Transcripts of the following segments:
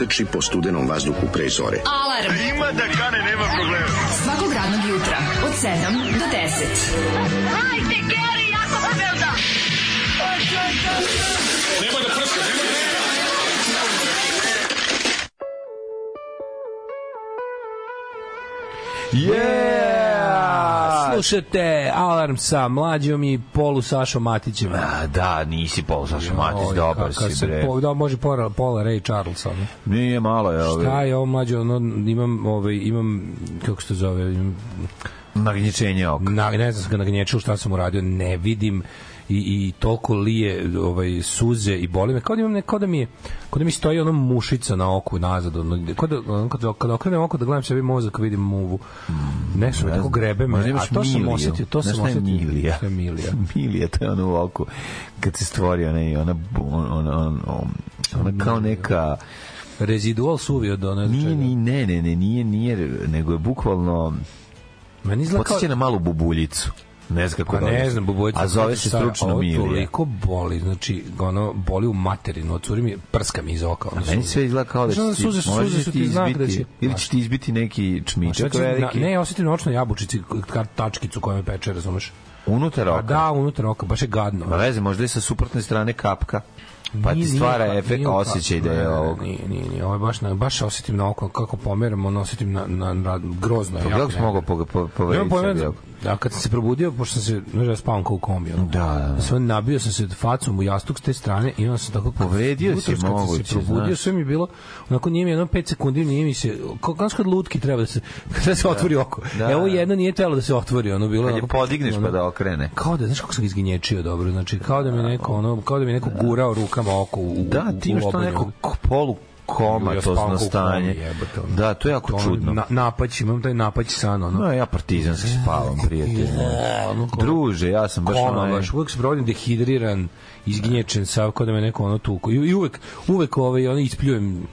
trči po studenom vazduhu pre zore. Alarm. Ima da kane, nema problema. Svakog radnog jutra, od 7 do 10. Yeah! Slušate Alarm sa mlađom i Polu Sašom Matićem. A, da, nisi Paul Saša Matić, Oj, dobar si, bre. Po, da, može Paula, Paula Ray Charles. Ono. Nije malo, je ovo. Šta je ovo mlađe, ono, imam, ovaj, imam, kako se to zove, imam, Nagnječenje oka. na, ne znam ga nagnječio šta sam uradio, ne vidim i, i toliko lije ovaj, suze i boli me, kao da, imam, ne, kao da mi je, kao da mi stoji ono mušica na oku nazad, ono, kao da, kad, kad okrenem oko da gledam sebi mozak, vidim muvu. Ne znam, tako grebe me, a to sam osetio, to sam osetio. milija? Milija? Milija, to je ono u oku. Kad se stvori ona, ona, ona, ona, ona, ona kao neka... Rezidual suvi od one. Nije, ni, ne, ne, ne, nije, nije, nego je bukvalno... Meni izgleda kao... Na malu bubuljicu. Ne znam kako Pa da ne znam, bubojica. A zove se stručno milija. toliko boli, znači, ono, boli u materinu, curi mi, prska mi iz oka. Ono, Meni sve izgleda kao da Znaš, će ti, suze suze su ti ti da izbiti, će- ili će ti izbiti neki čmičak Znači, na, veliki. ne, osetim na očnoj jabučici tačkicu koja me peče, razumeš? Unutar A oka. da, unutar oka, baš je gadno. Ma veze, možda je sa suprotne strane kapka. Pa ti Nije, stvara nije, efekt, nije, osjećaj da je ovo. Nije, nije, nije, ovo je baš, na, baš osetim na oko, kako pomeram, ono osetim na, na, na grozno. Pa kako sam mogao nervno. po, po, Nemam povrediti pojma, sebi? Da, kad sam se probudio, pošto sam se, ja spavam kao u kombi, ono. Da, da, da. Sve nabio sam se facom u jastuk s te strane i onda sam tako Povredio si jutros kad sam moguće, se probudio, znaš. sve mi je bilo onako nije mi jedno 5 sekundi, nije mi se kao kao kad lutki treba da se da se otvori oko. Da, Evo da. jedno nije telo da se otvori, ono bilo Kad je onako- podigneš ono- pa da okrene. kao da znaš kako sam izginječio dobro znači kao da mi neko ono kao da mi neko gurao rukama oko u, Da, u- ti u imaš to obanju. neko polu komatozno kao u stanje. komi. Da, to je jako To čudno. Na, napać, imam taj napać san, ono. No, ja partizanski spavam, prijatelj. ono Druže, ja sam baš Koma, onaj... baš uvek se provodim dehidriran, izginječen, sav kao da me neko ono tuko. I, i uvek, uvek ovaj, ono ispljujem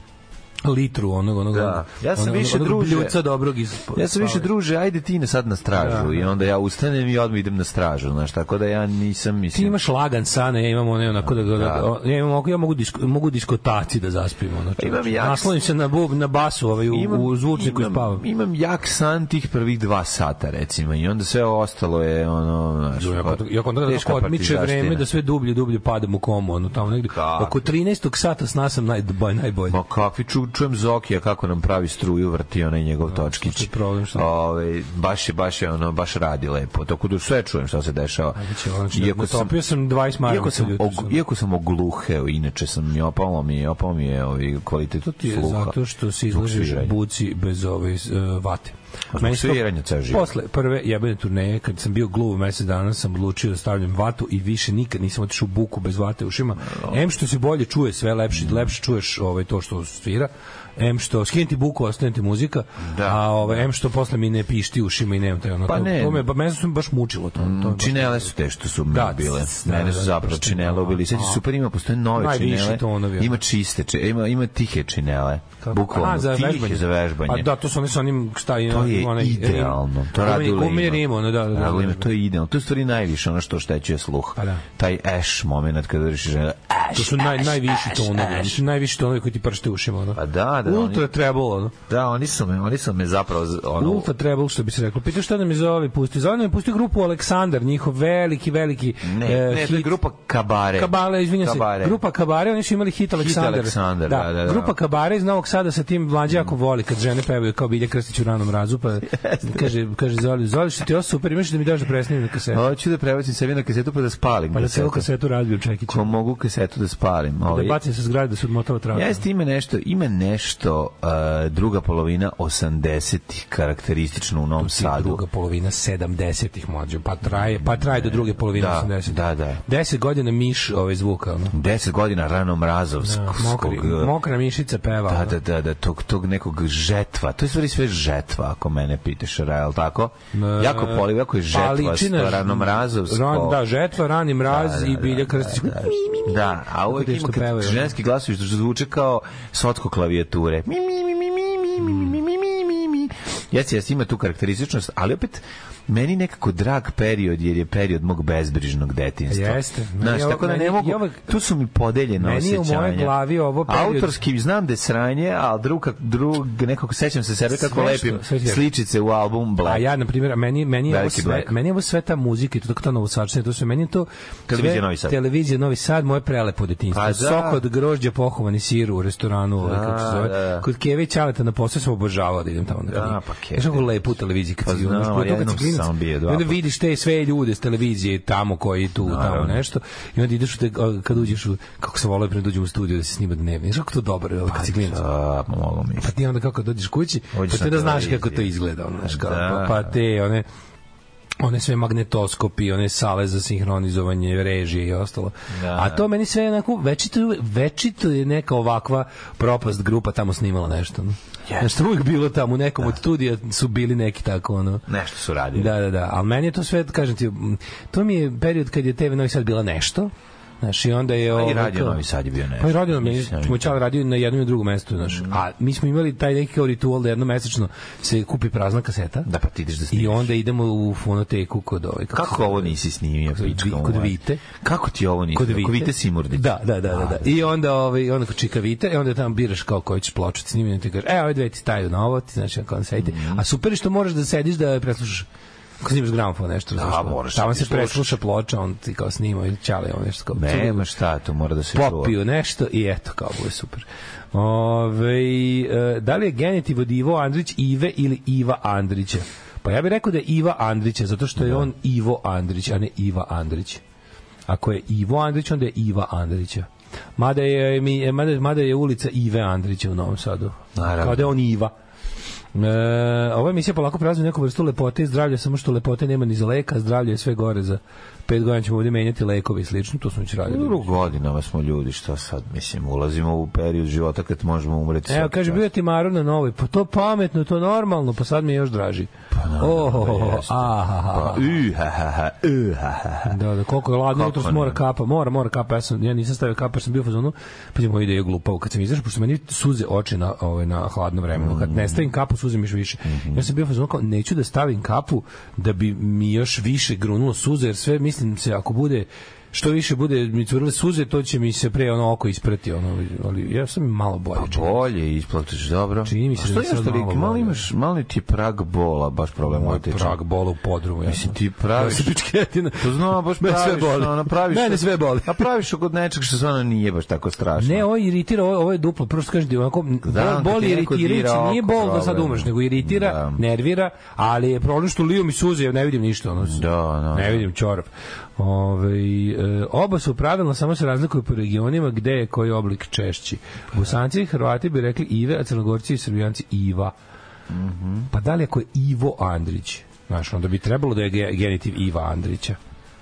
litru onog onog Da. Ja sam onog- više onog druže- dobrog iz Ja sam više druže, ajde ti na sad na stražu Da. i onda ja ustanem i odmah idem na stražu, znaš, tako da ja nisam, mislim... Ti imaš lagan san, ja imam one onako da, da, Da. da ja, imam, ja mogu, disko, mogu diskotaci da zaspim. Ono, čoveče. Imam jak- Naslonim se na, bub, na basu ovaj, u, u zvučniku i imam, spavam. Imam jak san tih prvih dva sata, recimo, i onda sve ostalo je, ono, znaš, Ja kod ja kod da odmiče vreme da sve dublje dublje padam u komu, ono tamo negde. Oko 13. sata sna sam naj najbolje. Ma kakvi ču, čujem Zokija kako nam pravi struju, vrti onaj njegov točkić. što je problem, Ove, baš je, baš je, ono, baš radi lepo. Tako da sve čujem šta se dešava. Znači, iako sam, sam 20 marama. Iako sam, og, iako sam ogluheo, inače sam mi opalo mi opalo mi je ovaj kvalitet To ti je sluha. zato što se sviranja. buci bez ove uh, vate. Meni sviranja ceo život. Posle prve jebene turneje, kad sam bio gluv mesec dana, sam odlučio da stavljam vatu i više nikad nisam otišao u buku bez vate u ušima. Em što se bolje čuje sve lepše, lepše čuješ ovaj, to što svira, em što skinuti buku, ostane ti muzika, Da, a ovaj, em što posle mi ne pišti ušima i nemam taj ono. Pa to, ne. To me, ba, mene su me baš mučilo to. to me baš- Činele su te što su mi Da, bile. da, Mene su da, zapravo baš činele ubili. Sad A. super, ima, postoje nove činele. Ima čiste, či- ima, ima tihe činele. Bukvalno, A, za tihe vežbanje. za vežbanje. Pa da, to su oni sa onim šta je To je onaj idealno. To radi. Rima, ono, da, da, da. To je idealno. To je u stvari najviše ono što oštećuje sluh. Pa da. Taj ash moment kada žena. To su naj, najviši tonovi, najviši tonovi koji ti pršte ušima. Pa da, da. Ultra oni, treble, ono. da, oni su me, oni su me zapravo ono, Ultra treble, što bi se reklo. Pitaš šta da mi zove pusti? Zove da mi pusti grupu Aleksandar, njihov veliki, veliki Ne, e, ne, to je hit. grupa Kabare. Kabale, izvinjam se. Grupa Kabare, oni su imali hit Aleksandar. Aleksandar, da, da, da. Grupa Kabare iz Novog Sada sa tim mlađe jako voli kad žene pevaju kao Bilje Krstić u ranom razu, pa kaže, kaže Zoli, Zoli, što ti ovo super, imaš da mi daš da presnijem na kasetu. Hoću da prebacim sebi na kasetu pa da spalim. Pa da celu kasetu razbijem čekićem. Ko mogu kasetu da spalim. Da Ovaj, bacim se s grada da se odmotava trava. Jeste, ima nešto, ima nešto uh, druga polovina 80-ih karakteristično u Novom Sadu. druga polovina 70-ih mlađe, pa traje, pa traje do druge polovine Da, 80-ih. da, da. 10 godina miš ovaj zvuka, ono. 10 godina rano mrazovskog. Da, mokri, mokra mišica peva. Da, da, da, da, tog, tog nekog žetva. To je stvari sve žetva, ako mene pitaš, Rael, tako? E, jako poliv, jako je pa žetva, na- rano mrazovsko. Ran, da, žetva, rani mraz Da, da, i da, bilja da, krstić. Da, da, a uvek teško ima kad pevaju. ženski glasovi što zvuče kao sotko klavijature. Mi, mi, mi, mi, mi, mi, mi, mi, mi, mi, mi, mi. Jeste, jeste, ima tu karakterističnost, ali opet meni nekako drag period jer je period mog bezbrižnog detinjstva. Jeste. Meni Znaš, tako da meni- ne mogu, ovo- tu su mi podeljene Meni je u osjećanja. mojoj glavi ovo period- Autorski znam da je sranje, ali drug, drug nekako sećam se sebe kako lepim sličice u album Black. A ja, na primjer, meni, meni, je ovo sve, Black. meni je ovo sve ta muzika i to tako ta novosačina, to sve, meni to Televizija Novi Sad. Televizija Novi Sad, moje prelepo detinjstvo. Pa da. Sok od grožđa pohovani sir u restoranu, ovaj, kako se zove. da, da. Kod Keve i Ćaleta na posao sam obožavao da idem tamo. na Da, pa Keve. Znaš kako lepo u televiziji kad Pa si, znam, znaš, ali pogotovo ja kad si jednom klinac, sam bio dva i onda vidiš te sve ljude s televizije tamo koji tu, tamo Naravno. nešto. I onda ideš u te, kad uđeš u, kako se volio pre da uđem u studiju da se snima dnevni. Znaš kako to dobro je, kad si klinac. Da, mogu mi. Pa ti onda kako dođeš kući, Uđeš pa na da znaš kako to izgleda, znaš, kao, Da. pa, pa te, one, one sve magnetoskopi, one sale za sinhronizovanje režije i ostalo. Da. A to meni sve onako, večito, je- večito je neka ovakva propast grupa tamo snimala nešto. No. Znaš, to uvijek bilo tamo, u nekom od studija su bili neki tako, ono, Nešto su radili. Da, da, da. Ali meni je to sve, kažem ti, to mi je period kad je TV Novi Sad bila nešto. Znaš, i onda je... Pa i ovaj, radio kao- Novi Sad je bio nešto. Pa i radio Mislim, moj čal radio na jednom i drugom mestu, znaš. A mi smo imali taj neki kao ritual da jednom mesečno se kupi prazna kaseta. Da, pa ti ideš da I snimiš. onda idemo u fonoteku kod ovaj... Kako zove? ovo nisi snimio, pička Kod? Vite. Kako ti ovo nisi? Kod Kod Vite. Vite Simurdić. Da, da, da, da, da. I onda ovaj onda kod Čika Vite, i onda tamo biraš kao koji ćeš pločati snimiti, i ti kaže: "E, ove dve ti staju na ovo, ti kako sedite." Mhm. A super je što možeš da sediš da preslušaš Ako snimaš gramofon nešto, Da, moraš tamo da se presluša ploča, on ti kao snima ili ćale, on nešto kao Nema šta, to mora da se čuva. popiju nešto i eto, kao bude super. Ove, e, da li je genitiv od Ivo Andrić Ive ili Iva Andrića? Pa ja bih rekao da je Iva Andrića, zato što je on Ivo Andrić, a ne Iva Andrić. Ako je Ivo Andrić, onda je Iva Andrića. Mada je, mada, mada je ulica Ive Andrića u Novom Sadu. Naravno. Kao da je on Iva. E, ova emisija polako prelazi u neku vrstu lepote i zdravlja, samo što lepote nema ni za leka, zdravlje je sve gore za pet godina ćemo ovdje menjati lekove i slično, to smo već radili. U godinama smo ljudi, što sad, mislim, ulazimo u period života kad možemo umreti. Evo, kaže, bio ti Maru na novoj, pa to pametno, to normalno, pa sad mi je još draži. Pa naravno da jeste. aha, Pa. Da, da, koliko je ladno, jutro mora kapa, mora, mora kapa, ja, sam, ja nisam stavio kapa, sam bio u fazonu, pa ćemo ide je glupavo, kad sam izašao, pošto meni suze oči na, ovaj, na hladno vremenu, kad ne stavim kapu, suze mi još više. Ja sam bio u fazonu, kao, neću da stavim kapu, da bi mi još više grunulo suze, jer sve, mislim se, ako bude što više bude mi curile suze, to će mi se pre ono oko isprati, ono, ali ja sam malo bolje. čini. Bolje isplatiš, dobro. Čini mi se da što malo malo, malo bolje. imaš, malo ti je prag bola, baš Moj problematičan. prag bola u podrumu. Ja Mislim, sam- ti praviš... Ja sam pičketina. To znam, baš Mene sve praviš, boli. ono, praviš... Mene sve boli. A praviš kod nečeg što stvarno nije baš tako strašno. Ne, ovo iritira, ovo, ovo je duplo, prvo što kažem ti, onako, Da, boli iritirajući, dira nije bol da sad problem. umreš, nego iritira, Da. nervira, ali je problem što liju mi suze, ja ne vidim ništa, ono, Da, da, ne da. vidim čorap. Ove, e, oba su pravilno, samo se razlikuju po regionima gde je koji oblik češći. Bosanci i Hrvati bi rekli Ive, a Crnogorci i Srbijanci Iva. Mhm. Pa da li ako je Ivo Andrić? Znaš, onda bi trebalo da je ge- genitiv Iva Andrića.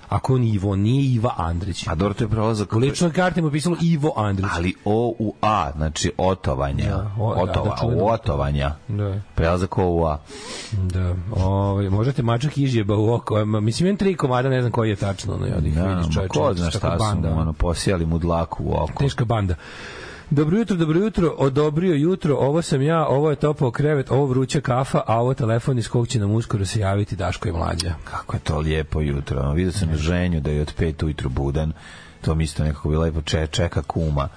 Ako on Ivo, nije Iva Andrić. A dobro, to je prolazak... U ličnoj karti mu pisalo Ivo Andrić. Ali O u A, znači otovanja. Da, o- da, Otova, da, čuveno otovanja. Da. Prelazak O u A. Da, ovaj možete mačak izjeba u oko. Mislim imam tri komada, ne znam koji je tačno, ono, ja Da, vidiš ko zna šta su mu, ono, posijali mu dlaku u oko. Teška banda. Dobro jutro, dobro jutro, odobrio jutro, ovo sam ja, ovo je topao krevet, ovo vruća kafa, a ovo telefon iz kog će nam uskoro se javiti Daško i Mlađa. Kako je to lijepo jutro. Vidio sam ženju da je od pet ujutru budan. To mi isto nekako bi lepo če, čeka kuma.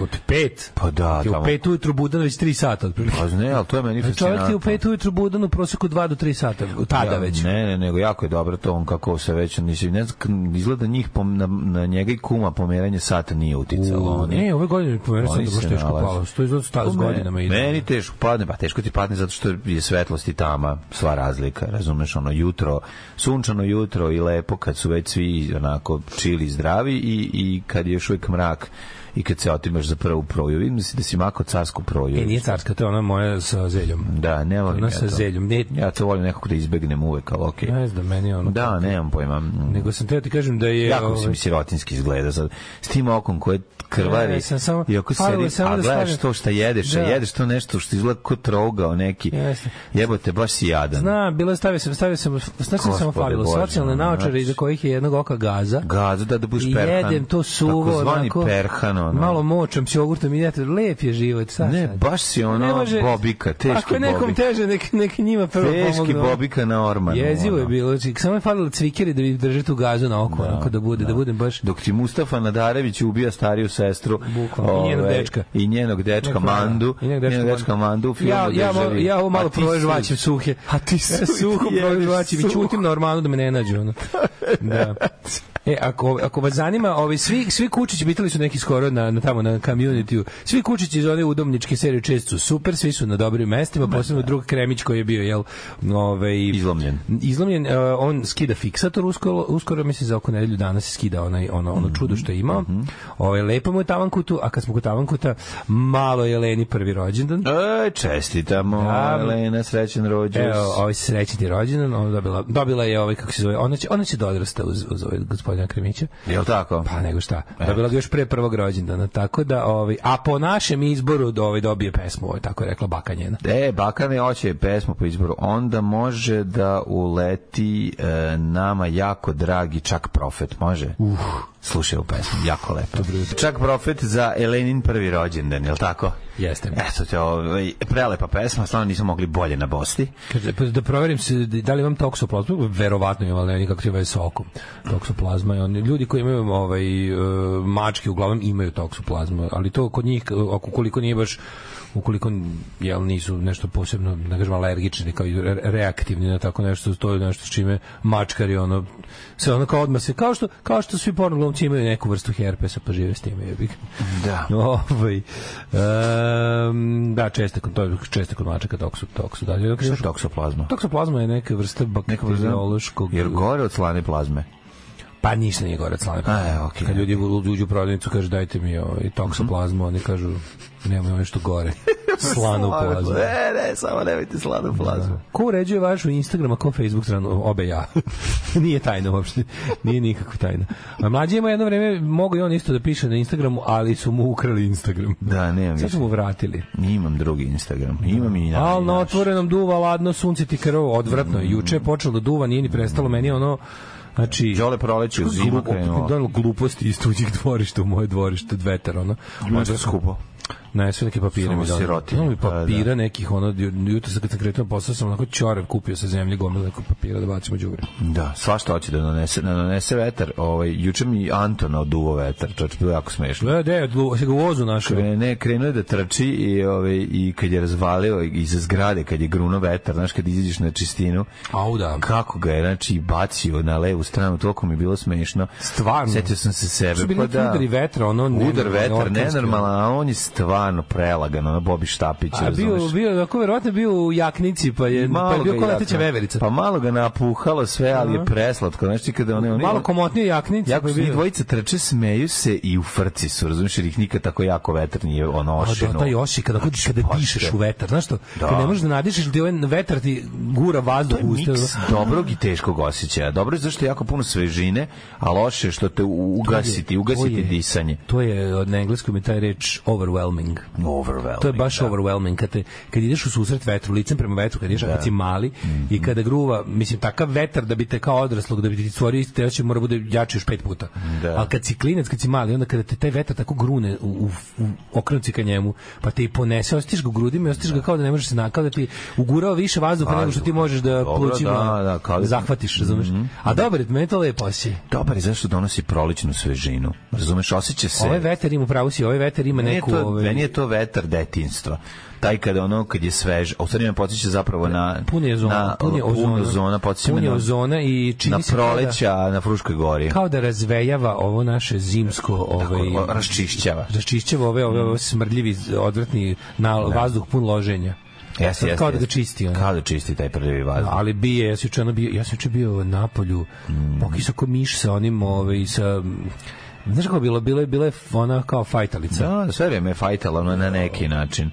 Od pet? Pa da, Ti u tamo- pet ujutru budan već tri sata. otprilike. Pa ne, ali to je meni Čovjek ti fascinantno. u pet ujutru budan u proseku dva do tri sata, tada Ja, već. Ne, ne, nego jako je dobro to on kako se već mislim ne znam izgleda njih pom, na, na njega i kuma pomeranje sata nije uticalo. U, oni- ne, ove godine oni da baš teško nalaze. palo. To izgleda sta- s godinama ide. Meni teško padne, pa teško ti padne zato što je svetlost i tama sva razlika, razumeš, ono jutro, sunčano jutro i lepo kad su već svi onako čili zdravi i, i kad je još uvijek mrak i kad se otimaš za prvu proju. Vidim si da si mako carsku proju. E, nije carska, to je ona moja sa zeljom. Da, ne volim Ona ja sa to. zeljom. Ne, Ja to volim nekako da izbegnem uvek, ali okej. ne znam, meni ono... Da, nemam pojma. Mm. Nego sam teo ti kažem da je... Jako ovaj, mi sirotinski izgleda sad. S tim okom koje krvari Ne, sam samo- i ako sedi, a da gledaš stavim- to šta jedeš, Da. a jedeš to nešto što izgleda kao trougao neki. Jeste. Jebote, baš si jadan. Zna, bilo je stavio sam, stavio sam, znači sam samo falilo, socijalne naočare znači- iza kojih je jednog oka gaza. Gazu da da budeš I perhan. jedem to suvo, Takozvani onako, perhan, ono. malo močam s jogurtom i jete, lep je život, sad Ne, baš si Ne ono može- bobika, teški Ako je nekom bobika. teže, nek, nek njima prvo Teški pomognu. bobika na ormanu. Jezivo je ono. bilo, znači, samo je falilo cvikeri da bi drži tu gazu na oko, onako da bude, da budem baš... Dok ti Mustafa Nadarević ubija stariju sestru Bukvalno. I njenog ovaj, dečka. i njenog dečka Njenog. Mandu I njenog dečka dečka Mandu u filmu ja, ja, živi. ja ovo malo su- suhe. A ti su- suho prožvaćem i čutim na ormanu da me ne nađu. Ono. Da. E, ako, ako vas zanima, ovi, svi, svi kučići, bitali su neki skoro na, na tamo na community svi kučići iz one udomničke serije čest su super, svi su na dobrim mestima, posebno drug Kremić koji je bio, jel, ovaj, Izlomljen. izlomljen, uh, on skida fiksator uskoro, uskoro mislim za oko nedelju dana se skida onaj, ono, ono čudo što je imao. Ovaj, lepo mu je tavankutu, a kad smo kod tavankuta, malo je Leni prvi rođendan. E, čestitamo, Da. Elena, srećan rođus. Evo, ovaj srećni ti rođendan, ona dobila, dobila je ovaj, kako se zove, ona će, ona će da odrasta uz, uz ovaj gospodina Kremića. Jel tako? Pa nego šta. Dobila ga još pre prvog rođendana, tako da ovaj a po našem izboru da ovaj dobije pesmu, ovaj tako je rekla baka njena. E, Bakane hoće pesmu po izboru. Onda može da uleti e, nama jako dragi Čak Profet. Može? Uh. Slušaj u pesmu, jako lepo. Čak Profet za Elenin prvi rođendan, jel tako? Jeste. Eto te, ovaj, prelepa pesma, stvarno nismo mogli bolje na Bosti. Kaže, pa da proverim se da li imam toksoplazmu, verovatno imam, ali ne nikako treba sa okom. Toksoplazma je on, ljudi koji imaju ovaj, e, mačke uglavnom imaju toksoplazmu, ali to kod njih, ako koliko nije baš ukoliko jel nisu nešto posebno da kažem alergični kao reaktivni na tako nešto to je nešto s čime mačkari ono se ono kao odmah se kao što kao što svi pornoglumci imaju neku vrstu herpesa pa žive s time jebi ga. Da. Ovaj, em, da, često kod, to je često kod mačaka toksu, toksu. Da, je toksoplazma? Toksoplazma je neka vrsta bakteriološkog... Jer gore od slane plazme. Pa ništa nije gore od slane. A, e, okej. Kad ljudi uđu u prodavnicu, kažu dajte mi ovaj, toksoplazmu, oni kažu nemamo nešto gore. slanu plazu. Ne, ne, samo nemojte slanu plazu. Ko uređuje vašu Instagram, a ko Facebook stranu? Obe ja. Nije tajna uopšte. Nije nikakva tajna. A mlađi ima jedno vreme, mogu i on isto da piše na Instagramu, ali su mu ukrali Instagram. Da, nemam Sad su mu vratili. Imam drugi Instagram. Imam i na. Al na naš. otvorenom duva ladno sunce ti krvo, odvratno. Juče je počelo da duva, nije ni prestalo, meni ono Znači, Đole proleće u zimu krenuo. Donalo gluposti iz tuđih dvorišta u moje dvorište, od vetar, ono. Možda skupo. Ne, sve neke papire Samo mi doneli. sirotinje, pa papira da. nekih, ono, ju- jutro sam kad sam kretao na posao, sam onako ćorev kupio sa zemlje gomilu nekog papira da bacimo đubre. Da, svašta hoće da donese, da donese vetar. Ovaj, juče mi Anton oduvo vetar, čoč, bilo jako smešno. Sve, de, se ga vozu našao. Krene, krenuo je da trči i, ovaj, i kad je razvalio iza zgrade, kad je gruno vetar, znaš, kad izađeš na čistinu, Au da. kako ga je, znači, bacio na levu stranu, toliko mi je bilo smešno. Stvarno. Setio sam se sebe. Pa da. udari vetra, ono, Udar vetar, nenormalan, a on je stvarno prelagan, ono, Bobi Štapić, A bio, bio, ako verovatno bio u jaknici, pa je, pa je bio ga ko je leteća jako- veverica. Pa malo ga napuhalo sve, ali je preslatko. Znači, kada one, one, Malo komotnije jaknici, Jako pa je dvojica trče, smeju se i u frci su, razumiješ, jer ih nikad tako jako vetar nije ono A ošinuo. da, taj oši, kada, Znači, kada baš dišeš u vetar, znaš što? Da. Kad ne možeš da nadišeš, ti ovaj vetar ti gura vazduh To u usta. dobrog i teškog osjećaja. Dobro je zašto je jako puno svežine, a loše što te ugasiti, ugasiti To je- disanje. To je na engleskom je taj reč overwhelming. Overwhelming. To je baš da. overwhelming kad te kad ideš u susret vetru, licem prema vetru, kad ideš kad si mali i Mhm. kada gruva, mislim takav vetar da bi te kao odraslog da bi ti stvorio isti telac mora bude jači još pet puta. Da. Ali kad si klinac, kad si mali, onda kada te taj vetar tako grune u, u, u okrenuci ka njemu, pa te i ponese, osjetiš ga u grudima i osjetiš ga kao da ne možeš se na, kao da ti ugurao više vazduha nego što ti možeš da Dobro, plućima da, da, kao da- zahvatiš, razumeš? A dobar, meni to lepo. Dobar je zašto donosi proličnu svežinu. Razumeš, osjeća se... Ovaj vetar ima pravo si, ovaj vetar ima je neku... to, ovaj, meni je to vetar detinjstva. Taj kada ono kad je svež, a u stvari me podsjeća zapravo na pun je ozona, na pun je ozona, ozona, podsjeća pun je na, ozona i čini na se da- proleća na Fruškoj gori. kao da razvejava ovo naše zimsko ovaj o- raščišćava. raščišćava ove ove, ove smrdljivi odvratni na vazduh pun loženja Jeste, jeste. kao da ga čisti ono. Kao da čisti taj prvi vazduh. ali bije ja sam juče bio ja sam juče bio na polju Mm. pokisao ko miš sa onim ovaj sa Znaš kako bilo? Bilo je, bilo je ona kao fajtalica. Da, sve vreme je fajtala na neki način.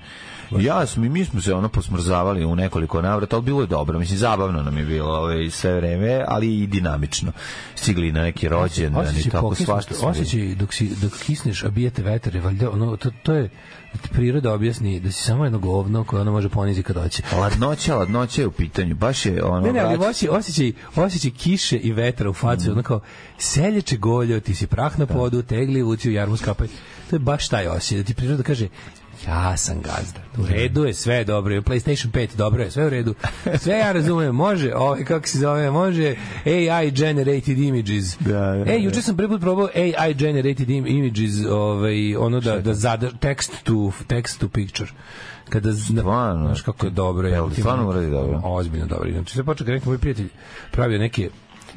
Ja smo, i mi smo se ono posmrzavali u nekoliko navrata, ali bilo je dobro, mislim, zabavno nam je bilo ovaj, sve vreme, ali i dinamično. Stigli na neki rođendan i tako svašta. Osjećaj dok, si, dok kisneš, a bijete vetar je valjda, ono, to, to je da priroda objasni da si samo jedno govno koje ona može poniziti kad hoće. Ladnoća, ladnoća je u pitanju. Baš je ono... Ne, ne, ali osjećaj, osjećaj, osjećaj kiše i vetra u facu, ono kao, selječe goljo, ti si prah na podu, tegli vuci u jarmu skapaj. To je baš taj osjećaj, da ti priroda kaže, ja sam gazda. U redu je, sve dobro. je, PlayStation 5 dobro je, sve u redu. Sve ja razumem, može, ovaj, kako se zove, može AI generated images. Da, da, e, da. juče sam prvi put probao AI generated im- images, ovaj, ono da, da zada, text to, text to picture. Kada zna, Stvarno? znaš kako je dobro. Ti stvarno uradi dobro? Ozbiljno dobro. Znači, sve počeo neki moj prijatelj pravio neke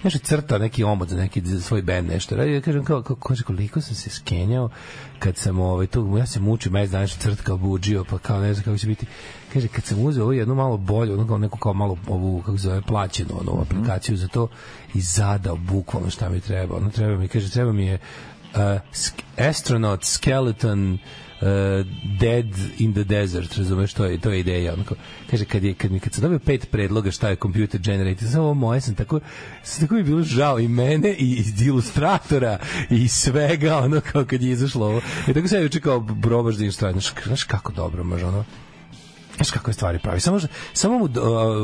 nešto crta neki omot za neki za svoj bend nešto. Radi ja kažem kao, kao kaže koliko sam se skenjao kad sam ovaj tu ja se mučim mesec dana što crt kao budžio pa kao ne znam kako će biti. Kaže kad sam uzeo ovu jednu malo bolju ono kao neku kao malo ovu kako se zove plaćenu onu Mhm. aplikaciju za to i zadao bukvalno šta mi treba. Ono treba mi kaže treba mi je uh, astronaut skeleton uh, dead in the desert, razumeš, to je, to je ideja. Onako, kaže, kad, je, kad, mi, kad sam dobio pet predloga šta je computer generated, samo ovo moje sam tako, sam tako mi bilo žao i mene i, i ilustratora i svega, ono, kao kad je izašlo ovo. I tako sam juče kao probaš da ilustrator, znaš, znaš kako dobro, može, ono, Znaš kakve stvari pravi. Samo, samo mu, uh,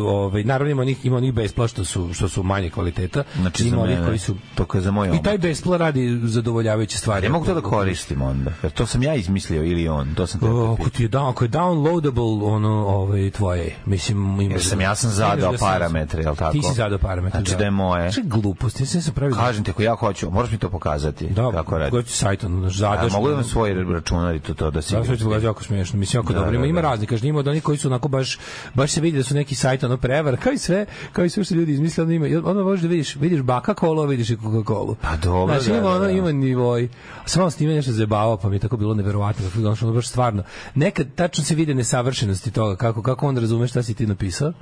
ovaj, naravno ima onih, ima onih bespla što su, što su manje kvaliteta. Znači, ima onih koji su... to za moj I taj bespla radi zadovoljavajuće stvari. Ne mogu to da koristim onda. Jer to sam ja izmislio ili on. To sam te O, ako ti je down, ako je downloadable ono ovaj tvoje mislim ima Jer sam ja sam zadao parametre, jel tako? ti si zadao parametre Znači da je moje. Znači glupost ja sam pravio Kažem ti, ako ja hoću, moraš mi to pokazati. da kako radi. koji sajt ono zadaš mogu da imam svoj računar i to, to da se... Da, sve to je jako smiješno. Mislim, jako Da, dobro. Ima, da, ima da. raznih. Kaže, ima od onih koji su onako baš, baš se vidi da su neki sajt ono prevar, kao i sve, kao i sve što ljudi izmisle, ono ima, ono možeš da vidiš, vidiš baka kolo, vidiš i Coca-Cola. Pa dobro, Znači, da, ima da, ono, da. ima nivoj. Samo s time nešto zajebavao, pa mi je tako bilo neverovatno, kako je ono baš stvarno. Nekad tačno se vide nesavršenosti toga, kako, kako on razume šta si ti napisao.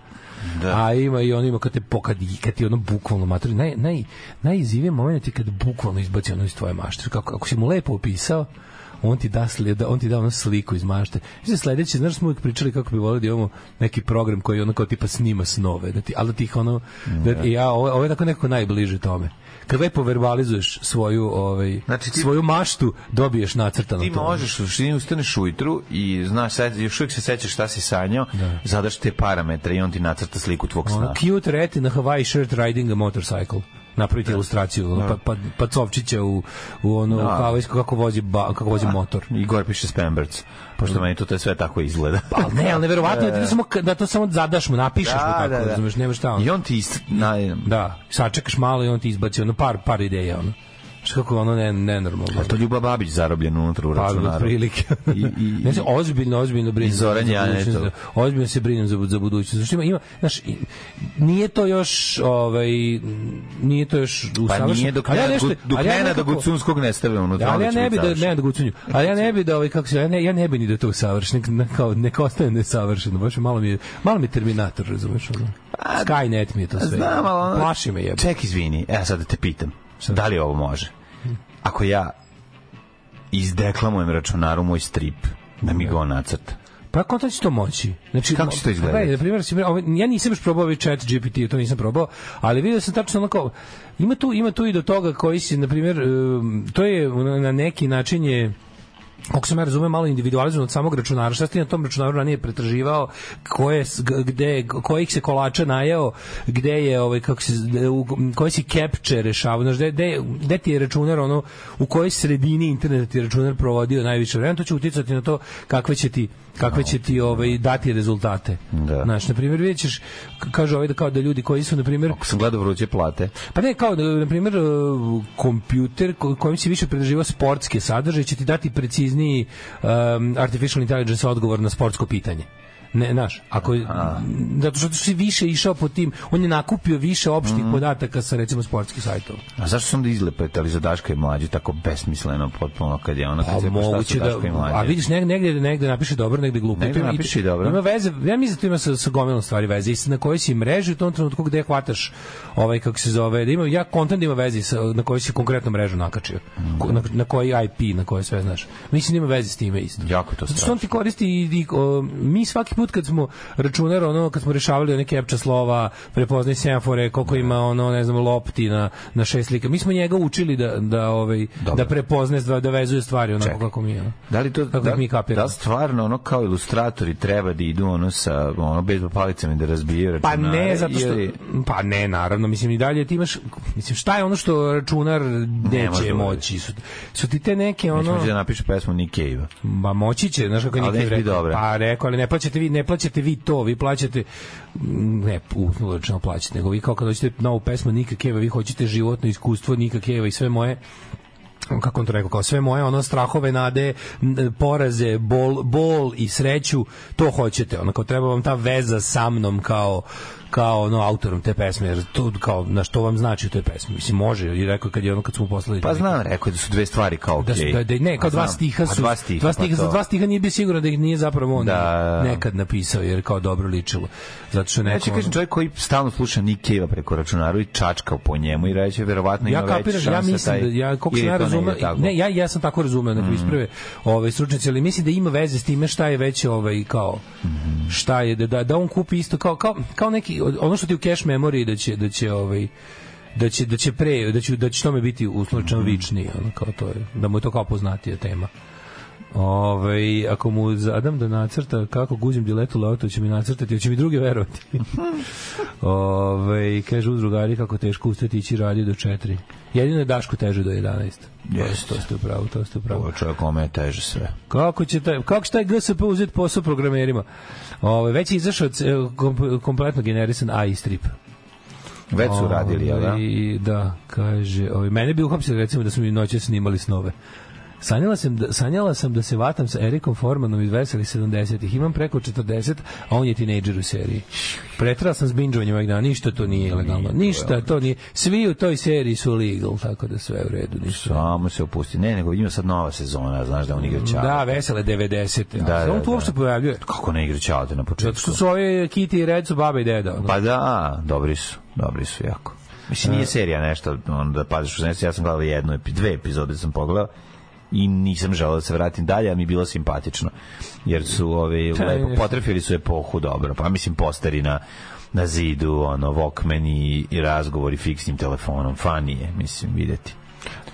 Da. A ima i on ima kad te pokad kad ti ono bukvalno matori naj naj najizivije moment je kad bukvalno izbaci ono iz tvoje mašte. Kako ako si mu lepo opisao, on ti da, sled, on ti da ono sliku iz mašte. Mislim, sledeće, znaš, smo uvijek pričali kako bi volio da imamo neki program koji ono kao tipa snima snove, da ti, ali da ti ih ono, da, ja, ovo, ovo je tako nekako najbliže tome. Kad lepo verbalizuješ svoju, ovaj, Znači, ti- svoju maštu, dobiješ nacrtano Ti to. možeš u suštini ustaneš ujutru i znaš, sad, još uvijek se sećaš šta si sanjao, zadaš te parametre i on ti nacrta sliku tvog sna. Ono, cute reti na Hawaii shirt riding a motorcycle napraviti ilustraciju ono, pa, pa, pa Covčića u, u ono Da. havajsko kako vozi, ba, kako vozi motor I gore piše Spamberts, pošto meni to, to sve tako izgleda. Pa ne, ali neverovatno da, to samo, da to samo zadaš mu, napišeš mu Da, tako, da, da. razumeš, nema šta ono. I on ti na, Da, sačekaš malo i on ti izbaci ono par, par ideja, ono. Što kako ono ne, nenormalno. A to Ljuba Babić zarobljen unutra u Pa, računaru. otprilike. I, i, ne znam, ozbiljno, ozbiljno brinem. I Zoran Janetov. Ozbiljno se brinem za, za budućnost. Znači, ima, ima, znaš, i- nije to još, ovaj, nije to još pa usavršeno. nije dok, Ali ja ne, nešto- dok ja Nena do nekako- Gucunskog ne stave unutra. Ali ja ne bi da savršeno. ne da gucunju. Ali ja ne bi da ovaj kako se ja ne ja ne bi ni da to savršen, kao neka ostane nesavršeno. Baš malo mi je malo mi je Terminator, razumeš ono. Skynet mi je to sve. Znam, ali plaši me jebe. Ček, izvini, e sad da te pitam. Da li ovo može? Ako ja izdeklamujem računaru moj strip, da mi ga on nacrta. Pa kako će to moći? Znači Kako će to izgledati? Gledaj, na primjer, ja nisam još probao ovaj chat GPT, to nisam probao, ali vidio sam tačno onako ima tu ima tu i do toga koji si na primjer to je na neki način je kako sam ja razumeo, malo individualizovan od samog računara. Šta si ti na tom računaru ranije pretraživao, koje, gde, kojih se kolača najeo, gde je, ovaj, kako se, u, koji si capture rešavao, znaš, gde, gde, gde ti je računar, ono, u kojoj sredini interneta ti je računar provodio najviše vremena, to će uticati na to kakve će ti kakve će ti ovaj dati rezultate. Da. Znaš, na primjer, vidjet ćeš, k- kaže ovaj da kao da ljudi koji su, na primjer, Ako sam gledao vruće plate, pa ne, kao, da, na primjer, uh, kompjuter ko- kojim si više predraživao sportske sadržaje će ti dati precizniji um, artificial intelligence odgovor na sportsko pitanje. Ne, znaš, ako zato što si više išao po tim, on je nakupio više opštih podataka sa recimo sportskih sajtova. a zašto su onda izlepetali za Daška i mlađu tako besmisleno potpuno kad je ona kad Pa se moguće da, Daška i mlađe? a vidiš negde, negde, negde napiše dobro, negde glupo. Negde napiše i dobro. Ima veze, ja mislim da to ima sa, sa gomilom stvari veze i na kojoj si mreži u tom trenutku gde hvataš ovaj kako se zove, da ima ja kontent ima veze sa na kojoj si konkretno mrežu nakačio. Ko- Na, na koji IP, na koji sve znaš. Mislim da ima veze s time isto. Jako to što on ti koristi i, i o, mi svaki put kad smo računar ono kad smo rešavali neke epča slova, prepoznaj semafore, koliko ima ono ne znam lopti na na šest slika. Mi smo njega učili da da ovaj Dobro. da prepozne da, da vezuje stvari onako Čekaj. kako mi ono. Da li to Kako da, mi da kapiramo. li stvarno ono kao ilustratori treba da idu ono sa ono bez palicama da razbijaju Pa računare? ne, zato što ili- pa ne, naravno, mislim i dalje ti imaš mislim šta je ono što računar neće da moći. Su, su ti te neke Nećemo ono da napiše pesmu Nick Cave. Ma moći će, znaš kako je rekao. Pa rekao, ali ne plaćate vi, ne plaćate vi to, vi plaćate ne, rečeno plaćate, nego vi kao kad hoćete novu pesmu Nika Keva, vi hoćete životno iskustvo Nika Keva i sve moje kako on to rekao, kao sve moje ono strahove, nade, poraze, bol, bol i sreću, to hoćete, ono kao treba vam ta veza sa mnom kao kao ono autorom te pesme, jer to kao na što vam znači u toj pesmi. Mislim može, i rekao kad je ono kad smo poslali Pa znam, rekao da su dve stvari kao da, su, da, da, ne, kao Pa dva znam. stiha Pa su, dva stiha, dva stiha, pa za dva stiha nije bio siguran da ih nije zapravo on Da. nekad napisao, jer kao dobro ličilo. Zato što neko... Ja ću kažem čovjek koji stalno sluša Nick Cave preko računaru i čačka po njemu i reći verovatno ima ja veće kapiram, šanse ja mislim taj, da ja ili sam ja to ne ja ja sam tako razumeo, nego isprave ovaj stručnjaci, ali mislim da ima veze s time šta je već ovaj kao šta je da da, da on kupi isto kao kao kao neki ono što ti u cache memory da će da će ovaj da će da će pre da će da će tome biti uslovno vičniji ono kao to je da mu je to kao poznatija tema Ove, ako mu zadam da nacrta kako guzim diletu leoto će mi nacrtati, hoće mi drugi verovati. Ove, kaže uz drugari kako teško ustati ići radi do 4. Jedino je Daško teže do 11. Jeste. To ste upravo, to ste upravo. Ovo čovjek kome je teže sve. Kako će taj, kako će taj GSP uzeti posao programerima? Ove, već je izašao kom- kompletno generisan AI strip. Već su radili, jel da? Da, kaže, ovaj mene bi uhapsili recimo da smo mi noće snimali snove. Sanjala sam, da, sanjala sam da se vatam sa Erikom Formanom iz veselih 70-ih. Imam preko 40, a on je tinejdžer u seriji. Pretrala sam s binđovanjem ovih dana. Ništa to nije ilegalno. Ništa to nije. Svi u toj seriji su legal, tako da sve u redu. Ništa. Samo se opusti. Ne, nego ima sad nova sezona, znaš da on igra čao. Da, vesele 90. Da, Da, da, on tu da. uopšte pojavljuje. Kako ne igra čao na početku? Zato što su ove Kitty i Red su baba i deda. Pa da, dobri su, dobri su jako. Mislim, nije serija nešto, onda paziš u zemlji, ja sam gledao jednu, dve epizode sam pogledao, i nisam želeo da se vratim dalje, a mi je bilo simpatično. Jer su ove, Ta, lepo, potrefili su epohu dobro. Pa mislim posteri na na zidu, ono, Walkman i, i razgovori fiksnim telefonom. Fanije, mislim, vidjeti.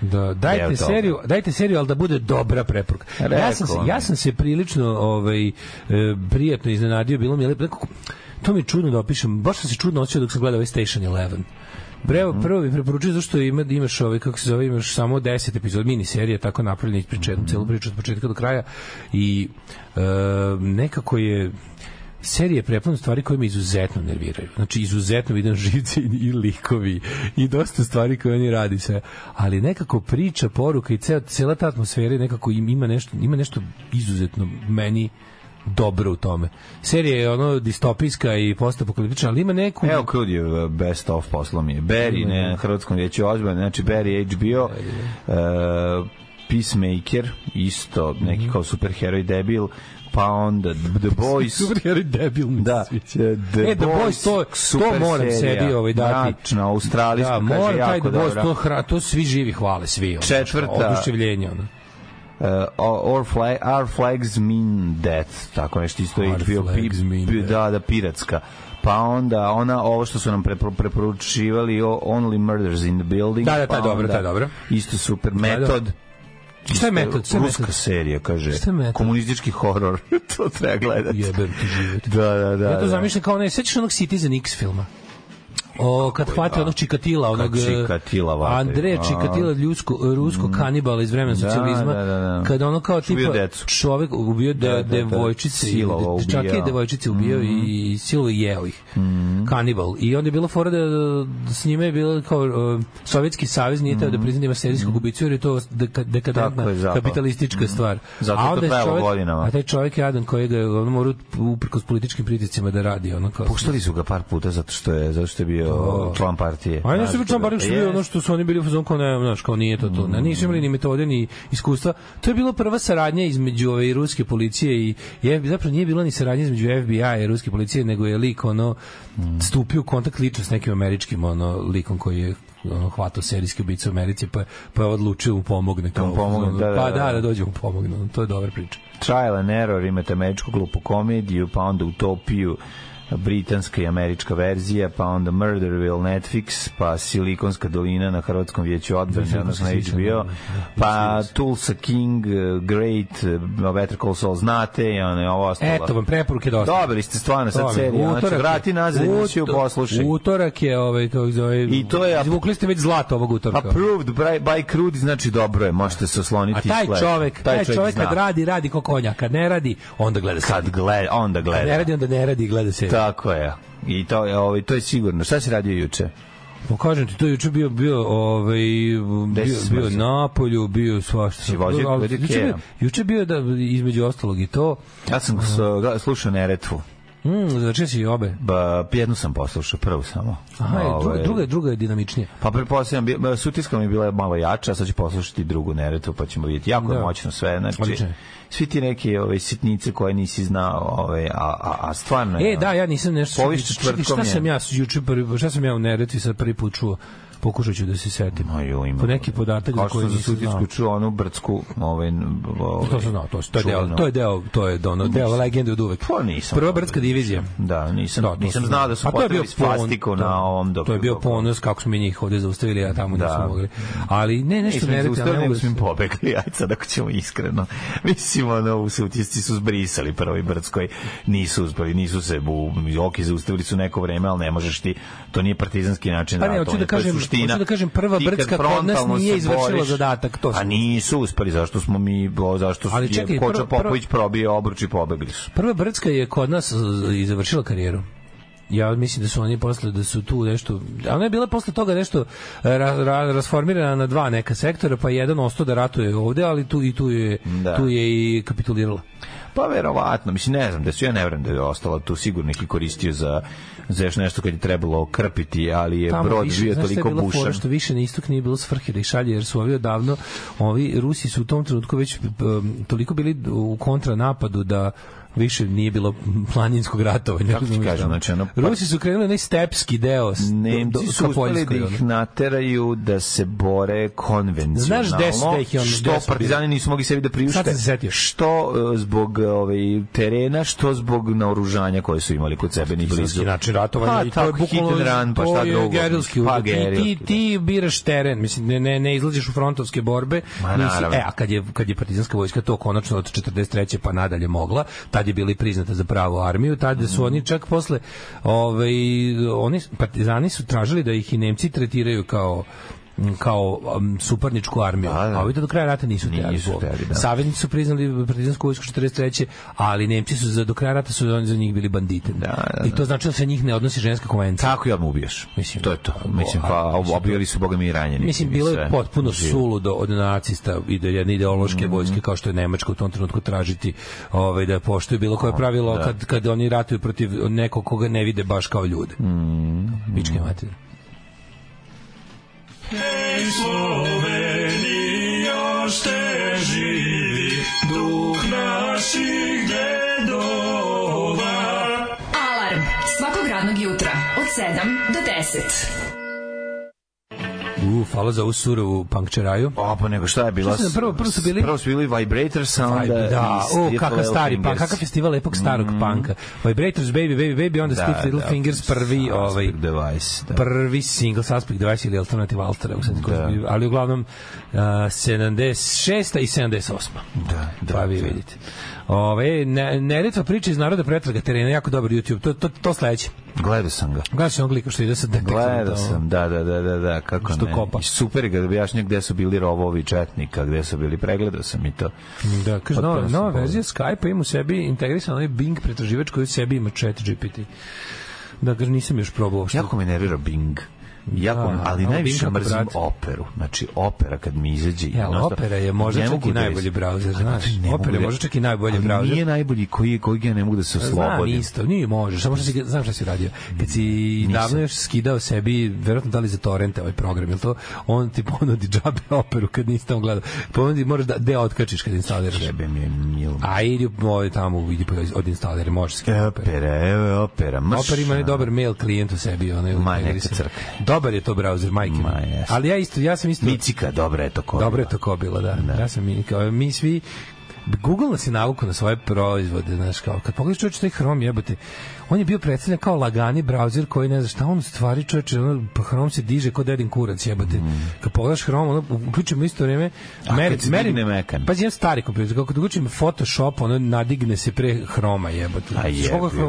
Da, dajte seriju, dajte seriju, ali da bude dobra preporuka. Ja sam se, ja sam se prilično ovaj e, prijatno iznenadio, bilo mi je lepo, nekako, to mi je čudno da opišem, baš sam se čudno osjećao dok sam gledao ovaj Station 11. Prvo, Mhm. prvo bih preporučio zašto ima, imaš ovaj, kako se zove, imaš samo 10 epizod, mini serija, tako napravljena ispriča jednu Mhm. celu priču od početka do kraja i e, nekako je serija je prepuna stvari koje me izuzetno nerviraju. Znači, izuzetno vidim živci i, i likovi i dosta stvari koje oni radi sve. Ali nekako priča, poruka i cela, cela ta atmosfera nekako im, ima nešto, ima nešto izuzetno meni dobro u tome. Serija je ono distopijska i postapokaliptična, ali ima neku... Evo Krudi best of poslom mi je. Barry, ne, na Hrvatskom vijeću ozbiljno, znači Barry HBO, uh, Peacemaker, isto, neki Mhm. kao superheroj debil, pa onda The Boys, Super heroj debil mi Da, se sviđa. The e, The Boys, to, to moram serija, sebi ovaj dati. mračna, australijska, da, kaže, moram taj jako The Boys, to, hra, to svi živi hvale, svi. Ono, Četvrta- Oduševljenje, ono. Uh, our, flag, our flags mean death, tako nešto isto pi, death. da, da, piratska. Pa onda ona, ovo što su nam prepro, preporučivali, Only Murders in the Building. Da, da, pa taj dobro, taj dobro. Isto super, da. metod. Šta je metod? Šta je Ruska metod? serija, kaže. Šta je metod? Komunistički horor. to treba gledati. Jebem ti život. Da, da, da. Ja to da. zamišljam kao ne, sećaš onog Citizen X filma? O, kad hvate da. onog Čikatila, onog Čikatila vate. Andreja A. Čikatila, ljusko, rusko kanibala iz vremena Da, socijalizma, da, da, da. kada ono kao tipa decu. čovek ubio de, Da, da, da. devojčice, dečake i ubijao. devojčice ubio i, i silovo i jeo ih. Kanibal. I onda je bilo fora da, da s njime je bilo kao uh, Sovjetski savez nije teo da prizna da ima serijskog ubicu jer je to deka, dekadentna je, kapitalistička stvar. Zato a je onda je čovek, godinama. a taj čovjek je jadan koji ga ono mora uprkos političkim pritiscima da radi ono kao Puštali su ga par puta zato što je zato što je bio To. član partije. A ja nisam bio član Znaš, bar što je bio ono što su oni bili u fazonu kao ne, znaš, kao nije to to. Ne, nisu imali ni metode ni iskustva. To je bila prva saradnja između ove i ruske policije i je zapravo nije bila ni saradnja između FBI i ruske policije, nego je lik ono stupio u kontakt lično s nekim američkim ono likom koji je ono hvatao serijske ubice u Americi pa pa je odlučio mu pomogne kao pomogne, ono, da, da, pa da. da da dođe mu pomogne to je dobra priča Trial and Error, imate američku glupu komediju, pa onda Utopiju, britanska i američka verzija, pa onda Murderville Netflix, pa Silikonska dolina na Hrvatskom vijeću odbrane, odnosno na HBO, pa Tulsa King, uh, Great, uh, Better Call Saul, znate, i ono je ovo ostalo. Eto vam preporuke dosta. Dobili ste stvarno sad seriju, utorak je- vrati nazad emisiju, uto- poslušaj. Utorak je ovaj kako se zove. I to je- izvukli ste već zlato ovog utorka. Approved by, by Crudi, znači dobro je, možete se osloniti. A taj i čovek, taj čovek zna. kad radi, radi ko konja. Kad ne radi, onda gleda kad seriju. gleda, onda gleda. Kad ne radi, onda ne radi i gleda seriju. Tako je. I to je, ovaj, to je sigurno. Šta si radio juče? Pa kažem ti, to je juče bio, bio, ovaj, bio, bio smrzao? na polju, bio svašta. Si vozio juče bio, juče bio da, između ostalog i to. Ja sam slušao Neretvu. Mm, znači si obe. Ba, jednu sam poslušao, prvu samo. Aha, je, druga, Ovaj, druga, druga je dinamičnija. Pa pretpostavljam, sutiska mi je bila malo jača, sad ću poslušati drugu Neretvu, pa ćemo vidjeti. Jako je Da. moćno sve. Znači, Odlično je. svi ti neki ove, sitnice koje nisi znao, ove, a, a, a stvarno je... E, da, ja nisam nešto... Poviš čekaj, četvrtkom Šta je. sam ja juče prvi, šta sam ja u Neretvi sad prvi put čuo? Pokušat ću da se setim. Ma jo, ima. Po neki podatak za Kao koji nisam znao. čuo onu brdsku, ovaj, ovaj, To sam znao, to, to je deo, to je deo, to je ono, deo legende od uvek. Pa nisam. Prva brdska divizija. Da, nisam, Da, to nisam sam znao da su to potrebili plastiku na da, ovom dok To je bio ponos kako smo mi njih ovde zaustavili, a tamo Da. nismo mogli. Ali ne, nešto ne rekli, zaustavili, ne nego mogu smo im da- pobegli, ajde sad ako ćemo iskreno. Mislim, ono, u sutisci su zbrisali prvoj Brdskoj, nisu uspeli, nisu se, u, ok, zaustavili su neko vreme, ali ne možeš ti, to nije partizanski način Pa ne, hoću da to kažem- suština. hoću da kažem, prva Brdska kod nas nije izvršila zadatak, to A nisu uspeli, zašto smo mi, bo, zašto Ali je čekaj, Koča prvo- prvo- Popović probio obruč i pobegli su. Prva brdska je kod nas i završila karijeru. Ja mislim da su oni posle da su tu nešto, a ona je bila posle toga nešto ra, ra, rasformirana na dva neka sektora, pa jedan ostao da ratuje ovde, ali tu i tu je Da. tu je i kapitulirala. Pa verovatno, mislim ne znam da su ja ne verujem da je ostala tu sigurno ih koristio za za još nešto kad je trebalo krpiti, ali je brod više, bio toliko bušan. što više na istok nije bilo svrhe da šalje, jer su ovi odavno, ovi Rusi su u tom trenutku već um, toliko bili u kontranapadu da više nije bilo planinskog ratovanja. Kako ti kažem, ono. znači, ono, pa- Rusi su krenuli onaj stepski deo Nemci do- su uspeli da ih nateraju da se bore konvencionalno. Znaš gde gde ih ono- što partizani nisu mogli sebi da Sad priušte. sam se setio. Što e, zbog ovaj terena, što zbog naoružanja koje su imali kod sebe ni blizu. Partizanski način ratovanja Pa, i to je tako, hit bukvalno and run, pa šta drugo? gerilski Pa, udar. Ti, ti, gerilski, ti biraš teren, mislim ne ne ne izlaziš u frontovske borbe. Ma, nisi- e a kad je kad je partizanska vojska to konačno od 43. pa nadalje mogla, tad je bila priznata za pravu armiju, tad su oni čak posle ovaj oni partizani su tražili da ih i Nemci tretiraju kao kao um, suparničku armiju. Da, da. A ovi do kraja rata nisu htjeli. Nisu da. Saveznici su priznali partizansku vojsku 43. ali Nemci su za do kraja rata su oni za njih bili bandite. Da, da, I to znači da se njih ne odnosi ženska konvencija. Tako i odmah ubijaš. Mislim, to je to. Mislim, pa obijali su boga mi i ranjeni. Mislim, bilo je potpuno suludo od nacista i da jedne ideološke Mhm. vojske kao što je Nemačka u tom trenutku tražiti ovaj, da poštuju bilo koje pravilo kad, kad oni ratuju protiv nekog koga ne vide baš kao ljude. Mhm. Pičke mater. Alarm svakog radnog jutra od 7 do 10. U, hvala za ovu surovu punkčeraju. O, pa nego šta je bila? Šta prvo- prvo su bili- Prvo su bili Vibrators, a onda... da, i o, kakav stari punk, kakav festival lepog starog punka. Vibrators, Baby, Baby, Baby, onda Da, Stiff Little da, Fingers, prvi, ovaj, Device, da. prvi single Suspect Device ili Alternative Alter, bio, ali uglavnom uh, 76. i 78. Da, da, pa vi da. Ove, ne, neretva priča iz naroda pretraga terena, jako dobar YouTube, to, to, to sledeće. Gledao sam ga. Gledao sam onog lika što ide sa detektorom. Gledao sam, da, da, da, da, da, kako Što ne. kopa. I Super ga objašnja gde su bili rovovi četnika, gde su bili, pregledao sam i to. Da, kaže, nova, nova povezan. verzija Skype-a ima u sebi integrisan onaj Bing pretraživač koji u sebi ima chat GPT. Da, nisam još probao. Što... Jako me nervira Bing. Jako, Da, ali najviše mrzim brat. operu. Znači, opera kad mi izađe... Ja, znaš šta, opera je možda čak i da najbolji Ali, znaš. ne Opera je da- možda čak i najbolji ali brauzer. nije najbolji koji, koji ja ne mogu da se Znam oslobodim. isto, nije možeš, samo što si, znam šta si radio. Kad si davno još skidao sebi, verovatno da li za torrente ovaj program, jel to, on ti ponudi džabe operu kad nisi tamo gledao. Ponudi, moraš da, de otkačiš kad instaliraš. Jebe mi je mil. A idi ovaj tamo, idi pa od instalira, možeš skidati operu. Opera, evo je opera. Mrš. Opera ima dobar mail klijent u sebi, onaj Ma, neka integrisan. crkne. Dobar je to brauzer, majke. Ma. Ali ja isto, ja sam isto Micika, dobra je to ko. Dobro je to ko bilo, da. Ja sam mi, mi svi Google nas je navuku na svoje proizvode, znaš, kao, kad pogledaš čovječ taj Chrome jebote, on je bio predstavljen kao lagani brauzer koji ne zna šta, on stvari čovječe, ono, pa Chrome se diže kao dedin kurac jebote. Kad pogledaš Chrome, ono, uključimo isto vreme, Mm. A se digne mekan? Pa jedan stari kompjuter, kako kad uključim Photoshop, ono, nadigne se pre Chroma jebote. A je jebi,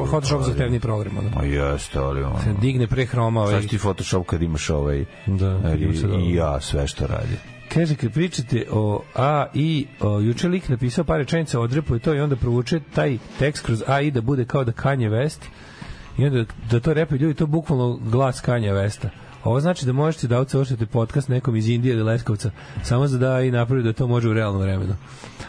Photoshop ali- zahtevni program, ono. Ma jeste, ali ono... Se digne pre Chroma, ovaj, Znaš ti Photoshop kad imaš ovaj... Da, i, i ja, sve što radi. Kaže, kad pričate o AI, o, juče lik napisao par rečenica, odrepuje to i onda provuče taj tekst kroz AI da bude kao da Kanye West i onda da to repaju ljudi, to bukvalno glas Kanye Westa. Ovo znači da možete da outsourcete podcast nekom iz Indije ili Leskovca, samo za da i napravi da to može u realnom vremenu.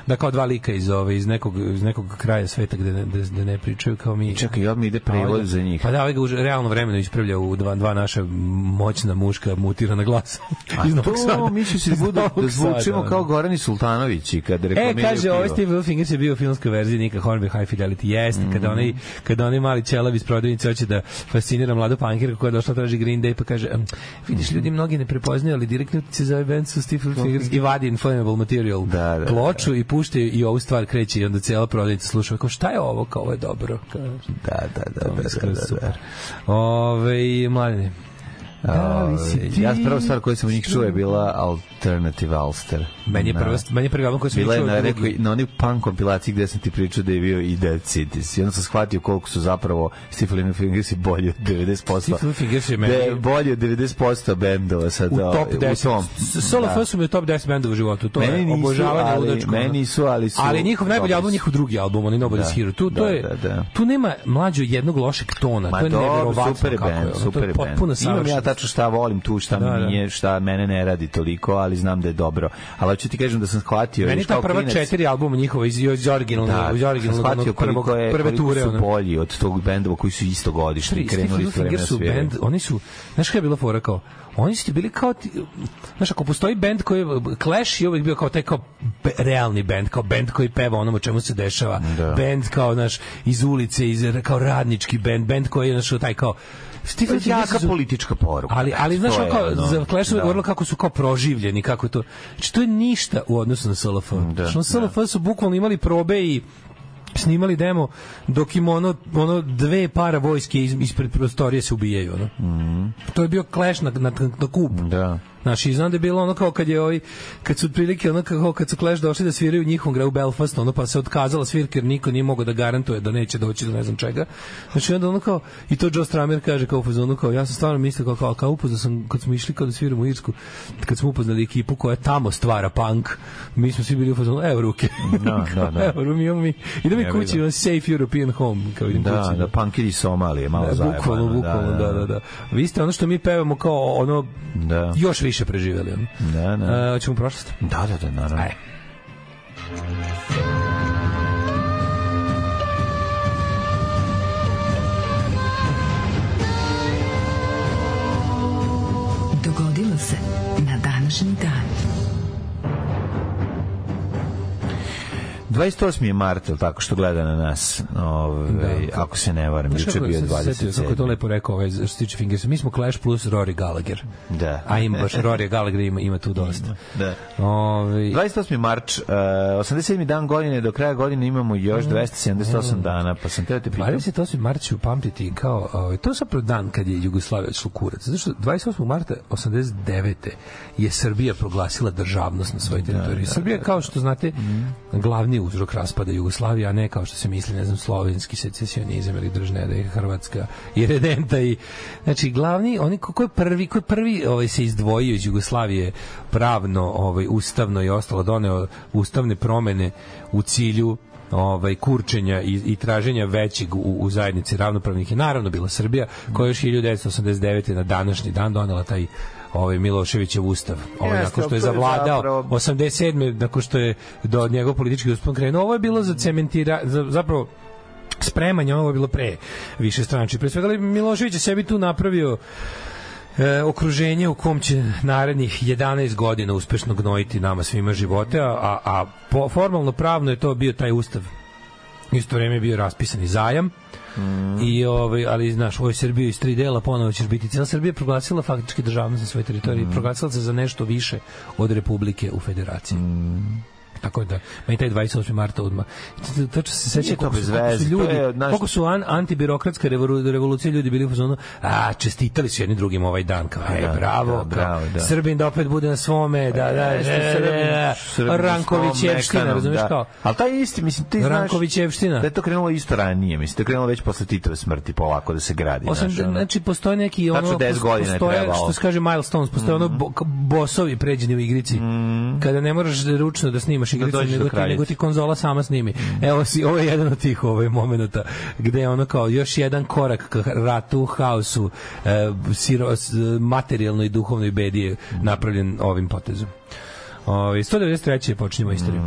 Da kao dva lika iz, ove, iz, nekog, iz nekog kraja sveta gde ne, gde ne pričaju kao mi. Čekaj, odmah ide prevod za njih. Pa da, ovaj ga u realno vremenu ispravlja u dva, dva naša moćna muška mutirana glasa. A to Sada. misli se Iz da, bude, da zvučimo kao. Gorani Sultanovići kad E, reklamiraju kaže, ovaj. Steve Wilfingers je bio u filmskoj verziji Nika Hornby High Fidelity. Jeste, Mhm. kada onaj, kada onaj mali ćelav iz prodavnice hoće da fascinira mladu pankirku koja je došla traži Green Day pa kaže, "Em, vidiš, ljudi mnogi ne prepoznaju, ali direktni utice za ovaj band su Steve Wilfingers i vadi inflammable material Da, da, ploču i pušte i ovu stvar kreće i onda cijela prodavnica sluša kao šta je ovo, kao ovo je dobro. Kao, Da, da, da, to mi da, je da, skroz da, super. da. Da ti Ja prva stvar koju sam u njih čuo je bila Alternative Ulster. Meni je Na- prva, meni je prvi album koji sam Bila je čuo na, drugi. rekoj, na onoj punk kompilaciji gde sam ti pričao da je bio i Dead Cities. I onda sam shvatio koliko su zapravo Steve Fingers i bolji od 90%. Steve Wilfingers je Da meni- je bolji od 90% bendova sad. u da, top 10. U tom. Solo Da. Su mi u top 10 bendova u životu. To Meni je obožavanje ali- ludačko. meni nisu, ali su- Ali njihov najbolji album, su. njihov drugi album, oni Nobody's Da, Hero. Tu, to da, je, da, da. tu nema mlađo jednog lošeg tona. Ma to je super je kako je. band, super to je je band. potpuno savršeno. Tačno šta volim tu, šta Da, mi da. nije, šta mene ne radi toliko, ali znam da je dobro. Ali hoću ti kažem da sam shvatio Meni ta prva klinac- četiri albuma njihova iz, iz originalnog, da, iz originalnog shvatio prvog, je, prve ture. su bolji od tog bendova koji su isto godišnji krenuli Little s vremena Fingers su band, oni su, znaš kada je bila fora kao, oni su ti bili kao ti, znaš, ako postoji bend koji je, Clash je uvijek bio kao taj kao be- realni bend, kao bend koji peva onom o čemu se dešava, Da. bend kao, znaš, iz ulice, iz, kao radnički bend, bend koji je, znaš, taj kao, Stephen King jaka su- politička poruka. ali ali znaš je kao ono, za Clash da. govorilo kako su kao proživljeni kako je to znači to je ništa u odnosu na SLF Da, znači, na SLF su bukvalno imali probe i snimali demo dok im ono, ono dve para vojske ispred prostorije se ubijaju ono. to je bio Clash na, na, na kup Da. Znači, znam da je bilo ono kao kad je ovaj, kad su otprilike ono kao kad su Clash došli da sviraju u njihovom gradu Belfast, ono pa se otkazala svirka jer niko nije mogao da garantuje da neće doći do ne znam čega. Znači onda ono kao i to Joe Stramer kaže kao fazonu kao ja sam stvarno mislio kao kao, kao upoznao sam kad smo išli kao da sviramo u Irsku, kad smo upoznali ekipu koja tamo stvara punk, mi smo svi bili u fazonu evo ruke. Da, da, da. evo, mi imamo mi. Idemo mi Evo kući, ono, safe European home, kao idem Da, kući. da, punkiri iz Somalije, malo Da, zajebano. bukvalno, bukvalno, da, da, da. Vi ste ono što mi pevamo kao ono Da. još više preživeli. Da, da. E, hoćemo prošlost? Da, da, da, naravno. Ajde. Dogodilo se 28. je mart, tako što gleda na nas, Ove, ako se ne varam, juče bio sam se setio, Kako je to 27. lepo rekao ovaj, što se tiče Fingersa. Mi smo Clash plus Rory Gallagher. Da. A ima baš Rory Gallagher ima, ima tu dosta. Da. Ovaj 28. marč, uh, 87. dan godine, do kraja godine imamo još Mhm. 278 dana, pa sam teo te pitati. 28. marta ću pamtiti kao, ovaj, to je zapravo dan kad je Jugoslavija odšla kurac. Zato što 28. marta 89. je Srbija proglasila državnost na svojoj teritoriji. Srbija je, kao što znate, glavni uzrok raspada Jugoslavije, a ne kao što se misli, ne znam, slovenski secesionizam ili držne da je Hrvatska i redenta i znači glavni oni ko, ko je prvi ko je prvi ovaj se izdvojio iz Jugoslavije pravno ovaj ustavno i ostalo doneo ustavne promene u cilju ovaj kurčenja i, i traženja većeg u, u zajednici ravnopravnih je naravno bila Srbija koja je još 1989. na današnji dan donela taj ovaj Miloševićev ustav. Ovaj Jeste, nakon što je zavladao zapravo- 87. nakon što je do njegov politički uspon krenuo, ovo je bilo za cementira za, zapravo spremanje ovo je bilo pre više stranači. Pre svega Milošević je sebi tu napravio e, okruženje u kom će narednih 11 godina uspešno gnojiti nama svima živote, a, a po, formalno pravno je to bio taj ustav. Isto vreme je bio raspisani zajam, I ovaj ali znaš, u ovoj Srbiji iz tri dela ponovo ćeš biti. Cijela Srbija je proglasila faktički državnost na svojoj teritoriji, proglasila se za nešto više od republike u federaciji. Tako da, meni taj 28. marta odmah. Tačno se seća to koliko, bez su- su veze, to ljudi, je, znaš- koliko su an, antibirokratska revolu- revolucija ljudi bili u fazonu, a čestitali su jedni drugim ovaj dan, kao, ej, Da, bravo, da, bravo, da. Srbin da opet bude na svome, da, da, da, da, da, da, Rankovićevština, svom razumiješ mekanom, kao, Ali taj isti, mislim, ti znaš... Rankovićevština. Da je to krenulo isto ranije, mislim, to je krenulo već posle Titove smrti polako da se gradi. Znaš, ono. znači postoje neki ono Tačno 10 godina je postoje, trebalo. što se kaže milestones, postoje ono bosovi pređeni u igrici. Kada ne moraš da ručno da snimaš igricu, dođeš do nego ti, nego ti konzola sama snimi. Evo si, ovo je jedan od tih ovaj momenata gde je ono kao još jedan korak ka ratu, haosu, e, siro, materijalnoj i duhovnoj bedi je napravljen ovim potezom. Ovaj 193. počinjemo istoriju.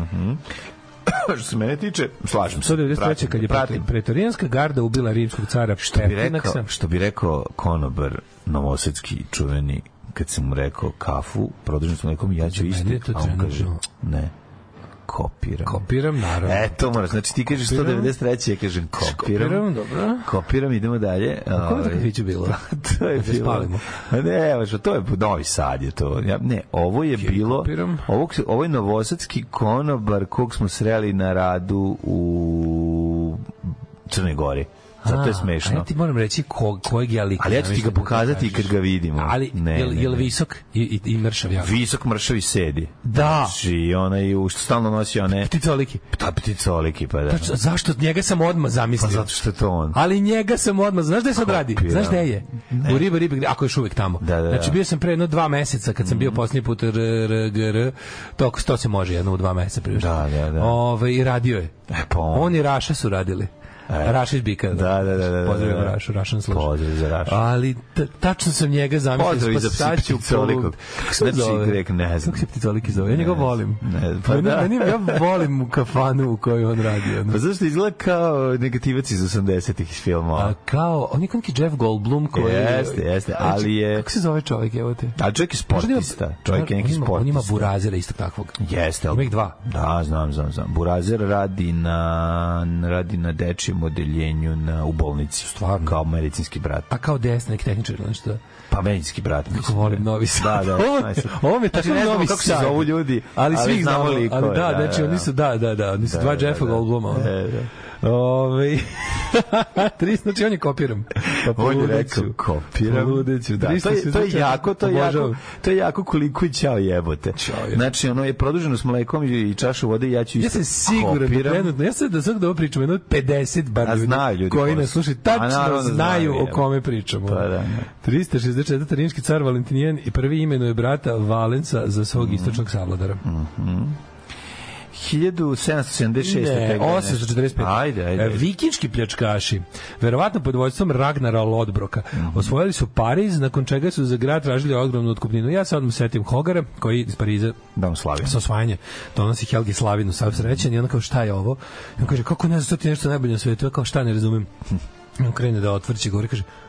što se mene tiče, slažem se. 193. pratim, kad je pratim. pretorijanska garda ubila rimskog cara Što bi rekao, što bi rekao konobar novosadski čuveni kad sam mu rekao kafu, produžen s mlekom, ja ću isti, a on kaže, ne, kopiram. Kopiram, naravno. E, to moraš, znači ti kažeš Kopiram. 193. ja kažem kopiram. Kopiram, dobro. Kopiram, idemo dalje. A koje je Ovaj, kafiću bilo? to je Da bilo. spalimo. Ne, baš, to je Novi Sad je to. Ja, ne, ovo je bilo kopiram. ovo, ovo je novosadski konobar kog smo sreli na radu u Crnoj Gori. Zato je smešno. Ja ti moram reći ko, kojeg ja lika. Ali ja ću ti ga da pokazati kad ga vidimo. Ali, Ne, jel, ne, jel ne. visok i, i, i mršav jako? Visok mršavi sedi. Da. Znači, onaj, u što stalno nosi one... Ptica oliki. Ta ptica oliki, pa da. Tačno, zašto? Njega sam odmah Pa zamislio. zato što je to on. Ali njega sam odmah, znaš gde sad radi? Znaš gde je? U Riba Riba, ako je još uvek tamo. Da, da, da. Znači bio sam pre jedno dva meseca kad sam bio posljednji put r, r, g, r, to, to se može jedno u dva meseca. Da, da, da. Ove, I radio je. E, pa on. On i Raša su radili. E. Rašić Bika. Da, da, da, da, Pozdrav da. Rašu, Rašan sluša. Pozdrav za Rašu. Ali tačno sam njega zamislio. Pozdrav za Pticolikog. Kako se znači Grek, ne znam. Kako se Pticoliki zove? Ja njega volim. Ne, pa meni, da. meni, ja volim u kafanu u kojoj on radi. ono. Pa zašto izgleda kao negativac iz 80-ih iz filmova? A kao, on je kao neki Jeff Goldblum koji... Jeste, jeste, ali je- Kako se zove čovjek, evo te? A čovjek je sportista. Čovjek je neki sportista. On ima burazera isto takvog. Jeste, Ima ih dva. Da, znam, znam, znam. Burazer radi na radi na dečijem odeljenju na u bolnici. Stvarno? Kao medicinski brat. A kao desna, neki tehničar nešto. Pa medicinski brat. Kako mislim. volim Novi Sad. Da, da. ovo, ovo Znači, tako ne znamo Novi kako se zovu ljudi, ali, ali svih znamo znamo, likove, ali da, da, znači da, oni da. su, da, da, da, oni su Da, dva da, Jeffa da. Goldbluma. ono. Da, da. Ove, tri, znači on je kopiram. Pa On je rekao kopiram. Poludeću. Da, to, je, to je 364, jako, to je jako, to je jako koliko i ćao jebote. Ćao. Znači, ono je produženo s mlekom i, čašu vode i ja ću Ja isto sam siguran da kopiram. trenutno, ja sam da sad da ovo pričam, jedno od 50 bar ljudi, znaju ljudi koji ko nas slušaju, A tačno da znaju znaju, o kome pričamo. Pa da, da. 364. rimski car Valentinijan i prvi imenuje brata Valenca za svog Mhm. istočnog savladara. 1776. Ne, te godine. 845. Ajde, ajde. E, Vikinški pljačkaši, verovatno pod vođstvom Ragnara Lodbroka, Mhm. osvojili su Pariz, nakon čega su za grad tražili ogromnu otkupninu. Ja se odmah setim Hogara, koji iz Pariza Da vam slavim. sa osvajanje donosi Helgi Slavinu sav srećan i ona kao šta je ovo? I on kaže kako ne znaš to ti nešto najbolje na svetu? Ja kao šta ne razumem. I on krene da otvrće govori kaže "Ja, iz-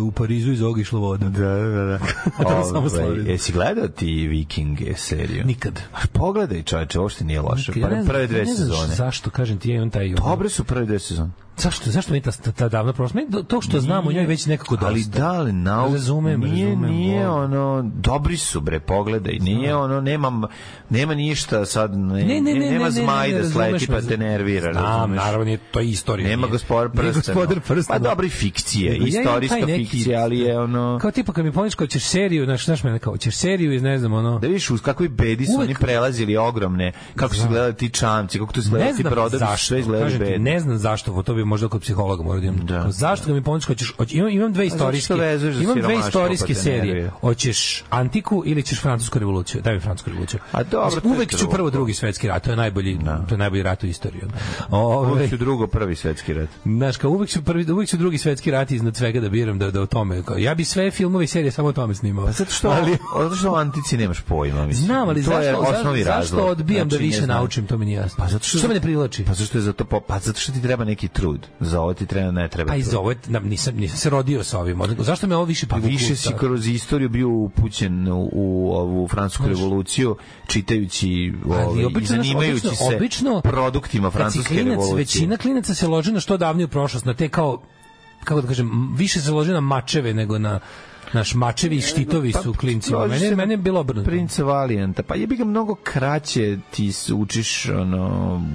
u Parizu iz ovog išlo voda. Da, da, da. Samo Ove, slavim. jesi gledao ti Vikinge seriju? Nikad. Pogledaj, čoveče, uopšte nije loše. Ja ne Prve, znam- prve dve ne znam sezone. Zašto, kažem ti, ja imam taj... Dobre su prve dve sezone. Zašto, zašto mi ta, ta, davna prošla? Meni to- to što znam o njoj već nekako dosta. Ali da li nau... Razumem, nije, razumem, Nije ono... Dobri su, bre, pogledaj. Nije ono... Nema, nema ništa sad... Ne, Ne, ne, ne, nema ne, zmaj da sleti pa te nervira. Znam, razumeš? naravno, nije, to je istorija. Nema gospodar prstena. gospodar prstena. Pa dobra i fikcija, Nego ja imam istorijska fikcija, ali je ono... Kao tipa kad mi pomeniš kao ćeš seriju, znaš, znaš mene kao, ćeš seriju iz ne znam, ono... Da vidiš uz kakvi bedi su oni prelazili ogromne, kako su gledali ti čamci, kako tu su gledali ti brodovi, sve izgledali ne znam zašto, to bi možda kod psihologa morao da imam. Da. Zašto kad mi pomeniš kao ćeš, hoć- imam, imam dve zato istorijske, imam dve istorijske pa serije. Hoćeš antiku ili ćeš francusku revoluciju? Daj mi francusku revoluciju. A dobro, je uvek ću prvo drugi svetski rat, to je najbolji, to je najbolji rat u istoriji. Ove, Uvijek su drugo prvi svetski rat. Znaš, kao uvek ću, prvi, uvek ću drugi svetski rat iznad svega da biram da, da o tome. Kao, ja bi sve filmove i serije samo o tome snimao. Pa zato što, ali, zato što o antici nemaš pojma, mislim. Znam, ali to je zašto, osnovni zašto, razlog. zašto odbijam Znači, da više naučim, to mi nije jasno. Pa zato što, što me ne privlači? Pa zato što je za to, po- pa zato što ti treba neki trud. Za ovo ti treba, ne treba Pa i za ovo, nam, nisam, nisam se rodio sa ovim. Zašto me ovo više Pa privuklo? više si kroz istoriju bio upućen u, u ovu francusku revoluciju, čitajući ovaj, i znaš, zanimajući obično, se obično, produktima francuske klinac, revolucije. Većina klinaca se loži na što davniju prošlost, na te kao, kako da kažem, više se loži na mačeve nego na Naš mačevi i štitovi su klincima. Loži Mene, mene je bilo obrnuto. Prince Valijanta. Pa jebi ga mnogo kraće ti učiš ono,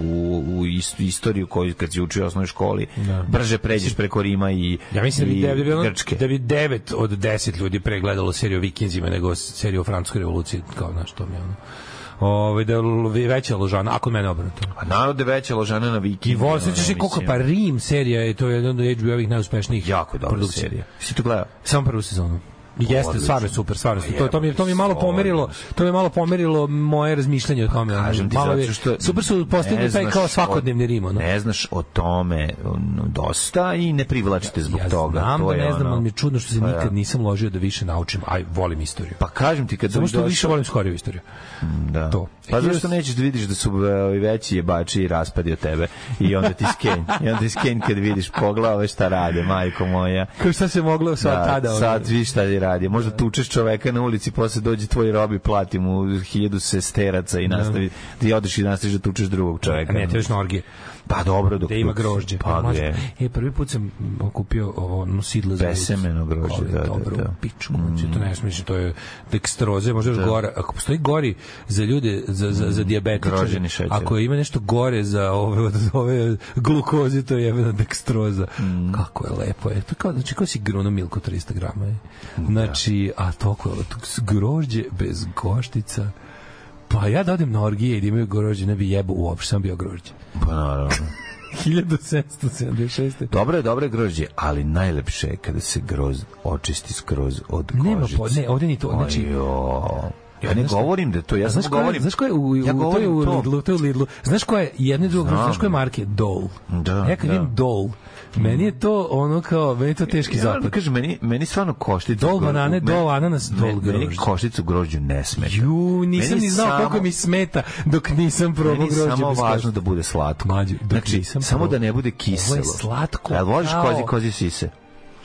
u, u ist- istoriju koju kad si učio u osnovnoj školi. Brže pređeš preko Rima i, Ja mislim da bi, i da bi, ono, Grčke. da bi 9 od 10 ljudi pregledalo seriju o Vikinzima nego seriju o Francuskoj revoluciji, kao znaš, to mi je ono. Ove, da je veća ložana, ako mene obrnuto. A narod je veća ložana na Viking. I vosećeš i koliko, pa Rim serija je, to je jedna od HBO-ovih najuspešnijih Jako dobra produkcija. serija. Si to gledao? Samo prvu sezonu. Jeste, stvarno je super, stvarno je super. To, to, mi, to mi je malo pomerilo, to mi je malo pomerilo moje razmišljanje o tome. Kažem ti, malo je, što... super su postigli taj kao svakodnevni Rim. Ono. Ne znaš o tome dosta i ne privlačite zbog ja toga. znam to da ne znam, ono- ali mi je čudno što se Pa nikad nisam ložio da više naučim, aj volim istoriju. Pa kažem ti kad Samo što više volim skoriju istoriju. Da. To. Pa zašto nećeš da vidiš da su ovi veći jebači i raspadi od tebe i onda ti skenj. I onda ti skenj kad vidiš poglave šta rade, majko moja. Kao šta se moglo sva Da, tada? sad vi šta radi. Možda tučeš čoveka na ulici, posle dođe tvoj robi, plati mu hiljadu sesteraca i nastavi, ti odeš i nastaviš da tučeš drugog čoveka. A ne, na orgije. Pa dobro, dok Da ima grožđe. Pa Mlađe, gde? E, prvi put sam mm, kupio ovo nosidlo za Besemeno grožđe, da, da, dobro, da. Mm. pičku. Znači, to ne smišljam, to je dekstroze, možda još gore. Ako postoji gori za ljude, za, za, za dijabetičare, Grožđeni šećer. ako ima nešto gore za ove, od ove glukoze, to je jebena dekstroza. Mm. Kako je lepo. Je. To kao, znači, kao si gruno milku 300 grama. Je. Znači, a je to grožđe bez goštica. Pa ja da odem na orgije i da imaju grožđe, ne bi jebo uopšte, sam bio grožđe. Pa naravno. 1776. Dobro je, dobro je grožđe, ali najlepše je kada se groz očisti skroz od kožice. Nema po, ne, ovdje ni to, znači, Ajo. Ja ne Znaš govorim da to, ja znaš ko je, govorim. znaš ko je u, ja u, to je u. Lidlu, to je u Lidlu. Znaš ko je jedni drugog, Znam. znaš ko je marke? Dol. Da, ja kad da. vidim Dol, meni je to ono kao, meni je to teški Ja da zapad. kažem, meni, meni stvarno koštica... Dol banane, meni- dol ananas, dol meni- Meni grožđe. koštica u grožđu ne smeta. Ju, nisam Meni ni znao samo- koliko mi smeta dok nisam probao Meni je grožđe samo važno da bude slatko. Dok znači, nisam samo probao. da ne bude kiselo. Ovo je slatko Jel voliš kozi, kozi sise?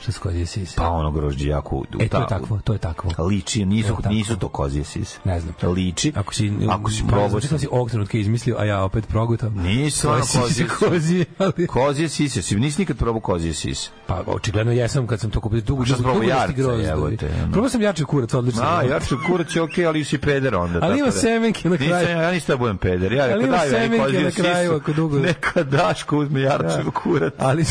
Šta skozije sise? Pa ono grožđe jako... u- E, to je ta- takvo, to je takvo. Liči, nisu, To nisu to kozije sise. Ne znam. Liči. Ako si, ako si možda probao... znači da si ovog trenutka izmislio, a ja opet progutam. Nisu ono kozije kozije, ali... Kozije sise, si nisi nikad probao kozije sise. Pa očigledno jesam kad sam to kupio dugo dugo probao dugo grozdovi. jebote? Probao sam jači kurac, odlično. A, ja ću kurac je okej, ali si peder onda. Ali ima da- semenke na kraju. Ja nisam da budem peder. Ja rekao, daj na kraju, ako dugo- Neka Daško uzme jarčev kurac. Ali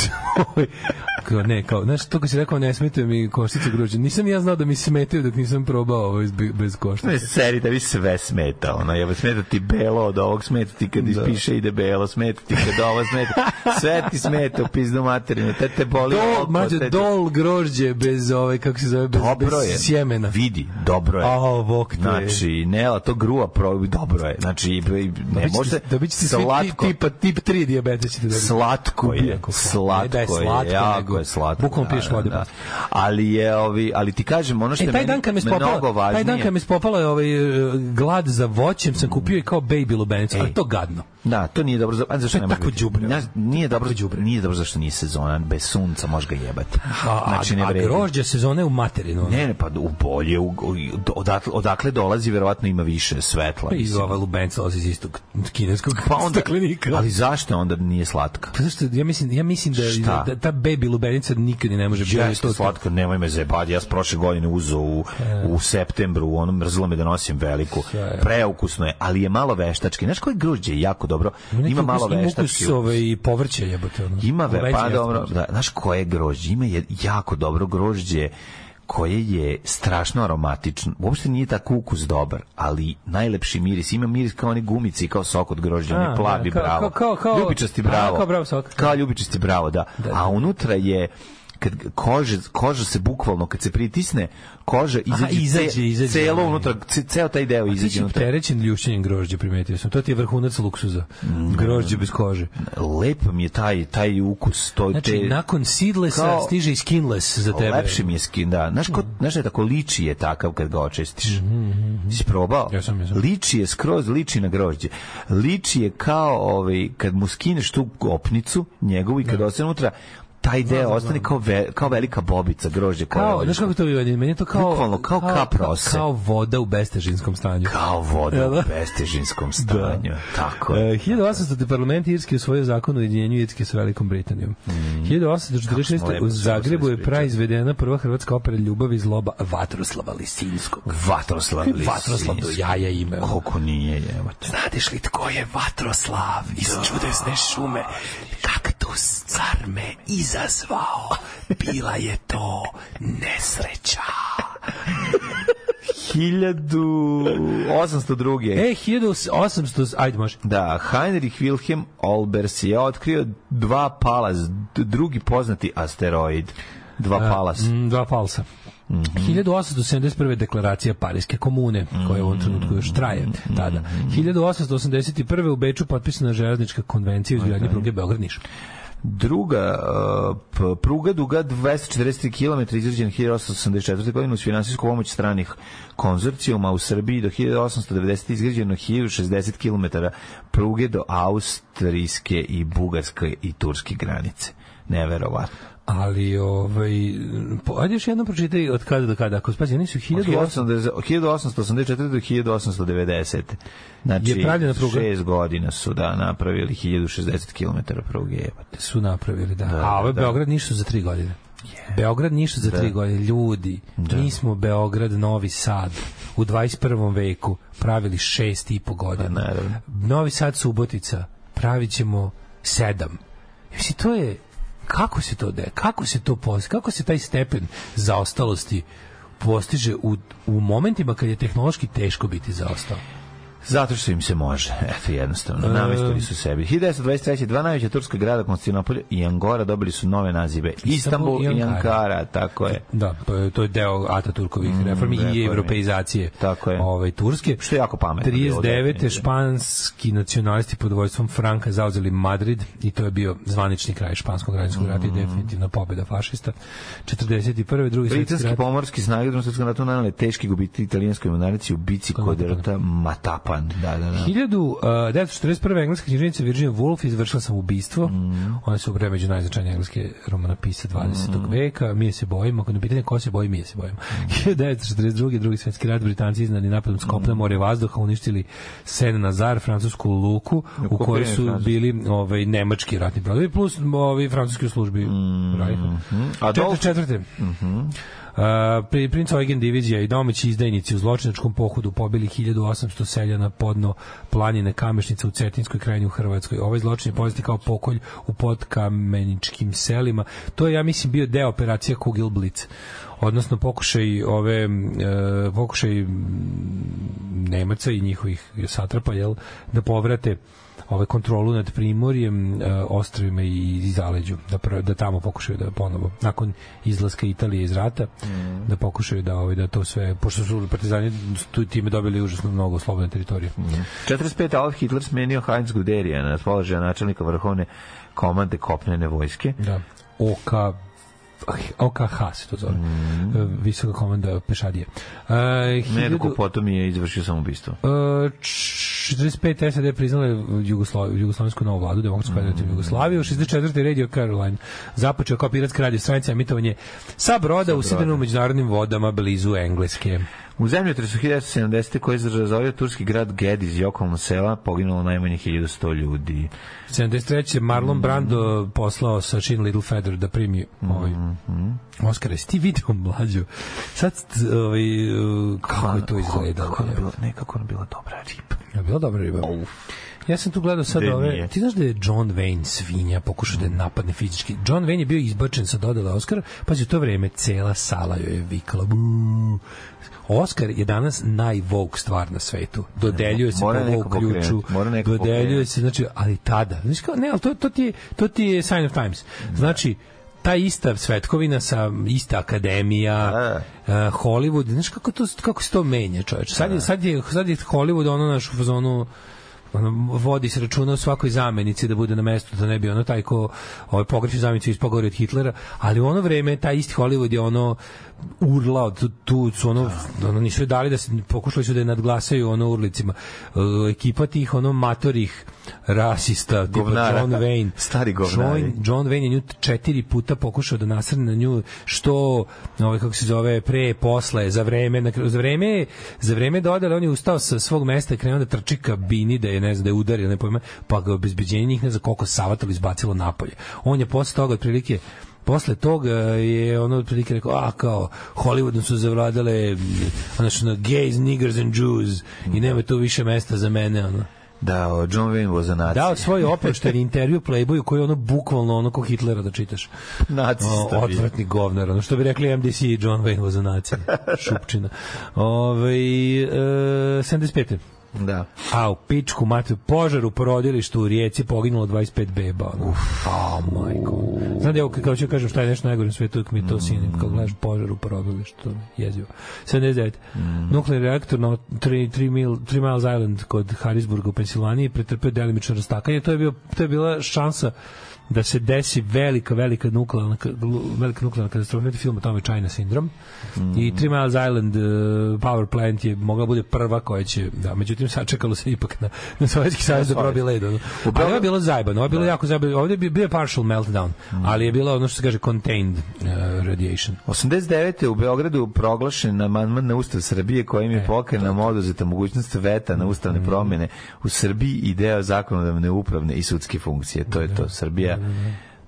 ne, kao, znaš, to kad si rekao ne smetaju mi koštice grožđe, nisam ja znao da mi smetaju dok nisam probao ovo bez, bez koštice. Ne, seri, da vi sve smeta, ono, jeba, smeta ti belo od ovog, smeta ti kad ispiše ide belo, smeta ti kad ovo smeta, sve ti smeta u pizdu materinu, te te boli Dol, oko, mađo, te dol grožđe bez ove, kako se zove, bez, Dobro bez je. sjemena. Vidi, dobro je. A, bok te. Znači, ne, ali to gruva probi, dobro je. Znači, ne možete, svi ti- slatko, tipa, tip 3 diabetes ćete. Slatko je, slatko da je jako je slatko. bukvalno piješ vode. Ali je ovi, ali ti kažem ono što E, taj dan kad me mnogo spopala, taj dan kad me spopala je ovaj e, glad za voćem, sam kupio i kao baby lubenicu, ali to gadno. Da, to nije dobro za a zašto To je ne može tako đubre. Nije dobro đubre. Nije dobro zašto nije sezona, bez sunca može ga jebati. A, Znači ne a, a grožđe sezone u materinu. Ne, ne, pa u bolje, u, odatle, odakle dolazi, verovatno ima više svetla. Pa I mislim. ova lubenica dolazi iz istog kineskog Pa onda, staklenika. ali zašto onda nije slatka? Pa zašto, ja mislim, ja mislim da, Šta? da, ta baby lubenica nikad ni ne može biti. Jeste to- slatko, nemoj me zebati. Ja sam prošle godine uzeo u, u septembru, ono mrzilo me da nosim veliku. Preukusno je, ali je malo veštački. Znaš koje grožđe jako dobro? neki Ima malo ima veštački. ukus ove i povrće jebote. Ono. Ima ve, pa dobro, da, znaš koje grožđe? Ima je jako dobro grožđe koje je strašno aromatično. Uopšte nije tako ukus dobar, ali najlepši miris. Ima miris kao oni gumici, kao sok od grožđa, A, oni plavi da, kao- bravo. kao- kao- ljubičasti a, bravo. kao bravo sok. Kao ljubičasti bravo, da. A unutra je kad kože, koža se bukvalno kad se pritisne koža izađe, izađe, ce- izađe. celo unutra ce- ceo taj deo Ti izađe si unutra opterećen ljušćenjem grožđa, primetio sam. To ti je vrhunac luksuza. Grožđe bez kože. lep mi je taj taj ukus to Znači, te nakon seedlessa kao- stiže i skinless za tebe. Lepši mi je skin, da. Znaš, ko, znaš da je tako liči je takav kad ga očistiš. Si probao? Mhm, Jesam, jesam. Liči je skroz, liči na grožđe. Liči je kao ovaj, kad mu skineš tu opnicu njegovu i kad ostane unutra, taj deo ostane kao, ve, kao velika bobica grožđe. Kao, je znaš kako to bi meni je to kao Bukvalno, kao kap rose. Kao voda u bestežinskom stanju. kao voda Jel da? u bestežinskom stanju. Tako je. E, 1800. parlament Irski usvojio zakon o ujedinjenju Irske s Velikom Britanijom. Mm. Kako smo 1846. lepo u Zagrebu je praizvedena prva hrvatska opera Ljubav i zloba Vatroslava Lisinskog. Vatroslav Vatroslav do Lisinski. jaja ime. Koliko nije, jebate. Znadeš li tko je Vatroslav iz čudesne šume? Kaktus car me izazvao. Bila je to nesreća. 1802. E, 1800, ajde može. Da, Heinrich Wilhelm Olbers je otkrio dva palas, drugi poznati asteroid. Dva palas. Mm, dva falsa. Mhm. 1871. deklaracija Parijske komune, koja u ovom trenutku još traje tada. 1881. u Beču potpisana železnička konvencija o izgradnji pruge Beograd-Niš. Druga uh, pruga duga 243 km izgrađena 1884. godine uz finansijsku pomoć stranih konzorcijuma u Srbiji do 1890. izgrađeno 1060 km pruge do austrijske i bugarske i turske granice. Neverovatno. Ali, ovaj, po, ajde još jednom pročitaj od kada do kada. Ako spazi, oni su Od 1800... 1884. do 1890. Znači, Je pravljena pruga? šest godina su da napravili 1060 km pruge. Jebate. su napravili, da. Da, A ovo je da. Beograd ništa za tri godine. Beograd ništa za tri godine. Ljudi, mi smo Beograd, Novi Sad u 21. veku pravili šest i po godina. Pa. Novi Sad, Subotica, pravit ćemo sedam. Mislim, to je, kako se to de, kako se to post, kako se taj stepen zaostalosti postiže u, u momentima kad je tehnološki teško biti zaostao. Zato što im se može, eto jednostavno, namestili su sebi. 1923. dva najveća turska grada, Konstantinopolj i Angora, dobili su nove nazive. Istanbul i Ankara, tako je. Da, to je- to je deo Ataturkovih reformi reformi. i evropeizacije Tako je. ovaj, Turske. Što je jako pametno bilo, 39. definitivno. španski nacionalisti pod vojstvom Franka zauzeli Madrid i to je bio zvanični kraj španskog građanskog rata i definitivno pobjeda fašista. 41. drugi svjetski Britanski rat. pomorski snage u drugom svjetskom ratu teški gubiti italijanskoj mornarici u bici kod rata Matapan. Da, da, da. 1941. engleska književnica Virginia Woolf izvršila sam ubistvo. Mhm. Ona se ubre među najznačajnije engleske romanopise 20. veka. Mi je se bojimo. Ako na pitanje ko se boji, mi je se bojimo. Mhm. 1942. drugi svjetski rat Britanci iznani napadom s kopna, more vazduha uništili Sen Nazar, francusku luku, u kojoj su bili ovaj, nemački ratni brodovi, plus ovi francuski u službi Rajha. Mhm. Adolf- 44. Uh, pri princ Eugen divizija i domaći izdajnici u zločinačkom pohodu pobili 1800 seljana podno planine Kamešnica u Cetinskoj krajini u Hrvatskoj. Ovaj zločin je poznati kao pokolj u podkameničkim selima. To je, ja mislim, bio deo operacije Kugelblitz odnosno pokušaj ove e, pokušaj Nemaca i njihovih satrapa jel, da povrate ove kontrolu nad Primorjem, e, ostrovima i, i zaleđu, da, pr- da tamo pokušaju da ponovo, nakon izlaska Italije iz rata, da pokušaju da, ovaj, da to sve, pošto su partizani tu time dobili užasno mnogo slobodne teritorije. 45. Adolf Hitler smenio Heinz Guderija na položaja načelnika vrhovne komande kopnene vojske. Da. OK OKH se to zove. E, Visoka komanda pešadije. Uh, Nedugo potom je izvršio samobistvo. Uh, 45. SAD priznala je Jugoslaviju, jugoslovensku novu vladu, demokratsku federativnu Jugoslaviju, 64. Radio Caroline započeo kao piratska radio stranica emitovanje sa broda usidreno u međunarodnim vodama blizu Engleske. U zemljotresu 1970. koji je razovio turski grad Gediz i okolno sela poginulo najmanje 1100 ljudi. 73. Marlon Brando poslao sa Shin Little Feather da primi ovaj Oscar. Jesi ti video mlađu? Sad, ovaj, kako je to izgledalo? Kako je bila, nekako ona bila dobra riba. Je bila dobra riba? Ja sam tu gledao sad ove... nije? Ti znaš da je John Wayne svinja pokušao da je napadne fizički. John Wayne je bio izbačen sa dodala Oscar, pazi u to vreme cela sala joj je vikala. "Buu." Oscar je danas najvog stvar na svetu. Dodeljuje se Mora po Vogue ključu, dodeljuje se, znači, ali tada, znači kao, ne, ali to, to, ti je, to ti je sign of times. Znači, ta ista svetkovina sa ista akademija, uh, Hollywood, znaš kako to kako se to menja, čoveče. Sad je sad je sad je Hollywood ono naš u fazonu ono, vodi se računa o svakoj zamenici da bude na mestu da ne bi ono taj ko ovaj pogreši zamenicu ispogori od Hitlera ali u ono vreme taj isti Hollywood je ono urlao tu, tu su ono, ono nisu dali da se pokušali su da je nadglasaju ono urlicima uh, ekipa tih ono matorih rasista tipa Govnara. John Wayne Stari govnari. John, John Wayne je nju četiri puta pokušao da nasrne na nju što ovaj kako se zove pre posle za vreme na, za vreme za vreme dodale on je ustao sa svog mesta i krenuo da trči ka bini da je ne znam da je udario ne pojma pa ga obezbeđenje njih ne znam koliko savatalo izbacilo napolje on je posle toga otprilike posle toga je ono otprilike rekao, a kao, Hollywoodom su zavladale ono što gays, niggers and Jews i nema tu više mesta za mene, ono. Da, o, John Wayne was a nazi. Dao svoj oprošteni intervju Playboyu koji je ono bukvalno ono ko Hitlera da čitaš. Nacista O, bio. Otvrtni govnar, ono što bi rekli MDC John Wayne was a nazi. Šupčina. Ove, e, 75. Da. A u pičku mate, požar u porodilištu u Rijeci poginulo 25 beba. Ono. A, majko. Znam da ja kao ću kažem šta je nešto najgore na svetu, mi to sinim, kad gledaš požar u porodilištu, jezivo. 79. Nuklearni reaktor na 3, 3, mil, 3 Miles Island kod Harrisburga u Pensilvaniji pretrpeo delimično rastakanje. To je, bio, to je bila šansa da se desi velika, velika nuklearna, velika nuklearna katastrofa. Imate film o tome China Syndrome. I Three Miles Island uh, power plant je mogla bude prva koja će, da, međutim sačekalo se ipak na, na Sovjetski savez da probi led. ono. Ali ovo je bilo zajbano, ovo je bilo jako zajbano. Ovdje je bio- partial meltdown, ali je bilo ono što se kaže contained uh, radiation. 89. u Beogradu proglašen amandman na Ustav Srbije kojim je pokrenam oduzeta mogućnost veta na ustavne promjene u Srbiji i deo zakonodavne upravne i sudske funkcije. To je to. Srbija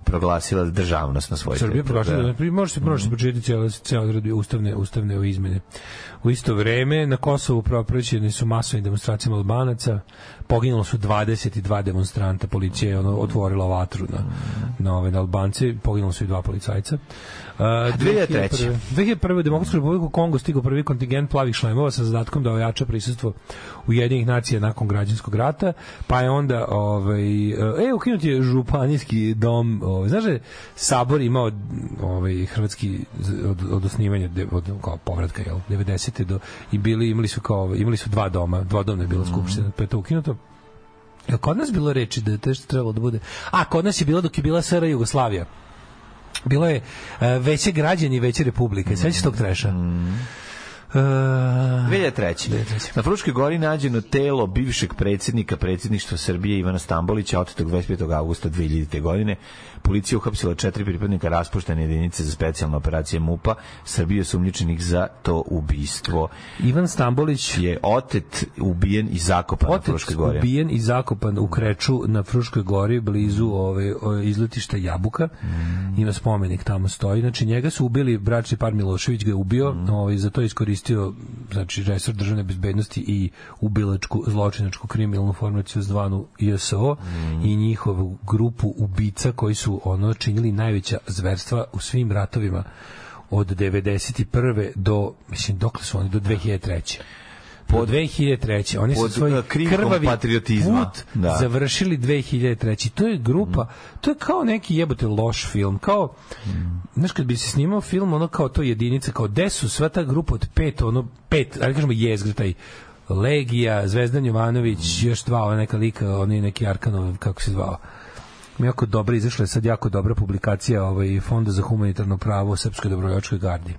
proglasila državnost na svoj Srbija proglasila da. može se može se pročitati cela cela odredbe ustavne ustavne ove izmene. U isto vreme na Kosovu propraćene su masovne demonstracije Albanaca, poginulo su 22 demonstranta, policija je ono otvorila vatru na na ove na Albance, poginulo su i dva policajca. Uh, 2003. 2001. u Demokratsku republiku Kongo stigao prvi kontingent plavih šlemova sa zadatkom da ojača prisustvo Ujedinjenih nacija nakon građanskog rata, pa je onda ovaj e ukinut je županijski dom, ovaj znaš da sabor imao ovaj hrvatski od, od osnivanja od kao povratka jel 90. do i bili imali su kao imali su dva doma, dvodomna je bila skupština, pa je to ukinuto. Jel kod nas bilo reči da je to što trebalo da bude? A, kod nas je bilo dok je bila SR Jugoslavija. Bilo je e, veće građani veće republike. Sveći tog treša? E, 2003. Na Fruškoj gori nađeno telo bivšeg predsjednika predsjedništva Srbije Ivana Stambolića otetog 25. augusta 2000. godine. Policija uhapsila četiri pripadnika raspuštene jedinice za specijalne operacije MUPA. Srbije je sumnjičenih za to ubistvo. Ivan Stambolić Je otet, ubijen i zakopan na Otec Fruškoj gori. ubijen i zakopan u Kreču na Fruškoj gori blizu ove, ove izletišta Jabuka. Mm. Ima spomenik tamo stoji. Znači njega su ubili bračni par Milošević ga je ubio, Mm. ovaj za to je iskoristio znači resor državne bezbednosti i ubilačku zločinačku kriminalnu formaciju zvanu JSO Mm. i njihovu grupu ubica koji su ono činili najveća zverstva u svim ratovima od 91. do mislim dokle su oni do 2003. Pod 2003. Oni su svoj krinkom krvavi patriotizma. put Da. završili 2003. To je grupa, to je kao neki jebote loš film, kao znaš kad bi se snimao film ono kao to jedinica, kao gde su sva ta grupa od pet, ono pet, ajde kažemo jezgre taj Legija, Zvezdan Jovanović, još dva, ova neka lika, oni neki Arkanov, kako se zvao jako dobra, izašla je sad jako dobra publikacija ovaj, Fonda za humanitarno pravo u Srpskoj dobrovoljačkoj gardi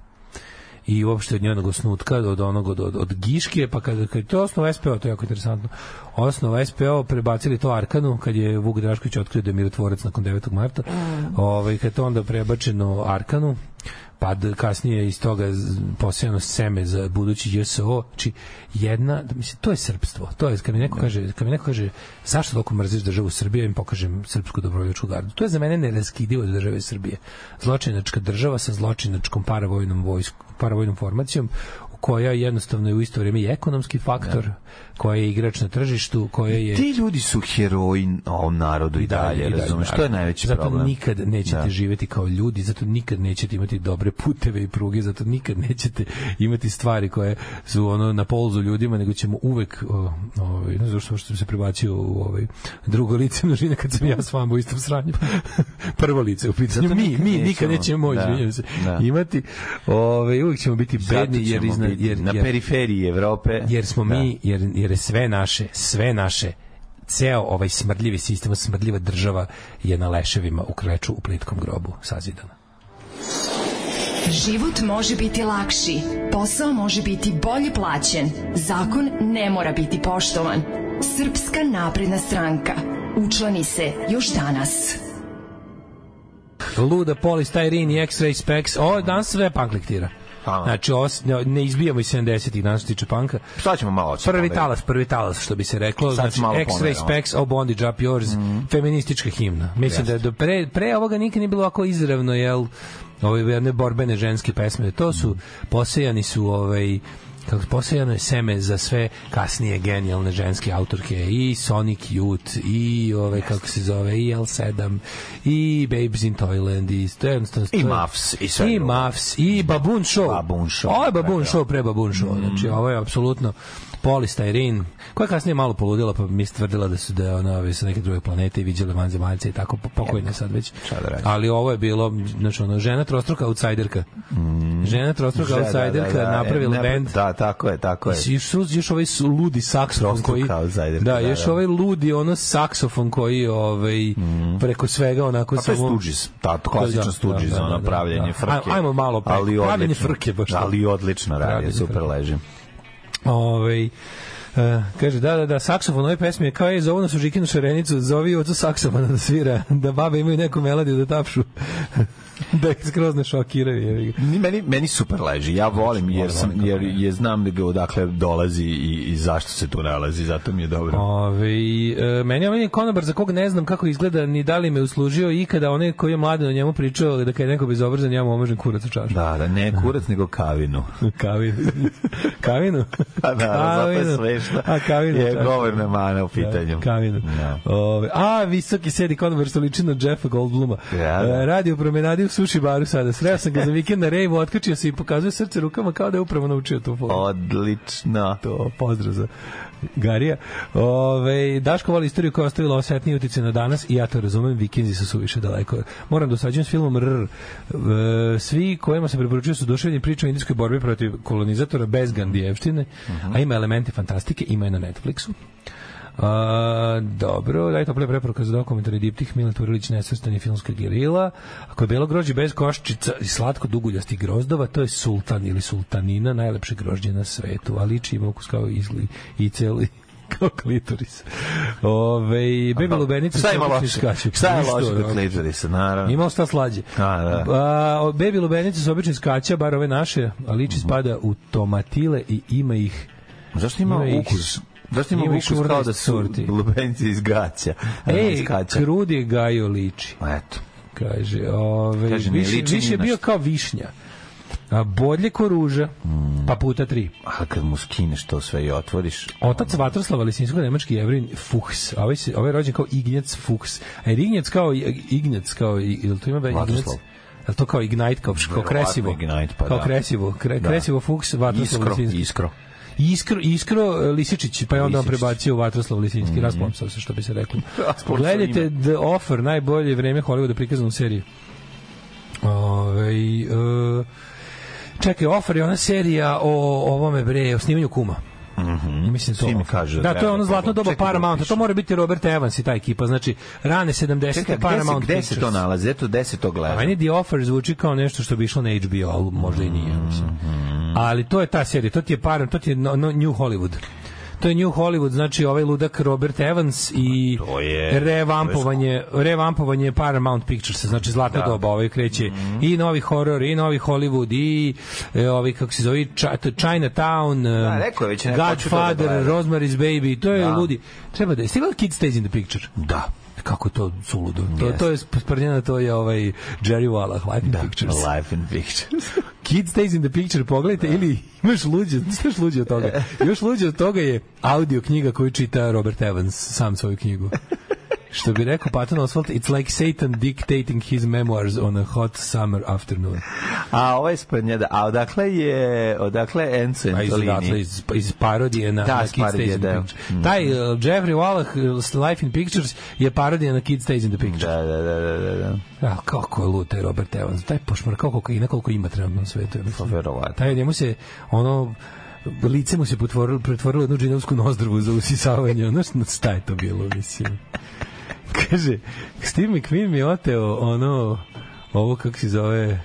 i uopšte od njenog osnutka od onog od, od, od Giške pa kad, kad je to osnova SPO to je jako interesantno osnova SPO prebacili to Arkanu kad je Vuk Drašković otkrio da je mirotvorac nakon 9. marta ovaj, kad je to onda prebačeno Arkanu pa kasnije iz toga posejano seme za budući JSO, znači jedna, da mislim, to je srpstvo, to je, kad mi neko kaže, kad mi neko kaže, zašto toliko mrziš državu Srbije, ja im pokažem srpsku dobrovoljačku gardu. To je za mene neraskidivo od države Srbije. Zločinačka država sa zločinačkom paravojnom vojskom, paravojnom formacijom, koja jednostavno je u isto vrijeme i ekonomski faktor, koja je igrač na tržištu, koja je... Ti ljudi su heroji ovom narodu i dalje, razumeš? To je najveći zato problem. nikad nećete Da. živjeti kao ljudi, zato nikad nećete imati dobre puteve i pruge, zato nikad nećete imati stvari koje su ono na polzu ljudima, nego ćemo uvek ovaj ne znam što sam se prebacio u ovaj drugo lice množine kad sam ja s vama u istom sranju. Prvo lice u pitanju. Zato Mi, nikad mi nikad nećemo, nećemo moći, da, se, da. imati. Ovaj uvek ćemo biti Zato bedni jer, ćemo izna, biti jer, na jer, periferiji Evrope. jer smo Da. mi jer, jer je sve naše sve naše ceo ovaj smrdljivi sistem smrdljiva država je na leševima u kreču u plitkom grobu sazidana Život može biti lakši, posao može biti bolje plaćen, zakon ne mora biti poštovan. Srpska napredna stranka. Učlani se još danas. Luda, Polystyrene i X-Ray Specs ovo danas sve punk lektira Hvala. Znači, os, ne, ne izbijamo iz 70-ih danas što tiče panka. Šta ćemo malo odsjeti? Prvi talas, prvi talas, što bi se reklo. Sad Znači, X-Ray. Specs, Oh Bondage Up Yours, feministička himna. Mislim da do pre, pre ovoga nikad nije bilo ovako izravno, jel, ove jedne borbene ženske pesme. To su, posejani su, ovaj, kako posejano je seme za sve kasnije genijalne ženske autorke i Sonic Youth i ove kako se zove i L7 i Babes in Toyland i jednostavno I Muffs, i sve i. Muffs i Baboon Show Baboon Show, ovo je Baboon. Show pre Baboon Show znači ovo je apsolutno Polystyrene koja je kasnije malo poludila pa mi je tvrdila da su da je ona sa neke druge planete i viđale vanzemaljce i tako po- pokojne sad već da ali ovo je bilo znači ono žena trostruka outsiderka žena trostruka Da, da, outsiderka da, da, napravila e, bend Da, tako je, tako je. još, još ovaj ludi saksofon koji da, još da. ovaj ludi ono saksofon koji ovaj preko svega onako A to je Stooges, ta klasičan Da, Stooges, da, da, ono pravljenje da. frke. Aj- Ajmo malo preko. odlično, frke baš. Ali odlično radi, super frke. Leži. Ovaj Uh, kaže, da, da, da, saksofon ove pesme je kao je, zovu nas u Žikinu šarenicu, zovi ocu saksofona da svira, da babe imaju neku melodiju da tapšu. da ih skroz ne šokiraju. meni meni super leži. Ja volim jer sam jer je znam da ga odakle dolazi i, i zašto se tu nalazi, zato mi je dobro. Ove, e, meni je konobar za kog ne znam kako izgleda, ni da li me uslužio ikada onaj koji je mladen o njemu pričao da kad je neko bezobrazan, ja mu omažem kurac u čašu. Da, da, ne kurac nego kavinu. Kavinu. Kavinu? Pa da, zato je smešno. A, kavinu. Je govorna mana u pitanju. Da, Kavinu. Da. Ove, a, visoki sedi konobar što liči na Jeffa Goldbluma. Da, da. E, radi u promenadi u suši baru sada. Sreo sam ga za vikend na rejvu, otkačio se i pokazuje srce rukama kao da je upravo naučio tu foru. Odlično. To, pozdrav za Garija. Ove, Daško voli istoriju koja je ostavila osetniji utjecaj na danas i ja to razumem, vikinzi su suviše daleko. Moram da usađujem s filmom RR. E, svi kojima se preporučuju su duševni priča o indijskoj borbi protiv kolonizatora bez Gandijevštine, a ima elemente fantastike, ima je na Netflixu. A, dobro, daj tople preporuka za dokumentarni diptih Milan Turilić nesvrstani filmska gerila. Ako je belo grožđe bez koščica i slatko duguljastih grozdova, to je sultan ili sultanina, najlepše grožđe na svetu, a liči ima ukus kao izli i celi kao klitoris. Ove, bebi lubenica Šta se ima loše? Šta je loše kod klitorisa, naravno? Ima šta slađe. A, da. A, bebi lubenice su obično iskaća, bar ove naše, a liči spada u tomatile i ima ih Zašto ima, Ima ih- ukus? Zašto ima, ukus kao 14 da su sorti. lubenci iz gaća? Ej, krudi gajo liči. Eto. Kaže, ove, Kaže, ne više, liči više je bio kao višnja. A bolje ko ruža, pa puta tri. A kad mu skineš to sve i otvoriš, Otac Vatroslava Lisinskog nemački jevrin Fuchs. A ovaj, se, ovaj je rođen kao Ignjac Fuchs. A jer Ignjac kao, Ignjac kao, ili to ima be, Ignjac? Vatroslav. Je to kao Ignite, kao, kao kresivo? Ignite, pa kao da. kresivo. Kre, Da. Kresivo Fuchs, Vatroslav iskro, iskro. Iskro, Iskro e, Lisičić, pa je onda on prebacio u Vatroslav Lisinski, mm raspomsao se, što bi se reklo. Raspomsao Gledajte ime. The Offer, najbolje vreme Hollywooda prikazano u seriji. Ove, e, čekaj, Offer je ona serija o ovome bre, o snimanju kuma. Mhm. Mislim to. Svi mi kažu da da, to je ono zlatno doba Čekaj Paramounta. To mora biti Robert Evans i ta ekipa. Znači, rane 70. Čekaj, gde se, Paramount gde se to nalazi? Eto, gde se to A gleda? meni The Offer zvuči kao nešto što bi išlo na HBO, možda i nije, mislim. Ali to je ta serija, to ti je Param, to ti je no, no, New Hollywood. To je New Hollywood, znači ovaj ludak Robert Evans i To je- revampovanje, revampovanje Paramount Pictures, znači zlatna Da. doba, ovaj kreće i novi horor, i novi Hollywood, i e, ovi, kako se zove, Ch- Chinatown, Da, e, rekao je već, to da Godfather, gledam. Rosemary's Baby, to je Da. ludi. Treba da je, stigla Kid Stays in the Picture? Da. Kako to suludo. To, Jeste. to je sprdnjena, to je ovaj Jerry Wallach, Life in Pictures. Life in Pictures. Kid Stays in the Picture, pogledajte, ili imaš luđe, znaš luđe od toga. Još luđe od toga je audio knjiga koju čita Robert Evans, sam svoju knjigu. Što bi rekao Patton Oswalt, it's like Satan dictating his memoirs on a hot summer afternoon. A ovo je da. A odakle je, odakle Enzo A iz, Antolini? iz, iz parodije na, Da, na iz Kid Stays in the da. Picture. Taj uh, Jeffrey Wallach, uh, Life in Pictures, je parodija na Kid Stays in the Picture. Da, da, da, da, da, da. Ja, kako je lud taj Robert Evans. Taj pošmrkao koliko ima trenutno na svetu. Pa verovatno. Taj njemu se ono lice mu se pretvorilo, pretvorilo u jednu džinovsku nozdrvu za usisavanje. Ono što šta je to bilo, mislim. Kaže, Steve McQueen mi oteo ono, ovo kako se zove,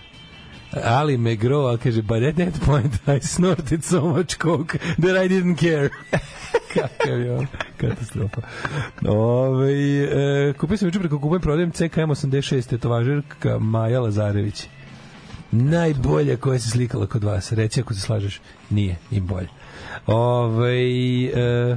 Ali McGraw, a kaže, but at that point I snorted so much coke that I didn't care. Kakav je on, katastrofa. Ove, e, kupio sam juče preko kupujem prodajem CKM 86 tetovažerka Maja Lazarević. Najbolja koja se slikala kod vas. Reci ako se slažeš. Nije, im bolje. Ove, e,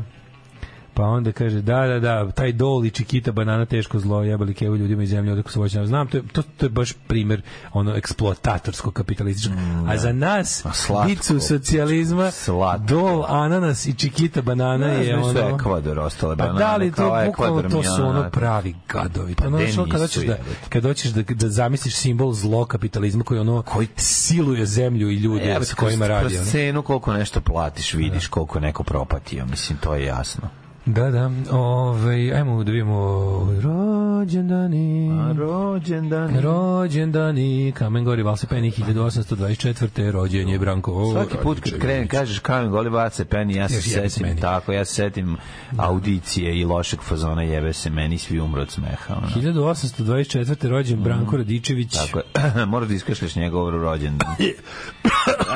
pa onda kaže, da, da, da, taj dol i čikita banana teško zlo, jebali kevu ljudima iz zemlje, odakle su voćena. Znam, to je, to, to je baš primer ono eksploatatorsko kapitalističko. A za nas, A slatko. dicu socijalizma, Slatko. dol, ananas i čikita banana Ne je ono... Ekvador ostale Pa banane. da li to bukvalno Ekvador to su ono pravi gadovi. Pa Pa ono što kad nisu, hoćeš da kad hoćeš da da zamisliš simbol zlo kapitalizma koji ono koji siluje zemlju i ljude Jebote, sa kojima radi. Kroz ono. cenu koliko nešto platiš, vidiš koliko je neko propatio, mislim, to je jasno. Da, da. Ove, ajmo da vidimo rođendani. A rođendan. Rođendani, Kamen Gori Valsepeni 1824. rođen je Branko Svaki put kad krenem, kažeš kamen goli bace peni, ja se Još setim meni. tako, ja se setim audicije i lošeg fazona jebe se meni, svi umro od smeha. Ono. 1824. rođen Branko Radičević. Tako je, moraš da iskašljaš njegov rođendan.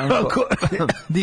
Branko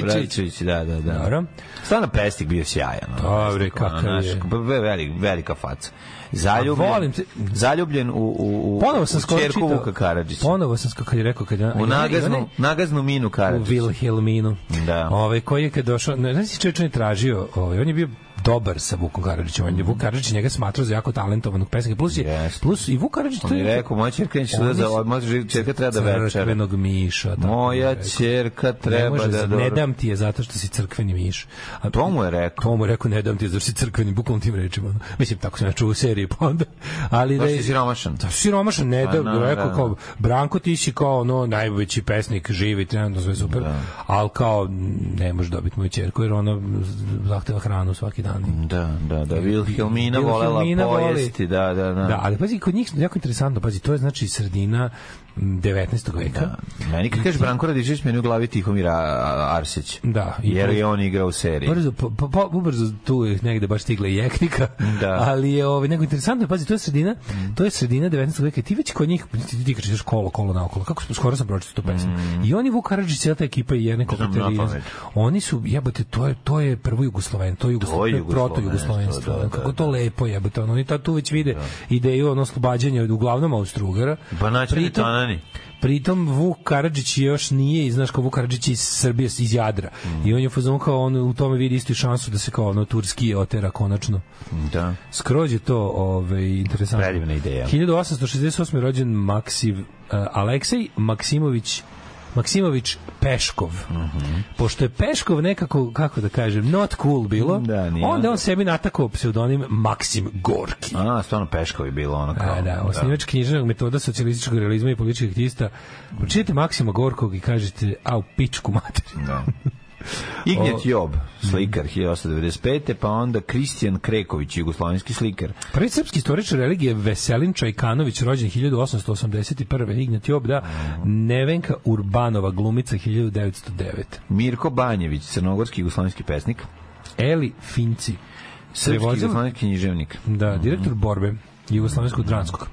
Radičević. Da, da, da. Dobro. Stvarno pesnik bio sjajan. Dobre, pesnik, ono, kakav je. velik- velika faca. Zaljubljen, volim te- zaljubljen u, u, u, Ponovo sam u čerku. Vuka Karadžića. Ponovo sam skoro je rekao kad ja, U nagaznu, nagaznu minu u Karadžića. Wilhelminu. Da. Ovaj koji je kad došao, ne znam si čovjek on je tražio, ovaj on je bio dobar sa Vukom Karadžićem. On je Vuk Karadžić njega smatrao za jako talentovanog pesnika. Plus, je, Jeste. plus i Vuk Karadžić On je rekao, moja čerka neće da za, moja čerka treba da večera. miša. tako Moja čerka Ne, treba može, da... za- ne dam ti je zato što si crkveni miš. A To mu je rekao. To mu je rekao ne dam ti je zato što si crkveni, bukvalno tim rečima. Mislim, tako sam ja čuo u seriji, pa onda... Ali da Zašto je, si siromašan? da, siromašan, ne Pa, da, no, rekao da. kao, Branko, ti si kao ono najveći pesnik, živi, trenutno sve super, Da. ali kao, ne možeš dobiti moju čerku, jer ona zahteva hranu svaki dan. Da, da, da. Wilhelmina volela Wilhelmina voli. pojesti, da, da, da. Da, ali pazi, kod njih jako interesantno, pazi, to je znači sredina 19. veka. Da. Meni kad kažeš Branko Radičević, meni u glavi Tihomir Arsić. Da, i Jer je on igrao u seriji. Brzo, po, po, po, ubrzo tu je negde baš stigla i jeknika, Da. ali je ovaj, nego interesantno, pazi, to je sredina, to je sredina 19. veka, ti već kod njih, ti, ti kažeš kolo, kolo naokolo, kako smo, skoro sam pročitao tu pesmu, i oni Vuk Karadžić, cijela ta ekipa i Jerne Kokaterina, oni su, jebote, to je, to je prvo Jugosloven, to je, Jugoslo, to je Jugoslovenstvo, proto Jugoslovenstvo, da, da, kako da. to lepo jebote, oni tad tu već vide ideju ono oslobađanja od uglavnom Austro-Ugara. Banaćani Tanani. Pritom Vuk Karadžić još nije, znaš kao Vuk Karadžić iz Srbije, iz Jadra. Mm. I on je u fazonu kao on u tome vidi istu šansu da se kao ono turski otera konačno. Da. Skroz je to ovaj, interesantno. Predivna ideja. 1868. rođen Maksiv, uh, Aleksej Maksimović Maksimović Peškov. Mhm. Pošto je Peškov nekako, kako da kažem, not cool bilo, Da, nije. onda on sebi natakao pseudonim Maksim Gorki. A, stvarno Peškovi bilo ono kao. A, da, osnivač književnog metoda socijalističkog realizma i političkih aktivista. Pročitajte Maksima Gorkog i kažete, a u pičku mater. Da. Ignjet Job, slikar 1895. Pa onda Kristijan Kreković, jugoslovenski slikar. Prvi srpski istoričar religije Veselin Čajkanović, rođen 1881. Ignat Job, da. Nevenka Urbanova, glumica 1909. Mirko Banjević, crnogorski jugoslovenski pesnik. Eli Finci, Srpski jugoslovenski književnik. da, direktor borbe Jugoslovenskog dranskog.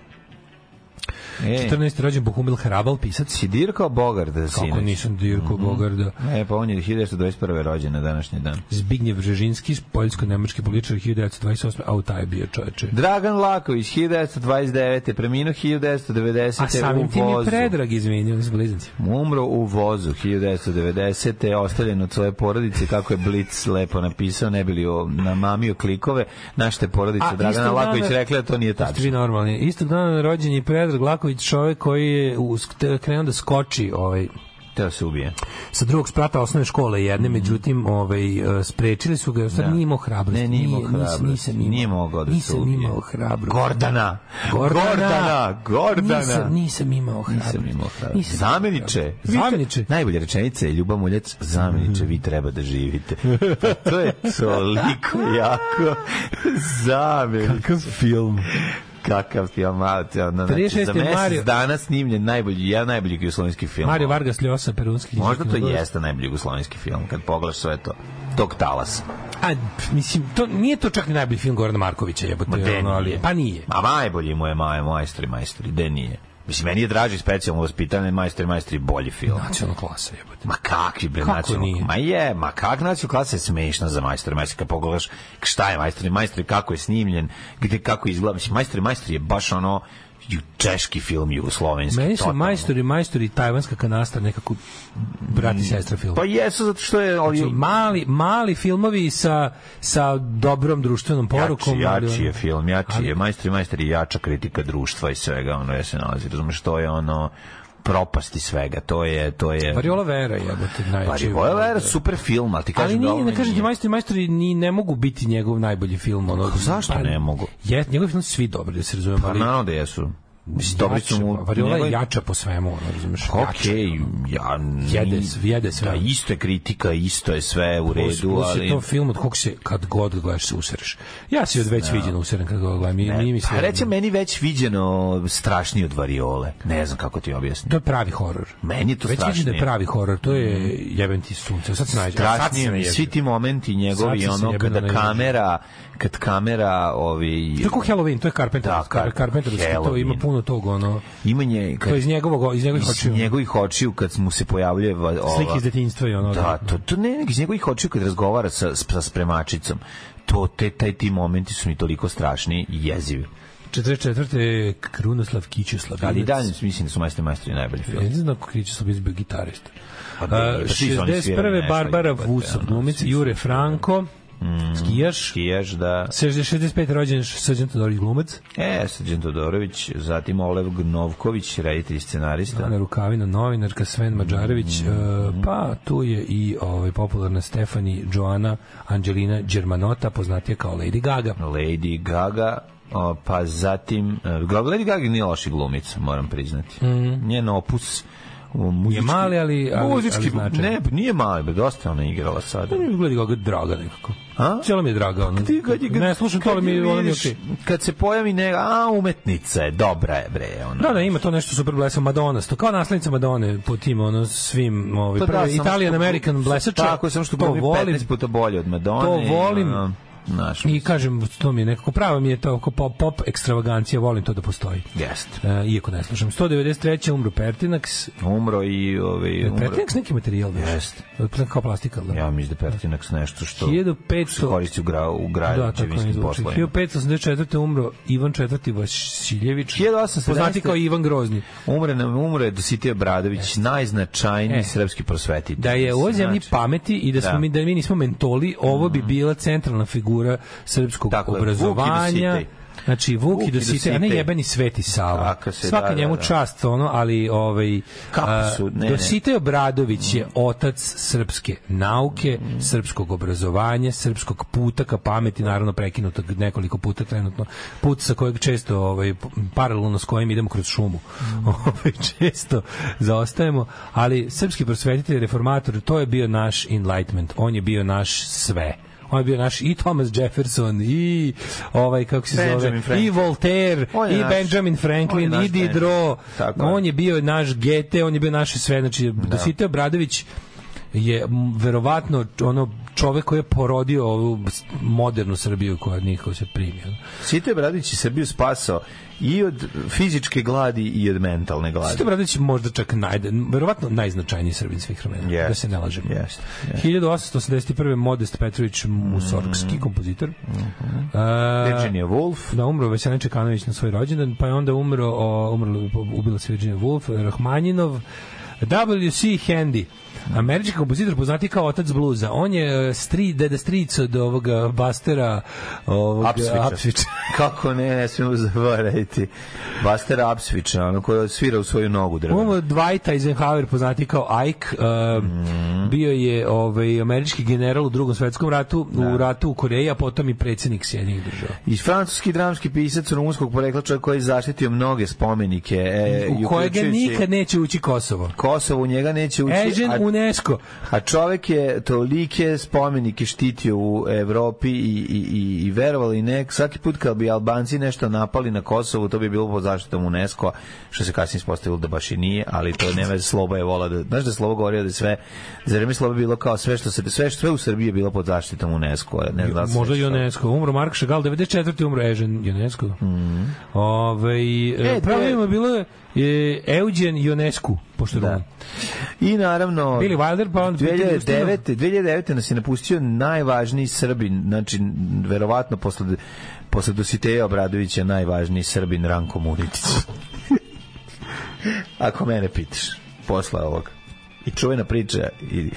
E, 14. rođen Bohumil Hrabal, pisac. si dirkao Bogarda, Kako sinoć? nisam Dirko Bogarda. E, pa on je 1921. rođen na današnji dan. Zbignjev Bžežinski, poljsko-nemački političar 1928. A u taj je bio čoveče. Dragan Laković, 1929. preminuo 1990. A samim tim je. Predrag izvinio, oni su blizanci. Umro u vozu 1990. ostavljen od svoje porodice, kako je Blitz lepo napisao, ne bili namamio klikove, našte porodice Dragana Laković rekla da to nije Jeste vi tačno. normalni. Istog dana rođen je Predrag Laković, koji je us- te- krenuo da skoči ovaj, Teo se ubije. sa drugog sprata osnovne škole jedne, međutim ovaj, e, sprečili su ga, sad Da. nije imao hrabrosti. Ne, nije imao nisam- hrabrosti. Nisam, imao, Nije mogao da se nisam ubije. imao hrabrosti. Gordana! Gordana! Gordana! Gordana! Nisam, nisam imao hrabrosti. Nisam imao hrabrosti. Nisam Zameniče. Zameniče. Najbolja rečenica je Ljuba Muljac. Zameniče, vi treba da živite. Pa to je toliko jako. Zameniče. Kakav film. Kakav film, a, ono, znači, 36. za mesec Mario- dana snimljen najbolji, jedan najbolji jugoslovenski film. Mario Vargas Ljosa, perunski. Možda to jeste najbolji jugoslovenski film, kad pogledaš sve to. Tog talasa. A, mislim, to, nije to čak ni najbolji film Gorana Markovića, jebote, ono, ali, pa nije. A najbolji mu je Maje, majstori, majstori, de nije. Mislim, meni je draži specijalno vaspitanje majstori, majstori bolji film. Nacionalna klasa, jebote. Ma kakvi bre nije? Ma je, ma kak nacionalna klasa je smešna za majstori, majstori kad pogledaš šta je majstori, majstori kako je snimljen, gde kako izgleda, mislim majstori, majstori je baš ono ju- češki film jugoslovenski. Meni su majstori, majstori tajvanska kanasta nekako brat i sestra film. Pa jesu zato što je ali Znači, mali, mali filmovi sa, sa dobrom društvenom porukom. jači, jači je film, jači ali- je majstori, majstori jača kritika društva i svega, ono je se nalazi, razumeš, to je ono propasti svega, to je, to je... Variola Vera jebote najjači. Variola Vera, super film, ali ti kažem Ali da nije, ne kažem ti majstori, majstori ni ne mogu biti njegov najbolji film. Ono, Zašto ne mogu? Je, njegovi film svi dobri, da se razumemo. Pa ali naravno da jesu. Mislim, dobri su mu... Variola je njegovi- jača po svemu, ono, razumeš? Okej, ja... Jede, jede sve. Da, isto je kritika, isto je sve u Plus, redu, plus ali... je to film od kog se kad god gledaš se usereš. Ja se od već viđen useren kad ga gledam. Mi, mi, mi Pa reći meni već viđeno strašnije od variole. Ne znam kako ti objasnim. To je pravi horor. Meni je to Već vidim da strašnije. je pravi horor, to je jebem ti sunce. Sad se nađe. Se Strašnije je. Svi ti momenti njegovi, se ono, kada kamera, kad kamera, ovi... To je Halloween, to je Carpenter. Da, Car- Carpenter, to ima Halloween. Puno tog, ono, Ima nje, kad, to iz njegovog, iz njegovih iz očiju. njegovih očiju kad mu se pojavljuje va- ova, Slike iz detinjstva i ono. Da, to, to ne, iz njegovih očiju kad razgovara sa, sa spremačicom. To, te, taj, ti momenti su mi toliko strašni i jezivi. 44. Krunoslav Kićuslav. Ali dalje mislim da su Majstori majstori najbolji film. Ne znam kako Kićuslav je bio gitarista. Pa da, Uh, pa svi su oni svirali 61. nešto, Barbara Vusov, glumica, Jure svirali. Franko, skijaš, Kijaš, da. 65. rođen Srđan Todorović glumac, E, Srđan Todorović, zatim Olev Gnovković, reditelj i scenarista. Ana Rukavina, novinarka Sven Mađarević, Mm. uh, pa tu je i ovaj, popularna Stefani Joana Angelina Germanota, poznatija kao Lady Gaga. Lady Gaga, o, pa zatim e, Lady Gaga nije loši glumica, moram priznati. Njen opus muzički. Je mali, ali- ali- muzički, ali ne, nije mali, be, dosta ona igrala sada. Mi gledi Gaga draga nekako. A? Cijelo mi je draga. Ono. Ti kad je, ne slušam to, kad ali mi, je ono mi okej. Kad se pojavi ne, a umetnica je, dobra je bre, ona. Da, da, ima to nešto super blesa Madonna, sto kao naslednica Madone po tim ono svim ovaj Pa da, prvi samo Italian što- American blesača. Tako je, samo što to volim. 15 puta bolje od Madone. To volim. ono, Znaš, I kažem, to mi je nekako prava mi je to oko pop, pop ekstravagancija, volim to da postoji. Jeste. E, iako ne slušam. 193. umro Pertinax. Umro i ovaj umro. Pertinax neki materijal, da. Jeste. Kao plastika, da. Ja mislim da Pertinax nešto što 1500 se koristi u, gra, u Da, građevinskim zvuči. poslovima. 1584. umro Ivan IV. Vasiljević, 1817. poznati kao Ivan Grozni. Umre nam umre Dositej Obradović, najznačajniji E. srpski prosvetitelj. Da je u zemlji Znači, pameti i da smo Da. mi da mi nismo mentoli, ovo bi bila centralna figura srpskog Tako je, i obrazovanja. Dositej. Znači Vuk, i i Dositej, a ne jebeni Sveti Sava. Se, Svaka da, da, njemu da. čast ono, ali ovaj Kako su, ne. Dositej Obradović je otac srpske nauke, srpskog obrazovanja, srpskog puta ka pameti, naravno prekinutog nekoliko puta trenutno, put sa kojeg često ovaj paralelno s kojim idemo kroz šumu. Ovaj često zaostajemo, ali srpski prosvetitelj reformator, to je bio naš enlightenment, on je bio naš sve on je bio naš i Thomas Jefferson i ovaj kako se Benjamin zove Franklin. i Voltaire i naš- Benjamin Franklin i Diderot. On je bio naš Gete on je bio naše sve. Znači Dositej Obradović je verovatno ono čovek koji je porodio ovu modernu Srbiju koja nikako se primio. Sitoj Obradović je Srbiju spasao i od fizičke gladi i od mentalne gladi. Dositej Obradović je možda čak naj, verovatno najznačajniji Srbin svih vremena, Jest, da se ne lažemo. jest, jest. 1881. Modest Petrović Musorgski kompozitor. Uh, Virginia Woolf. Da, umro Veselin Čekanović na svoj rođendan, pa je onda umro, o, umrlo, ubila se Virginia Woolf, Rahmanjinov, W.C. Handy, američki kompozitor poznati kao otac bluza. On je e, stri, deda stric od ovoga Bastera ovog, Apsvića. Apsvića. Kako ne, ne smijemo zaboraviti. Buster Apsvića, ono koji svira u svoju nogu drvenu. Umro Dwight Eisenhower, poznati kao Ike, uh, bio je ovaj, američki general u drugom svetskom ratu, u ratu u Koreji, a potom i predsjednik Sjedinjenih država. I francuski dramski pisac rumunskog porekla čovjek koji je zaštitio mnoge spomenike. E, U kojega nikad neće ući Kosovo. Kosovo u njega neće ući. Ežen UNESCO. a čovjek je tolike spomenike štitio u Evropi i, i, i, i verovali i nek, svaki put kad bi Albanci nešto napali na Kosovu, to bi bilo pod zaštitom UNESCO, što se kasnije ispostavilo da baš i nije, ali to nema Sloba je vola da, znaš da je Sloba govorio da je sve, za vreme Sloba bilo kao sve što se, sve, sve u Srbiji je bilo pod zaštitom UNESCO, ne znam da Možda toga. UNESCO. Umro Mark Chagall, 94. umro Ežen UNESCO. Mm. Ove, E, e, ime je bilo e, Eugen UNESCO, pošto Da. I naravno Billy Wilder, pa onda 2009. 2009. nas je napustio najvažniji Srbin, znači verovatno posle posle Dositeja Obradovića najvažniji Srbin Ranko Munitić. Ako mene pitaš, posle ovog. I čuvena priča i,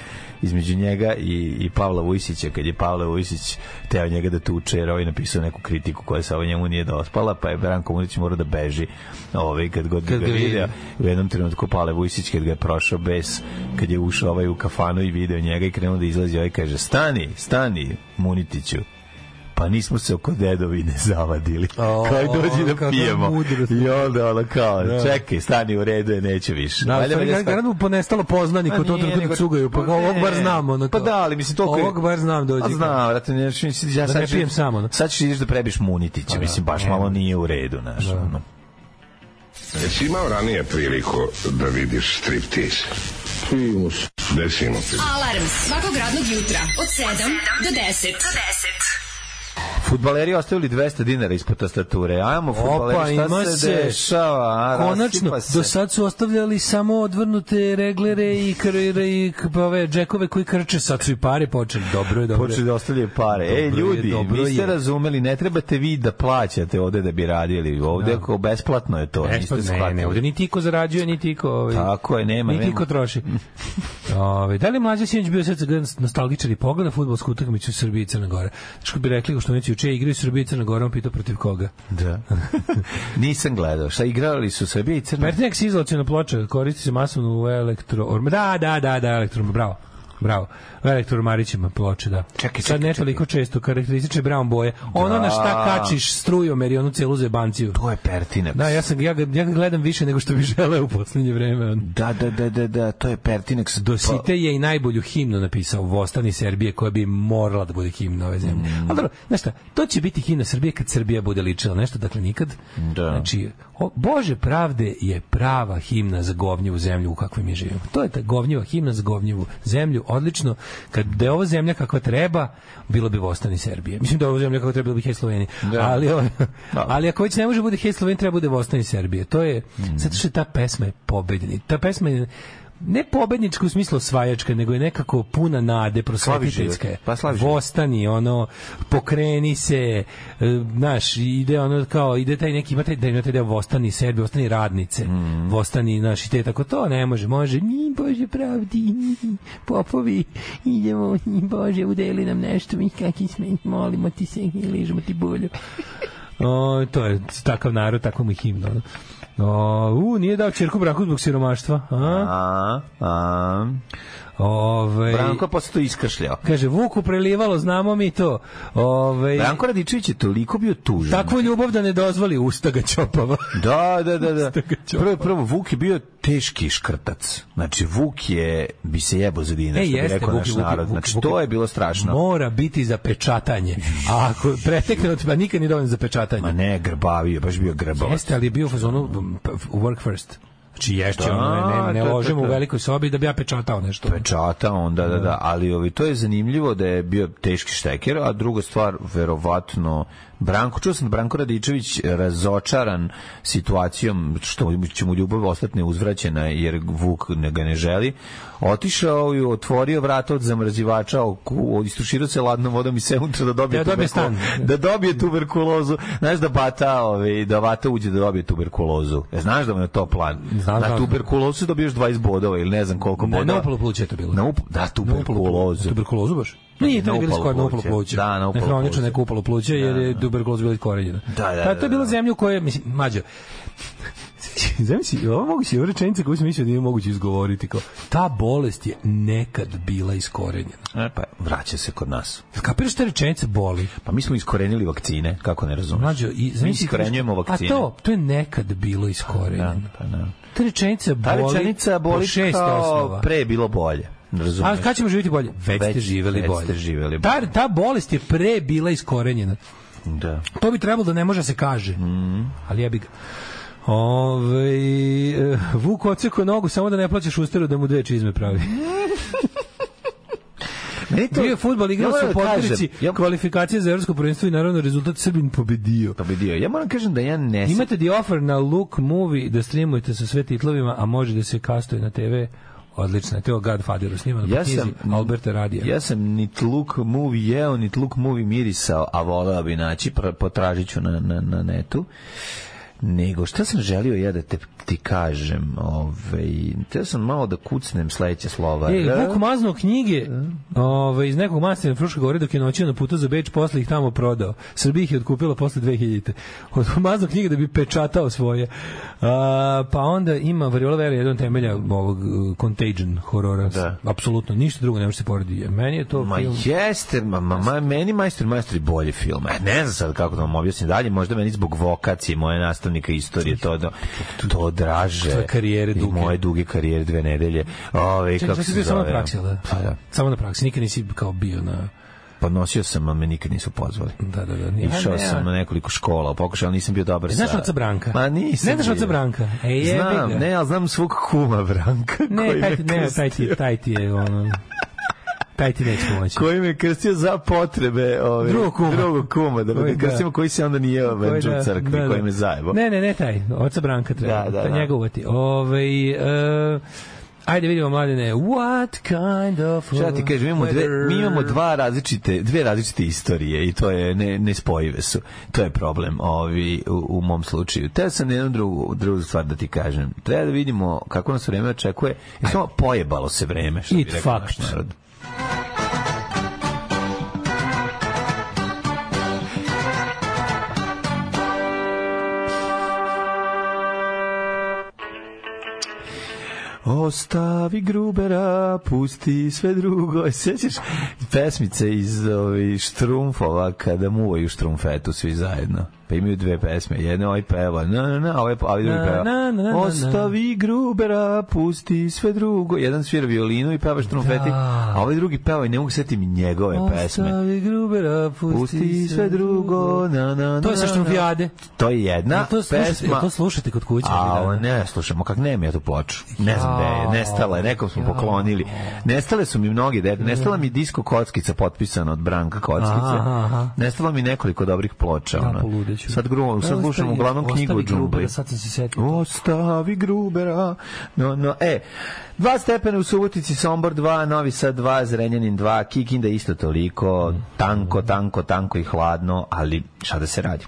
između njega i, i Pavla Vujsića, kad je Pavle Vujsić teo njega da tuče, jer ovaj napisao neku kritiku koja se ovo njemu nije dospala, pa je Ranko Munitić morao da beži ovaj, kad god Kad ga ga video. U jednom trenutku Pavle Vujsić kad ga je prošao bez, kad je ušao ovaj u kafanu i video njega i krenuo da izlazi, ovaj kaže, stani, stani, Munitiću. Pa nismo se oko dedovine zavadili. O, kao i dođi da pijemo. I onda ono kao, Da. čekaj, stani u redu je, neće više. Da, Valjda stvari, garant mu ponestalo poznanika, Pa to nego- da cugaju, pa kao, ovog bar ne. znam, ono Pa da, ali mislim toliko je- Ovog bar znam dođi. A znam, vrate, ne, mislim, ja Da sad ne ću- pijem sam, ono. Sad ćeš ideš da prebiš Munitića, mislim, baš malo nije u redu, znaš. ono. Jesi imao ranije priliku da vidiš striptease? Primus. Desimo ti. Alarm svakog radnog jutra od 7 do 10. Futbaleri ostavili 200 dinara ispod tastature. Ajmo, futbaleri, šta ima se, se. dešava? A, Konačno, se. do sad su ostavljali samo odvrnute reglere i, kr, i k- ove džekove koji krče, sad su i pare počeli. Dobro je, dobro. je. Počeli da ostavljaju pare. Ej, Dobro je, ljudi, dobro niste je. razumeli, ne trebate vi da plaćate ovde da bi radili. Ovde ako besplatno je to. E, niste ne, shvatili. ne, ovdje niti iko zarađuje, niti iko... Ovaj, Tako je, nema, Niti nema. iko troši. Ove, da li je mlađa sinoć bio sad nostalgičar i pogleda futbolsku utakmicu Srbije i Crne Gore? Što bi rekli, neće uče igraju Srbije i Crne Gore, on pitao protiv koga? Da. Nisam gledao. Šta igrali su Srbije i Crna? Pertinex izolacijona ploča koristi se masovno u elektro... Da, da, da, da, elektro... Bravo. Bravo. U elektromarićima ploče, da. Čekaj, Sad čekaj, ne toliko često, karakteristične brown boje. Ono na šta kačiš strujomер i onu celu zebanciju. To je Pertinax. Da, ja, sam, ja, ga, ja ga gledam više nego što bi želeo u poslednje vreme. Da, da, da, da, da, to je Pertinax. Dosite je i najbolju himnu napisao Vostani Serbije koja bi morala da bude himna ove zemlje. Mm. Ali dobro, znaš šta, to će biti himna Srbije kad Srbija bude ličila nešto, dakle nikad. Da. Znači, o, Bože pravde je prava himna za govnjevu zemlju u kakvoj mi živimo. To je ta govnjeva himna za govnjevu zemlju, odlično. Kad da je ovo zemlja kakva treba, bilo bi Vostani Serbije. Mislim da je ovo zemlja kakva treba, bilo bi Hej Slovenija. Da. Ali, ovo- Da. ali ako već ne može bude Hej Slovenija, treba bude Vostani Serbije. To je, zato što ta pesma je pobednik. Ta pesma je ne pobednička u smislu osvajačka, nego je nekako puna nade, prosvetiteljska je. Pa život. Vostani, ono, pokreni se, e, znaš, ide ono kao, ide taj neki, ima taj, da ima taj deo Vostani Srbi, Vostani radnice, Mm. Vostani, znaš, i te tako, to ne može, može, ni Bože pravdi, ni, popovi, idemo, ni Bože, udeli nam nešto, mi kakvi smo, molimo ti se, ližemo ti bulju. O, to je takav narod, tako mu je himna. ono. O, u, nije dao čerku braku zbog siromaštva. A? A, a. Ove, Branko je posle to iskašljao. Kaže, Vuku prelivalo, znamo mi to. Ove, Branko Radičević je toliko bio tužan. Takvu ljubav da ne dozvoli usta ga čopava. Da, da, da, da. Prvo, prvo, Vuk je bio teški škrtac. Znači, Vuk je, bi se jebo za dinar, E, što bi jeste, rekao Vuk, naš Vuk, narod. Vuk, Znači, Vuk- to je bilo strašno. Mora biti za pečatanje. A ako pretekne od pa nikad nije dovoljno za pečatanje. Ma ne, grbavio, baš bio grbavac. Jeste, ali je bio u fazonu m, p- work first. Znači ješće, Da, ono, ne, ne, ne to, to, ložem to. u velikoj sobi da bi ja pečatao nešto. Pečata onda, da, da, ali ovi, to je zanimljivo da je bio teški šteker, a druga stvar, verovatno, Branko, čuo sam da Branko Radičević razočaran situacijom što će mu ljubav ostati neuzvraćena jer Vuk ne ga ne želi, otišao i otvorio vrata od zamrzivača, istuširao se ladnom vodom i se unutra da dobije, Da dobije stan. da dobije tuberkulozu. Znaš da bata, ovaj, da vata uđe da dobije tuberkulozu. E, znaš da mu je to plan? Znam, Na tuberkulozu dobiješ 20 bodova ili ne znam koliko Ne, bodova. na upalo pluće je to bilo. Na up, da, tuberkulozu. Tuberkulozu baš? Nije to Na je bilo skoro na upalo pluće. Da, na upalo Hronično pluće. neko upalo pluće, jer je tuberkuloza bila iskorenjena. Da, da, Pa da, to je bila da. zemlja u kojoj, mislim, mađo, Zamisli, ovo moguće, ovo rečenica koju sam mislio da nije moguće izgovoriti, kao, ta bolest je nekad bila iskorenjena. E, pa vraća se kod nas. Kapiraš te rečenice boli? Pa mi smo iskorenili vakcine, kako ne razumeš? Mlađo, i mi iskorenjujemo vakcine. A to, to je nekad bilo Da, iskorenjeno. pa da. Ta rečenica Ta boli, rečenica po boli šest kao osnova. pre je bilo bolje. Razumeš? A kad ćemo živjeti bolje? Već, Već- ste živeli već bolje. ste živeli Ta, ta bolest je pre bila iskorenjena. Da. To bi trebalo da ne može da se kaže. Mhm. Ali ja bi ga... Ove, e, Vuk oceko nogu samo da ne plaćaš usteru da mu dve čizme pravi. Meni to- Bio je fudbal, igrao Ja se u moram da Podgorici, ja- kvalifikacije za evropsko prvenstvo i naravno rezultat Srbin pobedio. Pobedio. Ja moram kažem da ja ne... Imate the offer na Look Movie da streamujete sa sve titlovima, a može da se kastuje na TV. Odlično, to je Godfather snimano Ja sam Alberta Radija. Ja sam nit look movie jeo, nit look movie mirisao, a voleo bi naći, potražit ću na, na, na netu. Nego šta sam želio ja da te ti kažem ovaj te sam malo da kucnem sledeće slova R. Vuk maznuo knjige ovaj, iz nekog manastira na Fruškoj gori dok je noćio na putu za Beč, posle ih tamo prodao. Srbija ih je otkupila posle 2000. Od maznuo knjige da bi pečatao svoje. A, pa onda ima Variola Vera jedan temelja ovog uh, Contagion horora. Da. Apsolutno, ništa drugo ne može se porediti. Meni je to Ma film... jeste, ma, ma, ma, meni majstor majstor je bolji film. E, ne znam sad kako da vam objasnim dalje, možda meni zbog vokacije moje nastavnika istorije to da to draže. Tvoje karijere I duge. moje duge karijere dve nedelje. Ove, Čekaj, kako se bio samo na zove? praksi, da? Pa da. Samo na praksi, nikad nisi kao bio na... Pa nosio sam, a me nikad nisu pozvali. Da, da, da. Nije, Išao ne, sam na nekoliko škola, pokušao, ali nisam bio dobar Znaš sa... oca Branka? Ma nisam. Ne znaš oca. Branka? E, jebi Znam, ne, ali znam svog kuma Branka. Ne, taj, ne, taj ti, taj ti je ono... Taj ti neće pomoći. koji me krstio za potrebe ove, Drugog kuma. drugog kuma da Koji, me da. krstimo koji se onda nije Koji, venčao u crkvi, da, da. koji me zajebo. Ne, ne, ne taj, oca Branka treba. Da, da, Da, da. Njega uvati. Ove, uh, ajde vidimo mladene. What kind of Šta ti kažem, imamo dve, mi imamo dva različite, dve različite istorije i to je ne, nespojive su. To je problem ovi, u, u mom slučaju. Te sam jednu drugu, drugu stvar da ti kažem. Treba da vidimo kako nas vreme očekuje. Samo pojebalo se vreme, što bi It rekao naš narod. Ostavi Grubera, pusti sve drugo. Sećaš pesmice iz ovih štrumfova kada muvaju štrumfetu svi zajedno? Pa imaju dve pesme. Jedna ovaj peva, na, na, na, ovaj, ovaj drugi peva. na, na, na, na. Ostavi Grubera, pusti sve drugo. Jedan svira violinu i peva štrumfeti, Da. a ovaj drugi peva i ne mogu setiti mi njegove pesme. Ostavi Grubera, pusti, Pusti sve drugo, na, na, na, To je sa štrumfijade. To je jedna to slušate, pesma. to slušate kod kuće? A, dana? ne slušamo, kak nema ja tu ploču. Ne znam gde je, nestala je, nekom smo poklonili. Nestale su mi mnogi, de, nestala mi disko kockica potpisana od Branka Kockice. Aha, aha. Nestalo mi nekoliko dobrih ploča. Ja poludeću. Sad, gru, sad slušamo uglavnom knjigu o. Grubera, Sad sam se setio. Ostavi Grubera. No, no, e, dva stepena u Subotici, Sombor 2, Novi Sad 2, Zrenjanin 2, Kikinda isto toliko, tanko, tanko, tanko i hladno, ali šta da se radi?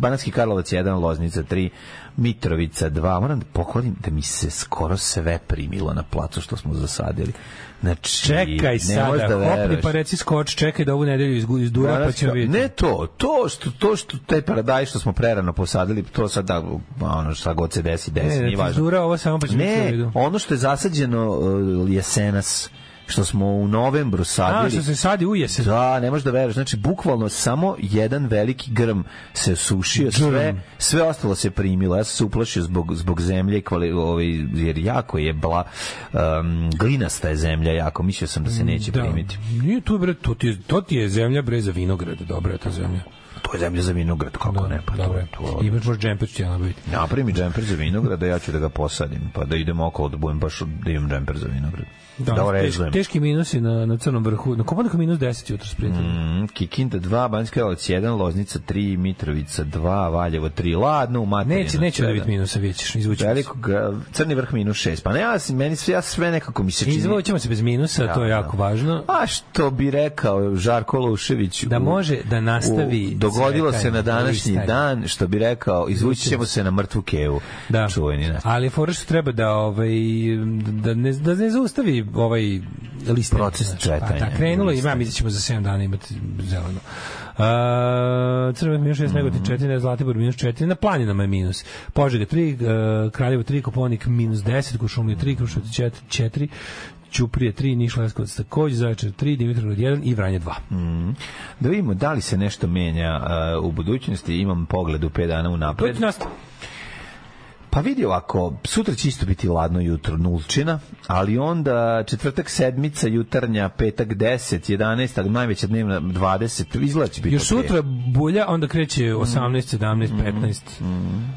Banatski Karlovac 1, Loznica 3, Mitrovica 2. Moram da pohvalim da mi se skoro sve primilo na placu što smo zasadili. Znači, Čekaj sada, da hopni pa reci skoč, čekaj da ovu nedelju izgu- izdura pa ćemo vidjeti. Ne to, to što to što taj paradajz što smo prerano posadili, to sad da ono šta god se desi, desi, Ne, nije ti važno. izdura ovo samo pa ćemo Ne, ono što je zasađeno uh, jesenas, što smo u novembru sadili. A, što se sadi u jesen. Da, ne možeš da veruješ. Znači, bukvalno samo jedan veliki grm se sušio, sve, sve ostalo se primilo. Ja sam se uplašio zbog, zbog zemlje, kvali, ovaj, jer jako je bla, um, glinasta je zemlja jako. Mislio sam da se neće Da. primiti. Nije tu bre, to ti je, to ti je zemlja bre za vinograd, dobra je ta zemlja. To je zemlja za vinograd, kako ne, pa to, Dobro. je to. Imaš možda džemper ću ti ja nabaviti. Napravi mi džemper za vinograd, da ja ću da ga posadim, pa da idem okolo da budem baš da imam džemper za vinograd. Da, da orezujem. teški minusi na, na crnom vrhu. Na Kopaoniku minus 10 jutro sprintali. Mm, Kikinda 2, Banjska Karlovac 1, Loznica 3, Mitrovica 2, Valjevo 3, Ladno, u materinu. Neće, neće da biti minusa, vidjet ćeš, izvući. Veliko, gra- crni vrh minus 6. Pa ne, ja, meni sve, ja sve nekako mi se čini. Izvućemo se bez minusa, to je Da, jako da. važno. A što bi rekao Žarko Lušević Da u- može da nastavi u- dogodilo se na današnji dan što bi rekao izvući ćemo se na mrtvu kevu Da. čuveni ne. Ali fora što treba da ovaj da ne da ne zaustavi ovaj listanje. Proces cvetanja, Pa, da, krenulo i da ćemo za 7 dana imati zeleno. Uh, Crven minus 6, Mhm. Negotin 4, Zlatibor minus 4, na planinama je minus. Požega 3, uh, Kraljevo 3, Koponik minus 10, Kušumlje 3, Kruševac 4, 4 Ćuprije 3, Niš Leskovac takođe, Zaječar 3, Dimitrovgrad 1 i Vranje 2. Da vidimo da li se nešto menja uh, u budućnosti, imam pogled u 5 dana To unapred. je nas Pa vidi ovako, sutra će isto biti ladno jutro, nulčina, ali onda četvrtak sedmica, jutarnja, petak 10, 11, najveća dnevna 20, izgleda će biti Još sutra bulja, onda kreće 18, 17, 15.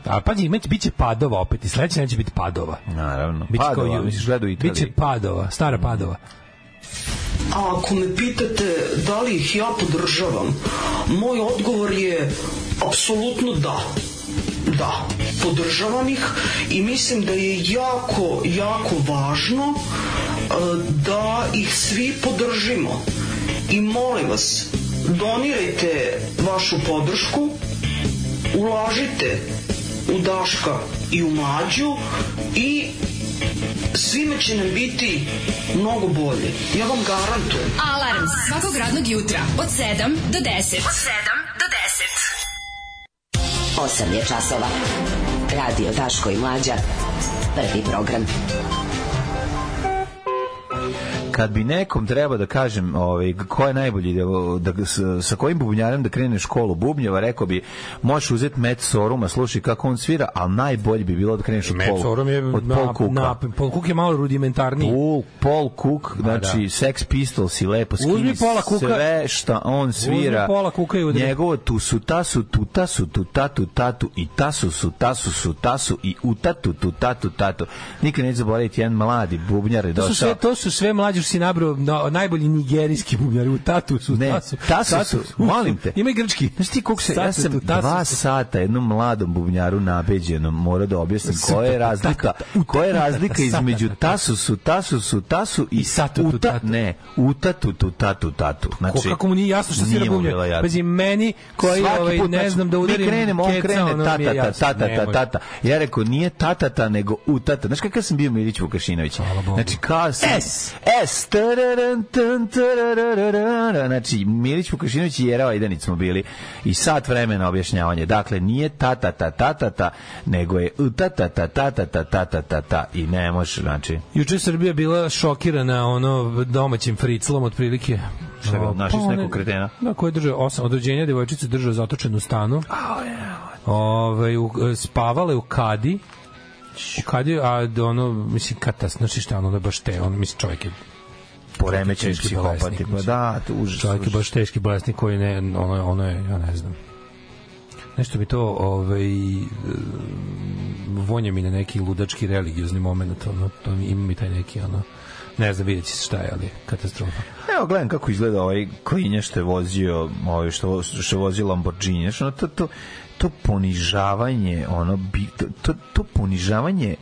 A pazi, imać, bit će padova opet i sledeće neće biti padova. Naravno. Biće kao Padova, ju- misliš gledao u Italiji. Biće padova, stara padova. A ako me pitate da li ih ja podržavam, moj odgovor je apsolutno da. Da, podržavam ih i mislim da je jako, jako važno e, da ih svi podržimo. I molim vas, donirajte vašu podršku, ulažite u Daška i u Mlađu i svima će nam biti mnogo bolje. Ja vam garantujem. Alarm svakog radnog jutra od 7 do 10. Od 7 do 10. 8 je časova. Radio Daško i Mlađa. Prvi program. Kad bi nekom treba da kažem ovaj ko je najbolji da, da sa kojim bubnjarem da krene školu bubnjeva rekao bi možeš uzeti Matt Soruma slušaj kako on svira al najbolje bi bilo da kreneš od Paul Sorum je od na, Paul Cooka na, Paul Cook je malo rudimentarniji. Paul, Paul Cook, znači da. Sex Pistols i lepo skini Uzmi Paula Cooka. sve šta on svira. Uzmi Paula Cooka i udari. Njegovo tu su tasu, tu tasu, tu tatu, tatu i tasu su, tasu su, tasu i u tatu, tu tatu, tatu. Nikad neću zaboraviti jedan mladi bubnjar je To su došao. sve to su sve mlađi što si nabrao na, najbolji nigerijski bubnjari u tatu su Ne, tasu. tasu su, molim te. Ima i grčki. Znaš ti koliko se, ja Tasu sam tu, tasu dva sata jednom mladom bubnjaru nabeđenom mora da objasnim koja je razlika, koja je razlika između tasu su, tasu su, tasu i, satu tu, uta, tatu. ne, uta tu tu tatu tatu. Znači, Ko, kako mu nije jasno što svira bubnjar. Pazi, meni koji ovaj, ne znači, znam da udarim Mi krenemo, on krene tata, tata, tata. Ja rekao, nije tatata, nego utata. Znaš kakav sam bio Milić Vukašinović? Znači, kao sam... S. S. Znači, Milić Vukašinović i Jera Vajdanić smo bili i sat vremena objašnjavanje. Dakle, nije tatata, tatata, nego je utata, tatata, tatata, ta i ne može, znači... Juče Srbija bila šokirana ono domaćim friclom otprilike. Šta je bilo, našli su nekog kretena? Da, koji je držao osam od rođenja devojčicu držao zatočenu stanu. Ovaj u, spavala je u kadi. U kadi, a da ono, mislim, katas, znači šta, ono, da baš te, ono, mislim, čovjek je Poremećen Pa mislim. da, užas. čovjek je baš teški bolesnik koji ne, ono, ono je, ja ne znam. Nešto mi to, ovaj, e, vonja mi na neki ludački religiozni moment, ono, to mi, ima mi taj neki, ono, ne znam, vidjet će se šta je, ali katastrofa. Evo gledam kako izgleda ovaj klinje što je vozio, ovaj što što je vozio Lamborghini. Ono, to, to, to ponižavanje, ono bi, to, to, ponižavanje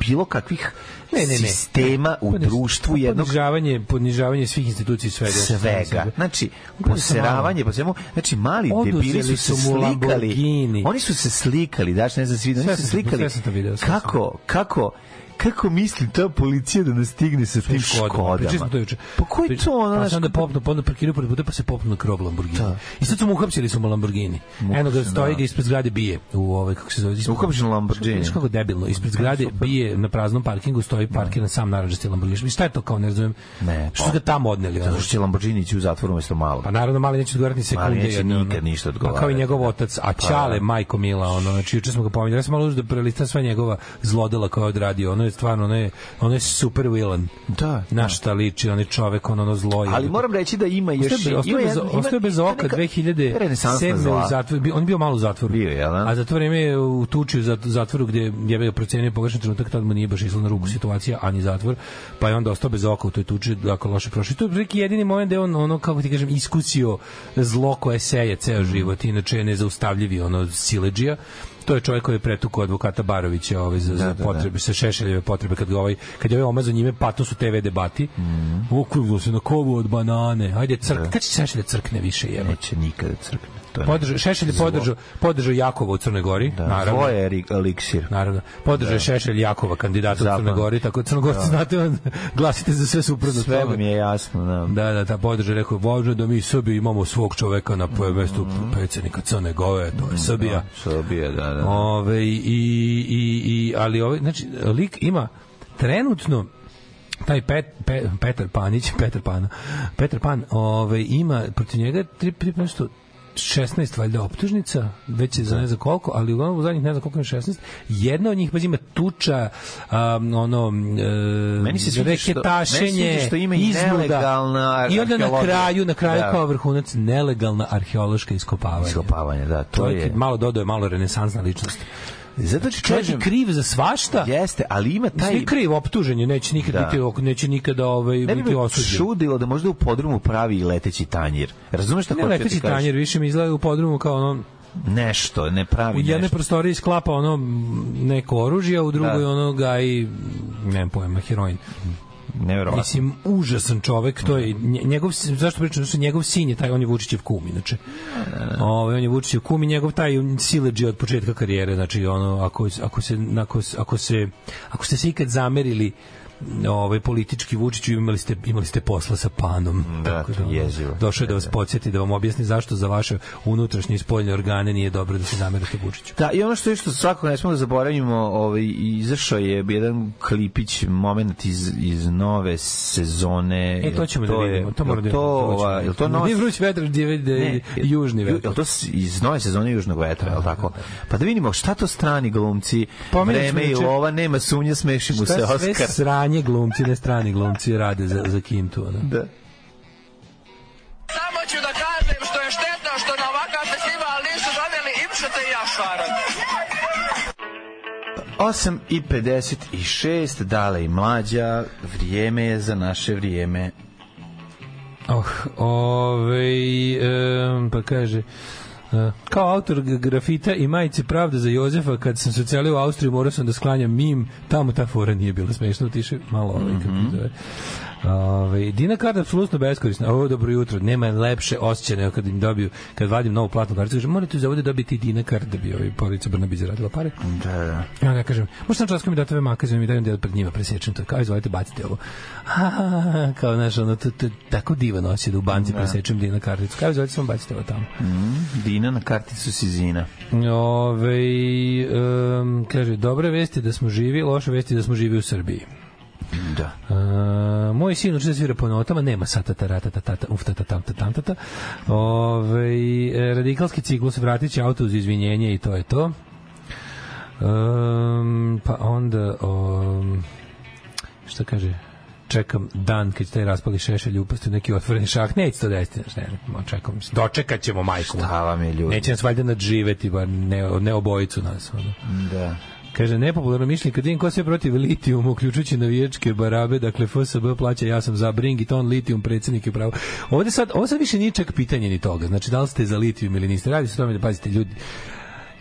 bilo kakvih Ne, ne, ne. sistema u društvu jednog ponižavanje, ponižavanje svih institucija svega. svega. Znači, poseravanje po svemu. Znači, mali debili su se slikali. Oni su se slikali, daš, ne znam, svi, oni su se slikali. Kako, kako, kako misli ta policija da nas stigne sa tim škodama? Smo to juče. Pa koji to ono? Pa sam da popnu, pa onda parkiraju pored puta, pa se popnu na krov Lamborghini. Da. I sad su mu uhapsili su mu Lamborghini. Eno ga stoji ga ispred zgrade bije u ovaj kako se zove. ispred- Uhapšen Lamborghini. Znaš kako debilno, ispred zgrade bije na praznom parkingu stoji parkiran sam narandžasti Lamborghini. Šta je to kao ne razumem? Ne, Što pa- su ga tamo odneli? Zato što će Lamborghini ići u zatvor umesto malo. Pa naravno mali neće odgovarati ni sekunde. Mali neće nikad ništa Pa kao i odgovarati, njegov da. otac, a Pa, Ćale, da. majko Mila, ono, znači juče smo ga pominjali, ja sam malo da prelistam sva njegova zlodela koje je odradio, ono je stvarno, ono je, ono je super villain. Da, Na šta liči, on je čovek, on ono zlo je. Ali moram reći da ima još... Ostaje, ima bez, ostaje bez oka neka 2007. zla. u zatvoru. Bio- On je bio malo u zatvoru. Bio je, jel da? A za to vreme je u tuči u zat- zatvoru gde je ga procenio pogrešan trenutak, tad mu nije baš išlo na ruku situacija, ani zatvor, pa je onda ostao bez oka u toj tuči, jako loše prošlo. I to je neki jedini moment gde on, ono, kako ti kažem, iskusio zlo koje seje ceo život, inače je nezaustavljivi, ono, sileđija to je čovjek koji je pretukao advokata Barovića ovaj za, za da, potrebe sa Šešeljeve potrebe kad ga ovaj kad je ovaj omazao njime pato su TV debati. Mm. Okruglo se na kovu od banane. Ajde crk, kad će Šešelj da crkne više jebe? Neće nikada crkne. Podržao Šešelj podržao podržao Jakova u Crnoj Gori, Da, naravno. Zlo je eliksir. Naravno. Podržao je Šešelj Jakova kandidata u Zapad. Crnoj Gori, tako Crnogorci znate on glasite za sve suprotno Sve tome. vam je jasno, da. Da, da, ta podrža rekao je važno da mi Srbi imamo svog čoveka na mm. mestu predsjednika Crne Gore, to je Srbija. Srbija, da, da. Ove, i, i, i, ali ovaj, znači, lik ima trenutno taj Pet, Pe, Petar Panić, Petar Pan, Petar Pan, ovaj ima protiv njega tri, tri, nešto 16 valjda optužnica, već je za ne znam koliko, ali uglavnom u zadnjih ne znam koliko ima 16. Jedna od njih pa ima tuča, um, ono, e, Meni se sviđa što- meni se što ima i nelegalna I onda na kraju, na kraju Da. kao vrhunac, nelegalna arheološka iskopavanja. Iskopavanje, da, to Čovjek je. malo dodao je malo renesansna ličnost. Zato ti Čovjek je kriv za svašta. jeste, ali ima taj... Taj kriv optužen je, neće nikad Da. biti neće nikada ovaj Ne bi biti osuđen. čudilo da možda u podrumu pravi i leteći tanjir. Razumeš šta Ne hoću da leteći tanjer, više mi izgleda u podrumu kao ono Nešto, ne pravi u jednoj nešto. prostoriji sklapa ono neko oružje, a u drugoj Da. ono ga i nemam pojma, heroin. Neverovatno. Mislim, užasan čovek, to je, nje- njegov, zašto pričam, što njegov sin je taj, on je Vučićev kum, inače. Ovaj on je Vučićev kum i njegov taj sileđi od početka karijere, znači ono, ako, ako se, ako, ako se, ako ste se ikad zamerili ovaj politički Vučiću imali ste imali ste posla sa panom Da, to je ono, jezivo. došao je da vas podsjeti da vam objasni zašto za vaše unutrašnje i spoljne organe nije dobro da se zamerite Vučiću Da, i ono što je što svakako ne smemo da zaboravimo, ovaj, izašao je jedan klipić, moment iz, iz nove sezone. E, to ćemo da vidimo, to da jel to, vidimo, to ćemo ova, da jel to vidimo. Nije vruć vetar, gdje da južni Ju- vetar. Jel to iz nove sezone Južnog vetra, li tako? Pa da vidimo šta to strani glumci, vreme i lova, nema sumnje, smeši mu se Oskar. Sranje glumci, ne strani glumci rade za, za kintu. Ono. Da. Samo ću da kažem što je štetno što na ovakav festival nisu doneli Ipšete i Jašvaran. 8 i 56, dale i mlađa, vrijeme je za naše vrijeme. Oh, ovaj, em, pa kaže, kao autor grafita i majice Pravda za Jozefa, kad sam se ocelio u Austriju, morao sam da sklanjam mim, tamo ta fora nije bila smešna, otiše malo ovaj, kako Mhm. zove. Ove, Dina karta apsolutno beskorisna. Ovo dobro jutro. Nema lepše osjećaja nego kad im dobiju, kad vadim novu platnu kartu, kaže, morate za ovde dobiti Dina kart da bi ovaj porodica Brnabi zaradila pare. Da, da. Ja ne kažem, možda sam časkom mi date ove makaze, mi dajem deo pred njima presečem to. Kao, izvolite, bacite ovo. Ha, kao, znaš, ono, to, to, tako divan osjećaj da u banci presečem Dina karticu. Kao, izvolite, samo bacite ovo tamo. Mm, Dina na karticu Sizina. Ove, um, kaže, dobre vesti da smo živi, loše vesti da smo živi u Srbiji. Da. Uh, moj sin uči da svira po notama, nema sata tarata tata uf tata tam tam tata. Ovaj e, radikalski ciklus vratit će auto uz izvinjenje i to je to. Um, pa onda um, šta kaže čekam dan kad će taj raspali šešelj upasti u neki otvoreni šah. Neće to desiti, ne, ne, čekam. Dočekat ćemo majku. Šta vam je ljudi? Neće nas valjda nadživeti, bar ne, ne obojicu nas. Ono. Da. Kaže, nepopularno mišljenje, kad vidim ko sve protiv litijuma, uključujući navijačke barabe, dakle FSB plaća, ja sam za bring it on litijum, predsjednik je pravo. Ovde sad, ovo sad više nije čak pitanje ni toga, znači da li ste za litijum ili niste, radi se o tome da pazite ljudi,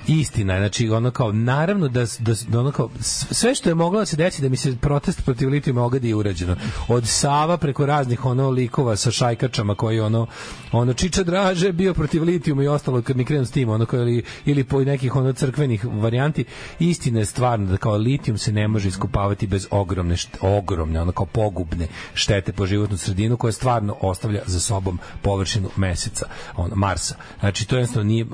istina je, znači ono kao naravno da, da, da ono kao sve što je moglo da se desi da mi se protest protiv litijuma ogadi je urađeno. Od Sava preko raznih ono likova sa šajkačama koji ono ono Čiča Draže bio protiv litijuma i ostalo kad mi krenu s tim ono kao ili, ili po nekih ono crkvenih varijanti istina je stvarno da kao litijum se ne može iskopavati bez ogromne ogromne ono kao pogubne štete po životnu sredinu koja stvarno ostavlja za sobom površinu meseca ono Marsa. Znači to jednostavno nije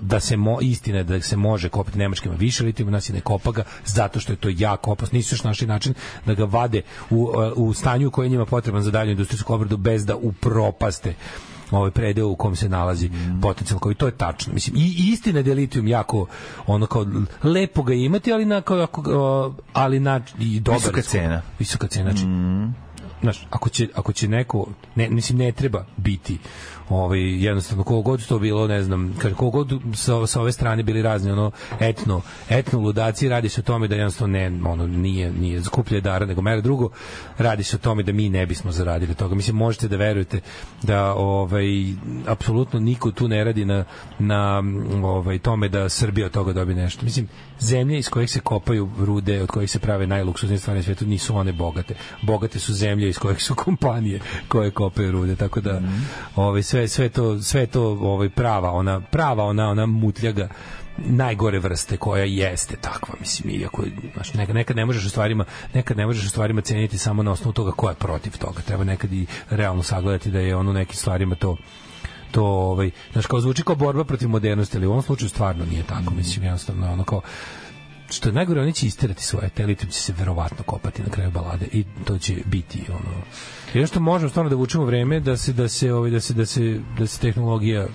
da se mo, istina je da se može kopati nemačkima više litijuma, nas je ne kopa ga zato što je to jako opasno. Nisu još našli način da ga vade u, u stanju koje je njima potreban za dalju industrijsku obradu bez da upropaste ovaj predeo u kom se nalazi potencijal koji to je tačno mislim i istina da je litijum jako ono kao lepo ga imati ali na kao ako, ali na i dobar Visoka cena. visoka cena znači znaš, ako će, ako će neko, ne, mislim, ne treba biti ovaj, jednostavno, kogo god to bilo, ne znam, kad kogo god sa, sa ove strane bili razni, ono, etno, etno ludaci, radi se o tome da jednostavno ne, ono, nije, nije skuplje dara, nego mera drugo, radi se o tome da mi ne bismo zaradili toga. Mislim, možete da verujete da, ovaj, apsolutno niko tu ne radi na, na ovaj, tome da Srbija od toga dobije nešto. Mislim, zemlje iz kojih se kopaju rude, od kojih se prave najluksuznije stvari na svijetu, nisu one bogate. Bogate su zemlje iz kojih su kompanije koje kopaju rude, tako da ovaj sve sve to sve to ovaj prava ona prava ona ona mutljaga najgore vrste koja jeste takva mislim iako znaš, nekad, nekad ne možeš u stvarima nekad ne možeš u stvarima ceniti samo na osnovu toga ko je protiv toga treba nekad i realno sagledati da je ono u nekim stvarima to to ovaj znaš kao zvuči kao borba protiv modernosti ali u ovom slučaju stvarno nije tako mislim jednostavno ono kao što je najgore, oni će isterati svoje telitum će se verovatno kopati na kraju balade i to će biti ono jer što možemo stvarno da vučemo vreme da se da se ovaj da se da se da se tehnologija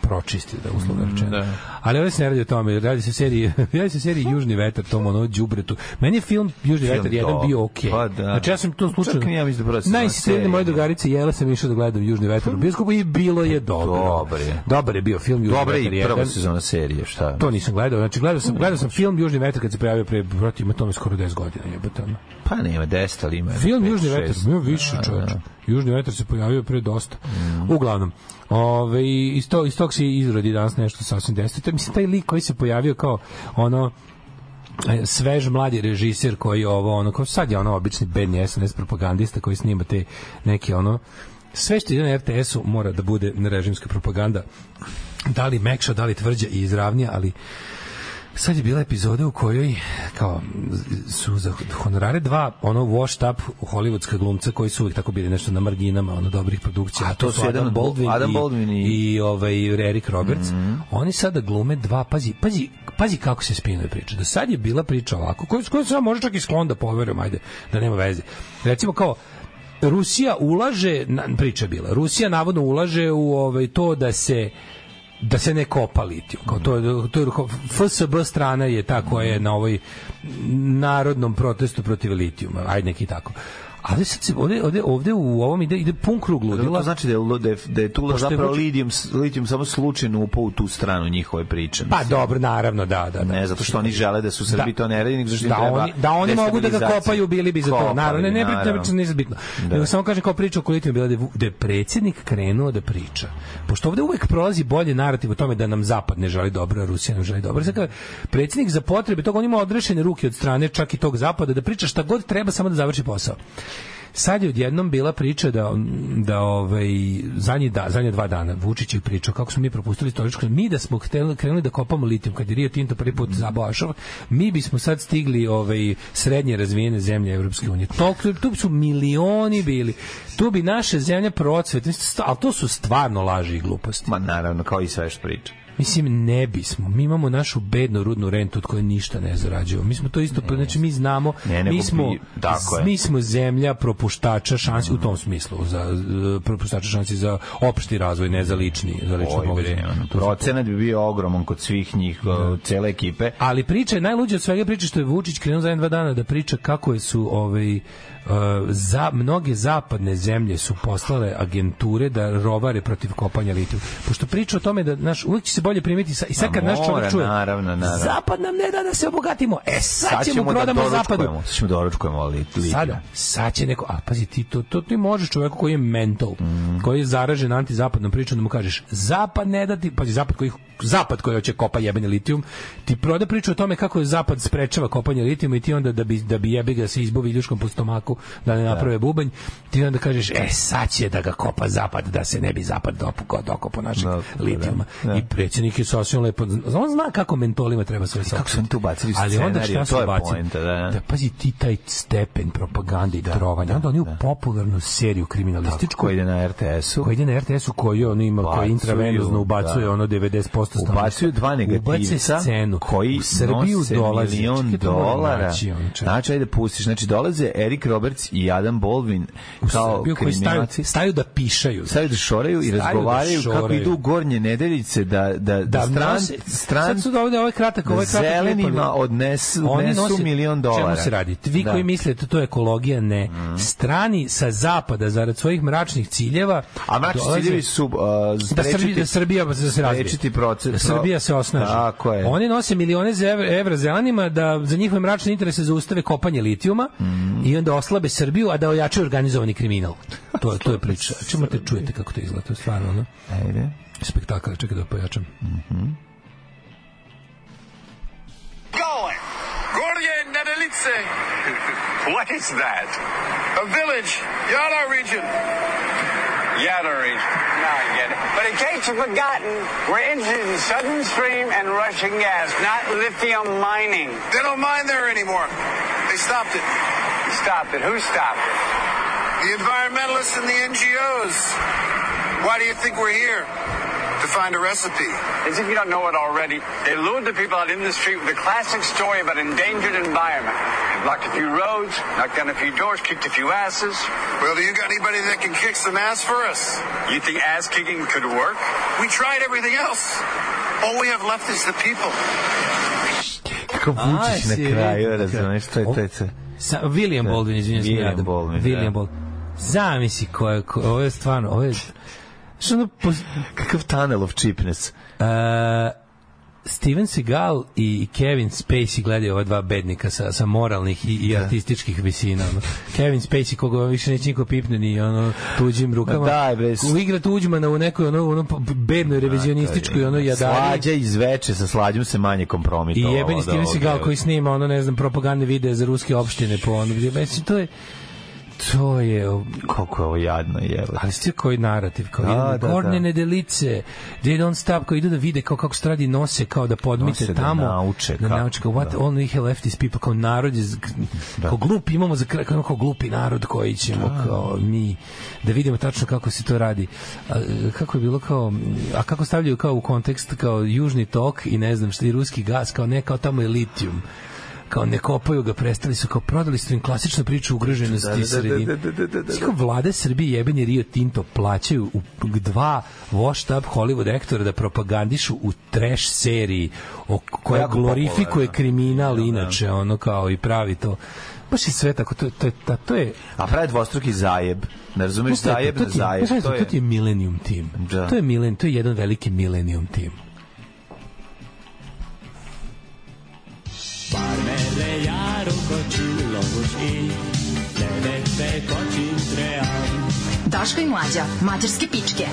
pročisti da uslovno rečeno. da. Ali ovdje se ne radi o tome, radi se seriji, radi se seriji Južni vetar, tom ono đubretu. Meni je film Južni Film vetar jedan dobar. bio okej. Pa da. Znači ja sam to slučajno. Čak ja mislim da prva Najsistirnije serije. moje drugarice jela sam išao da gledam Južni vetar bioskopu i bilo je dobro. Dobar je. Dobar je bio film Južni Dobra vetar i prva jedan. sezona serije, šta? To nisam gledao. Znači gledao sam gledao sam film Južni vetar kad se pojavio pre protiv ima tome skoro 10 godina, jebote. Pa nema 10, ali ima. Film pet, Južni šest. vetar, ima više Da, čoveče. da. Južni vetar se pojavio pre dosta. Uglavnom, ove, iz, tog, iz tog se izrodi danas nešto sasvim desno. To mislim, taj lik koji se pojavio kao ono e, svež mladi režiser koji ovo ono kao sad je ono obični bedni SNS propagandista koji snima te neke ono sve što ide na RTS-u mora da bude režimska propaganda. Da li mekša, da li tvrđa i izravnija, ali sad je bila epizoda u kojoj kao su za honorare dva ono washed up hollywoodska glumca koji su uvijek tako bili nešto na marginama ono dobrih produkcija. A to su jedan Adam od- Baldwin, Adam i, Baldwin i- Mhm. i ovaj Eric Roberts. Oni sada glume dva pazi pazi pazi kako se spinuje priča. Do sad je bila priča ovako koju koju sam može čak i sklon da poverujem ajde da nema veze. Recimo kao Rusija ulaže priča bila Rusija navodno ulaže u ovaj to da se da se ne kopa litijum. Kao to, to je, FSB strana je ta koja je na ovoj narodnom protestu protiv litijuma. Ajde neki tako. Ali sad se ovde, ovde, ovde u ovom ide, ide pun krug ludila. To znači da je, da je, da je Tula Pošto je zapravo Vučić- litijum, litijum samo slučajno upao u tu stranu njihove priče. Pa dobro, naravno, da, da. da. Ne, zato što oni žele da su Srbi to ne radi, nego im da treba oni, da oni mogu da ga kopaju, bili bi za to. Naravno, ne, bi, ne, ne, naravno. ne, ne, bitno. Da. Nego samo kažem kao priča o litijum bila da je, da je predsjednik krenuo da priča. Pošto ovde uvek prolazi bolje narativ o tome da nam zapad ne želi dobro, Rusija nam želi dobro. Kao predsjednik za potrebe toga on ima odrešene ruke od strane čak i tog zapada da priča šta god treba samo da završi posao. Sad je odjednom bila priča da da ovaj zadnji da zadnje dva dana Vučić je pričao kako smo mi propustili istorijsko mi da smo hteli krenuli da kopamo litijum kad je Rio Tinto prvi put zabao Ašov, mi bismo sad stigli ovaj srednje razvijene zemlje Evropske unije. Toliko tu su milioni bili. Tu bi naše zemlje procvet, ali to su stvarno laži i gluposti. Ma naravno, kao i sve što priča. Mislim, ne bismo. Mi imamo našu bednu rudnu rentu od koje ništa ne zarađujemo. Mi smo to isto, znači mi znamo, Ne, mi smo, bi- tako je. mi smo zemlja propuštača šansi u tom smislu, za propuštača šansi za opšti razvoj, ne za lični, za lično su- procenat bi bio ogroman kod svih njih, cele ekipe. Ali priča je najluđa od svega priča što je Vučić krenuo za jedan dva dana da priča kako je su ovaj za mnoge zapadne zemlje su poslale agenture da rovare protiv kopanja litijuma. Pošto priča o tome da naš uvijek će se bolje primiti sa, i sad kad naš mora, čovjek čuje naravno, naravno. Zapad nam ne da da se obogatimo. E sad, ćemo da prodamo zapadu. doručkujemo, Sad ćemo da doručkujemo li, litijum. Sada, sad će neko, a pazi ti to, to ti možeš čoveku koji je mental, Mhm. koji je zaražen antizapadnom pričom da mu kažeš zapad ne da ti, pazi zapad koji zapad koji hoće kopa jebeni litijum, ti proda priču o tome kako je zapad sprečava kopanje litijuma i ti onda da bi da bi jebi ga se izbuvi ljuškom po stomaku da ne naprave bubanj, ti onda kažeš e sad će da ga kopa zapad da se ne bi zapad dopuko dokopao našeg Da, da, litijuma. da. I predsjednik je sasvim lepo, on zna kako mentolima treba sve kako su oni tu bacili Ali onda šta je bacili? poenta, da, da. da pazi ti taj stepen propagande i trovanja. Onda oni u popularnu seriju kriminalističku Ko ide na RTS-u? koja ide na RTS-u koju on ima koji Bacuju, intravenozno ubacuje da. ono 90% stanovništva. Ubacuju dva negativca scenu koji u Srbiju nose dolazi milion dolara. Znači, ajde pustiš. Znači, dolaze Eric Roberts i Adam Baldwin kao koji staju, kriminalci. staju da pišaju. Staju da šoraju i da razgovaraju kako šoraju. idu u gornje nedeljice da, da, da, da stran, nose, stran, sad su ovde ovaj kratak, ovaj kratak zelenima odnesu, odnesu milion dolara. Čemu se radi? Vi Da. koji mislite to je ekologija, ne. Strani sa zapada zarad svojih mračnih ciljeva A mračni dolaze- ciljevi su uh, da Srbija, da Srbija da se razvije. sprečiti proces. Da Srbija se osnaži. Tako je. Oni nose milione evra, evra zelenima da za njihove mračne interese zaustave kopanje litijuma Mhm. i onda oslabe Srbiju, a da ojačaju organizovani kriminal. To, to je priča. Čemu te čujete kako to izgleda? To je stvarno, ono, Ajde. spektakl. Čekaj da pojačam. Going. Gorje Nedelice. what is that? A village, Yala region. Region. Now I get it. But in case you've forgotten, we're interested in Southern Stream and Russian gas, not lithium mining. They don't mine there anymore. They stopped it. Stopped it? Who stopped it? The environmentalists and the NGOs. Why do you think we're here? To find a recipe. As if you don't know it already. They lured the people out in the street with a classic story about endangered environment. They blocked a few roads, knocked down a few doors, kicked a few asses. Well, do you got anybody that can kick some ass for us? You think ass kicking could work? We tried everything else. All we have left is the people. Kako ah, Vučić na si kraju, razumeš, to je, to je. Sa, William Baldwin, izvinjam se. William Adam. Baldwin, William. Baldwin. Zamisli ko je, ko, ovo je stvarno, ovo je... Što ono, pos- Kakav tunnel of cheapness. Uh, Steven Seagal i Kevin Spacey gledaju ova dva bednika sa, sa moralnih i, i artističkih visina. Ono. Kevin Spacey, koga više neće niko pipne ni ono, tuđim rukama. Ma daj, bre, s- U igra tuđmana u nekoj ono, ono bednoj revizionističkoj ono jadari. Slađa iz veče sa slađom se manje I kompromitovalo. jebeni od Steven. Seagal koji snima ono, ne znam, propagandne videe za ruske opštine po ono, mislim, to je to je Koliko je ovo jadno, jebe. ali sve koji narativ kao Da, da, gornjene delice they don't stop kao idu da vide kao kako se radi nose kao da podmite Nose da tamo nauče da kako, nauče kao what da. only have left is people kao narod je z- kao glup imamo za kraj kao, kao glupi narod koji ćemo kao mi da vidimo tačno kako se to radi. A, kako je bilo kao a kako stavljaju kao u kontekst kao južni tok i ne znam šta i ruski gas kao ne kao tamo je litijum kao ne kopaju ga, prestali su kao prodali su im klasičnu priču ugroženosti Da, da, da, sredine. da, da, da, da, da. Vlade Srbije jebeni Rio Tinto plaćaju u dva up Hollywood aktora da propagandišu u trash seriji o, koja glorifikuje kriminal inače ono kao i pravi to baš je sve tako to, to, ta- to je A pravi dvostruki zajeb. Ne razumeš šta je zajeb to? na To ti je- zajeb. To je je... to ti je Millennium Team. Da. To je milen, to je jedan veliki Millennium Team. Daško i mlađa, mađarske pičke.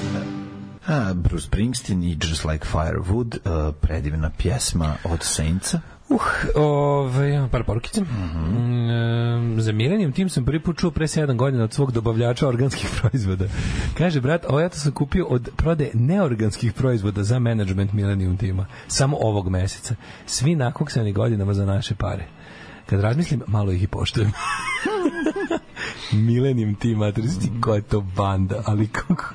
A, Bruce Springsteen i Just Like Firewood, uh, predivna pjesma od Saintsa. Uh, ovaj, imam par porukice. Mm, za Millennium Team sam prvi put čuo pre 7 godina od svog dobavljača organskih proizvoda. Kaže, brat, ovo ja to sam kupio od prode neorganskih proizvoda za management Millennium Teama. Samo ovog meseca. Svi nakoksani godinama za naše pare. Kad razmislim, malo ih i poštujem. Millennium Team, a ti koja je to banda, ali kako...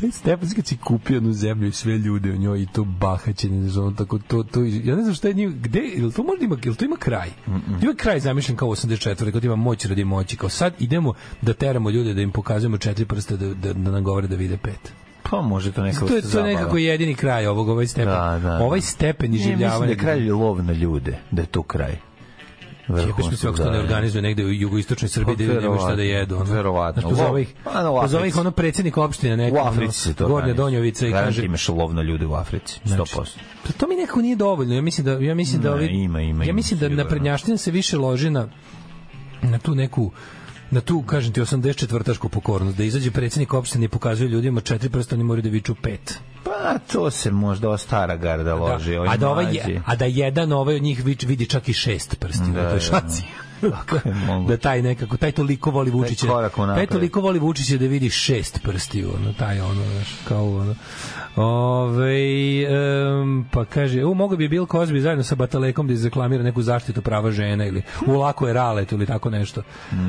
Taj Stepan kad si kupio jednu zemlju i sve ljude u njoj i to bahaćenje, znaš, ono tako, to, to, ja ne znam šta je njih, gde, ili to možda ima, ili to ima kraj? Ima kraj zamišljen kao 84. kad ima moć radi moći, kao sad idemo da teramo ljude, da im pokazujemo četiri prsta, da, da, da nam govore da vide pet. Pa može to neka To je, to je zabava. nekako jedini kraj ovog, ovaj stepen. Da, da, da. Ovaj stepen Ne, mislim da iživljavanja. je kraj lov na ljude, da je to kraj. Jebeš mi se ako to ne organizuje negde u jugoistočnoj Srbiji Pa, da ljudi nemaju šta da jedu. Ono. verovatno. Znaš, pozove ih, pozove ih ono predsjednik opštine neka, U Africi se to Gornja. Donjovica i kaže, imaš lov na ljude u Africi, 100%. Pa to mi nekako nije dovoljno. Ja mislim da ja mislim da Ne, ovi ima, ima, ja mislim da sigurno. naprednjaština se više loži na na tu neku na tu, kažem ti, 84-tašku pokornost, da izađe predsjednik opštine i pokazuje ljudima četiri prsta, oni moraju da viču pet. Pa to se možda ova stara garda loži. ovi a, da ovaj, a da jedan ovaj od njih vidi čak i šest prsti Da, na toj da, šanci. Moguće. da taj nekako, taj toliko voli Vučića. unapred. Taj toliko voli Vučića da vidi šest prsti, ono, taj ono, znaš, kao ono. Ove, um, pa kaže, u, mogu bi Bill Cosby zajedno sa Batalekom da izreklamira neku zaštitu prava žena ili u lako je ralet ili tako nešto.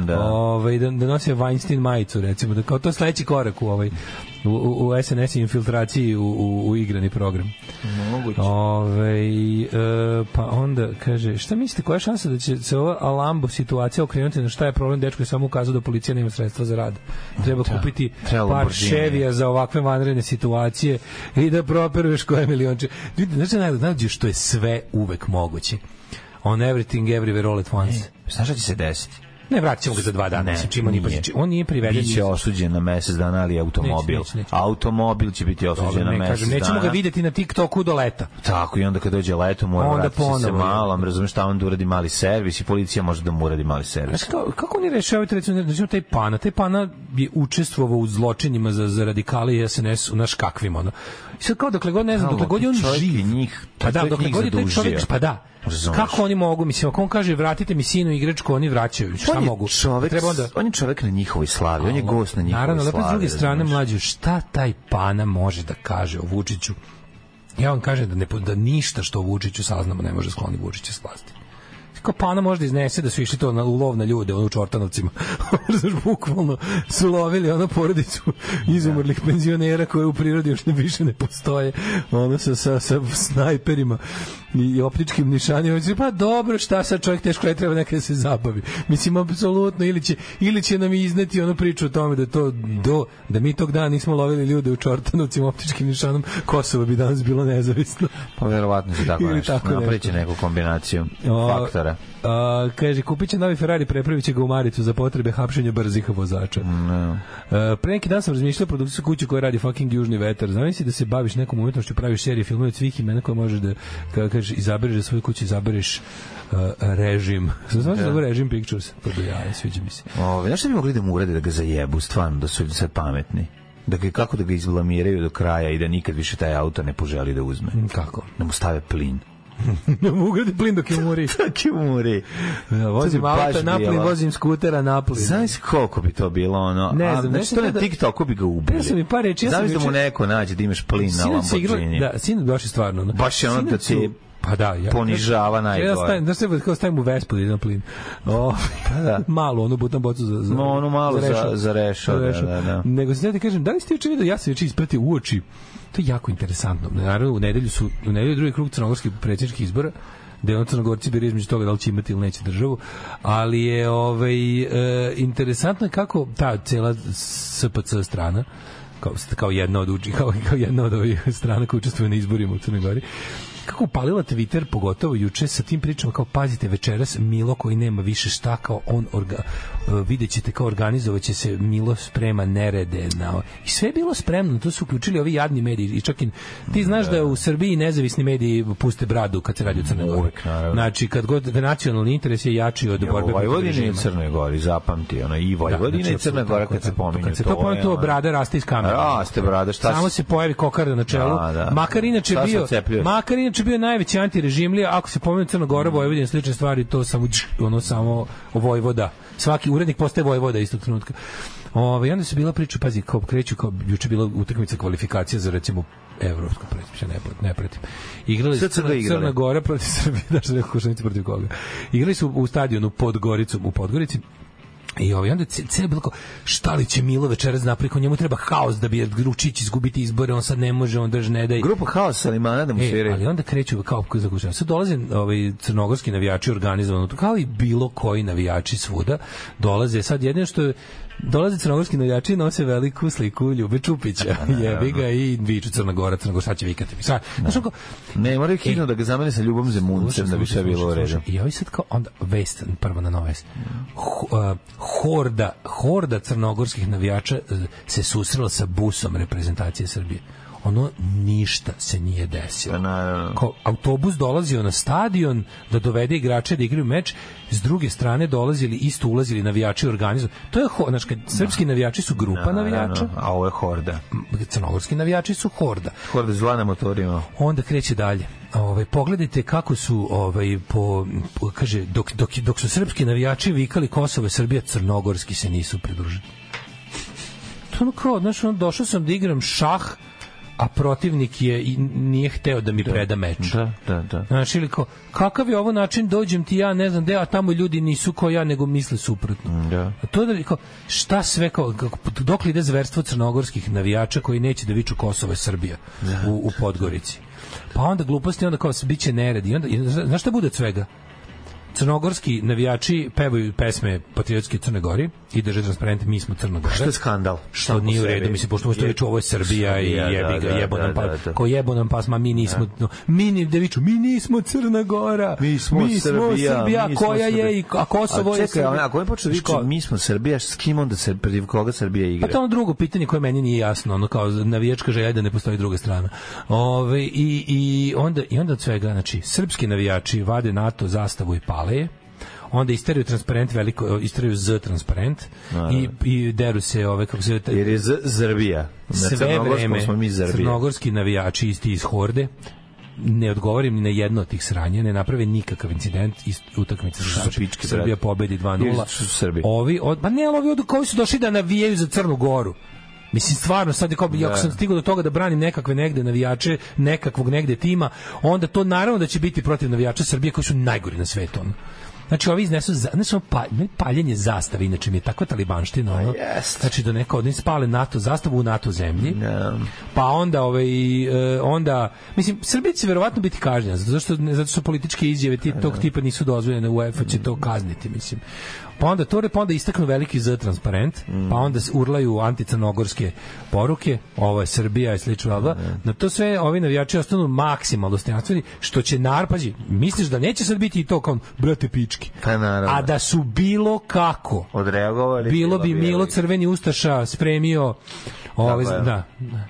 Da. Ove, da, da nosi Weinstein majicu, recimo, da kao to sledeći korak u, ovaj, u, u, SNS infiltraciji u, u, u igrani program. Moguće. Ove, e, pa onda kaže, šta mislite, koja je šansa da će se ova Alambo situacija okrenuti na šta je problem, dečko je samo ukazao da policija nema sredstva za rad. Treba kupiti treba par ševija za ovakve vanredne situacije i da properuješ koje milionče. Vidite, znači najbolje što je sve uvek moguće. On everything, everywhere, all at once. Znaš šta će se desiti? Ne, vratit ćemo ga za dva dana. Ne, mislim, čim on, nije. nije. on nije priveden. Biće osuđen na mesec dana, ali automobil. Neće, neće, neće. Automobil će biti osuđen Dobro, na ne, mesec kažem, nećemo dana. ga videti na TikToku do leta. Tako, i onda kad dođe leto, mora Onda vratiti se ponovo, malo, je. razumeš šta on da uradi mali servis i policija može da mu uradi mali servis. Znaš, kao, kako oni rešavaju recimo, recimo taj pana, taj pana je učestvovao u zločinima za, za radikali i SNS u naš kakvim, ono. I sad kao, dokle god, ne znam, dokle god je on živ, njih- pa da, dokle god je taj čovjek, pa da, Razumeš. kako oni mogu, mislim, ako on kaže, vratite mi sinu igračku, oni vraćaju, šta on je mogu? Čovek, Treba onda, on je čovek na njihovoj slavi, on je gost na njihovoj Naravno, slavi. lepo s druge strane mlađe, šta taj pana može da kaže o Vučiću? Ja vam kažem da, ne, da ništa što o Vučiću saznamo ne može skloni Vučića s vlasti. Kao pana možda iznese da su išli to na ulov na ljude, ono u Čortanovcima. Znaš, bukvalno su lovili ono porodicu izumrlih penzionera koje u prirodi još ne više ne postoje. Ono sa, sa, sa snajperima i optičkim nišanjima. Mislim, Pa dobro, šta sad čovjek teško je treba neka da se zabavi. Mislim, apsolutno, ili će, ili će nam izneti ono priču o tome da to do, da mi tog dana nismo lovili ljude u Čortanovcima optičkim nišanom, Kosovo bi danas bilo nezavisno. Pa verovatno će tako Ili nešto. nešto. neku kombinaciju O, faktora. A, kaže, kupit će novi Ferrari, prepravit će ga u Maricu za potrebe hapšenja brzih vozača. No. E, pre neki dan sam razmišljao produkciju kuće koja radi fucking Južni vetar. Zamisli da se baviš nekom umetnošću, praviš serije filmove od svih imena koje možeš da, kada kažeš, izabereš za svoju kuću, izabereš uh, režim. Znam da. se zove režim Pictures. Pa da ja, sviđa mi se. Ove, znaš šta bi mogli da mu urade da ga zajebu, stvarno, da su sad pametni? Da ga, kako da ga izblamiraju do kraja i da nikad više taj auto ne poželi da uzme. Kako? Da mu stave plin. Ne mogu da plin dok je umori. Dok je umori. Ja, vozim bi baš auto na plin, vozim skutera na plin. Znaš koliko bi to bilo ono? Ne A, znam, znači to na da- TikToku bi ga ubili. Ja sam i par reči, ja Znaš da mu neko nađe da imaš plin na Lamborghini. Da, sinoć baš je stvarno. ono. Baš je ono da su- Pa da, ja. ponižava Ja najgore. stavim, da se kao stavim u Vespu da idem plin. O, Pa da. malu, onu butan bocu za, za, No, onu malu za- rešo. za rešo, da, da, da. Nego se da ti kažem, da li ste juče vidio, ja sam juče ispratio u oči, to je jako interesantno. Naravno, u nedelju su, u nedelju drugi krug crnogorskih predsjedničkih izbora, gde on crnogorci biri između toga da li će imati ili neće državu, ali je ovaj, e, interesantno kako ta cela SPC strana, kao, kao jedna od uči, kao, kao jedna od ovih strana koja učestvuje na izborima u Crnoj Gori, kako upalila Twitter, pogotovo juče sa tim pričama kao pazite večeras Milo koji nema više šta kao on orga, vidjet ćete kao organizovaće se Milo sprema nerede na, i sve je bilo spremno to su uključili ovi jadni mediji i čak i ti znaš da, u Srbiji nezavisni mediji puste bradu kad se radi o Crnoj Gori znači kad god da nacionalni interes je jači od borbe protiv Vojvodine i. Crnoj Gori, zapamti, ono, i Vojvodine znači, i Crna Gora kad se pominju. Kad se to pominju, to brada raste iz kamera. Raste brada, šta Samo se pojavi kokarda na čelu. Da, da. Makar inače bio, makar inače bio najveći antirežimlija, ako se pomenu Crna Gora, Vojvodina, slične stvari, to samo ono samo Vojvoda. Svaki urednik postaje Vojvoda istog trenutka. Ove, onda se bila priča, pazi, kao kreću, kao juče bila utakmica kvalifikacija za recimo evropsko predsjedništvo, ne, ne pratim. Igrali su Crna Crna, Gora protiv Srbije, da što rekao protiv koga. Igrali su u stadionu pod Goricom, u Podgorici. I ovaj, onda celo bilo kao, šta li će Milo večeras napraviti, njemu treba haos da bi Gručić izgubiti izbore, on sad ne može, on drž ne daj. Grupa Haos Salimana da mu E, sviraju. ali onda kreću kao zakušam. Sad dolaze ovaj crnogorski navijači organizovano, kao i bilo koji navijači svuda, dolaze sad jedino što je dolaze crnogorski navijači nose veliku sliku Ljube Čupića. Jebi ga i viču Crna Gora, Crna Gora, sad će vikati mi. Sad, znaš, onako, Ne, moraju hitno da ga zamene sa Ljubom Zemuncem da bi sve bilo u redu. I ovi sad kao onda vest prvo na uh, horda, horda crnogorskih navijača uh, se susrela sa busom reprezentacije Srbije. Ono ništa se nije desilo. Pa naravno. Kao autobus dolazio na stadion da dovede igrače da igraju meč, s druge strane dolazili isto ulazili navijači organizu. To je ho, znači kad srpski navijači su grupa navijača, Naravno, A ovo je Horda. crnogorski navijači su horda Horda zla na motorima. onda kreće dalje. Ovaj pogledajte kako su ovaj po, po kaže dok, dok, dok su srpski navijači vikali Kosovo je Srbija crnogorski se nisu pridružili. To ono kao, znaš, ono, došao sam da igram šah, a protivnik je i nije hteo da mi preda meč. Da, da, da. Znaš, ili kao, kakav je ovo način, dođem ti ja, ne znam gde, a tamo ljudi nisu kao ja, nego misle suprotno. Da. A to da kao, šta sve kao, dok li ide zverstvo crnogorskih navijača koji neće da viču Kosovo je Srbija u, u Podgorici. Pa onda gluposti, onda kao biće nered. I onda, znaš šta bude od svega? Crnogorski navijači pevaju pesme patriotske Crne Gori i drže transparente mi smo Crna Gora. Što je skandal? Što nije u redu, mislim, pošto možete reći ovo je Srbija i Srbija, jebi ga, da, jebo da, nam pa, da, da. ko jebo nam pas, ma mi nismo, no, mi ni, da viču, mi nismo Crna Gora, Mi smo Srbija, mi smo koja Srbija. je, i, a Kosovo A je čekaj, Srbija. ako da viče, Ško- mi smo Srbija, s kim onda se, protiv koga Srbija Pa igra? to je ono drugo pitanje koje meni nije jasno, ono kao navijačka želja da ne postoji druga strana. Ove, i, i, onda, I onda od svega, znači, srpski navijači vade NATO zastavu i pale onda isteraju transparent veliko isteraju z transparent i i deru se ove kako se Jer je Z- Zrbija. Na sve vreme smo mi Zrbija. crnogorski navijači isti iz Horde ne odgovorim ni na jedno od tih sranja, ne naprave nikakav incident iz utakmice pičke, Srbija pobedi Ili 2:0. su Srbi? Ovi od pa ne, ali ovi od koji su došli da navijaju za Crnu Goru. Mislim stvarno sad kao Da. ako sam stigao do toga da branim nekakve negde navijače nekakvog negde tima, onda to naravno da će biti protiv navijača Srbije koji su najgori na svetu. Ono. Znači ovi iznesu znači pa, paljenje zastave, inače mi je takva talibanština, ono. jest. Znači da neko od njih spale NATO zastavu u NATO zemlji. Ja. Pa onda ovaj e, onda mislim Srbija će verovatno biti kažnjena zato što zato što političke izjave tog tipa nisu dozvoljene UEFA će to kazniti mislim. Pa onda to, pa onda istaknu veliki Z transparent, pa onda urlaju anticrnogorske poruke, ovo je Srbija i slično, bla. na to sve ovi navijači ostanu maksimalno dostojanstveni, što će narpađi, misliš da neće sad biti i to kao, brate pički, Pa naravno. a da su bilo kako, Odreagovali. bilo bi bili. Milo Crveni Ustaša spremio Ove, Tako je. da.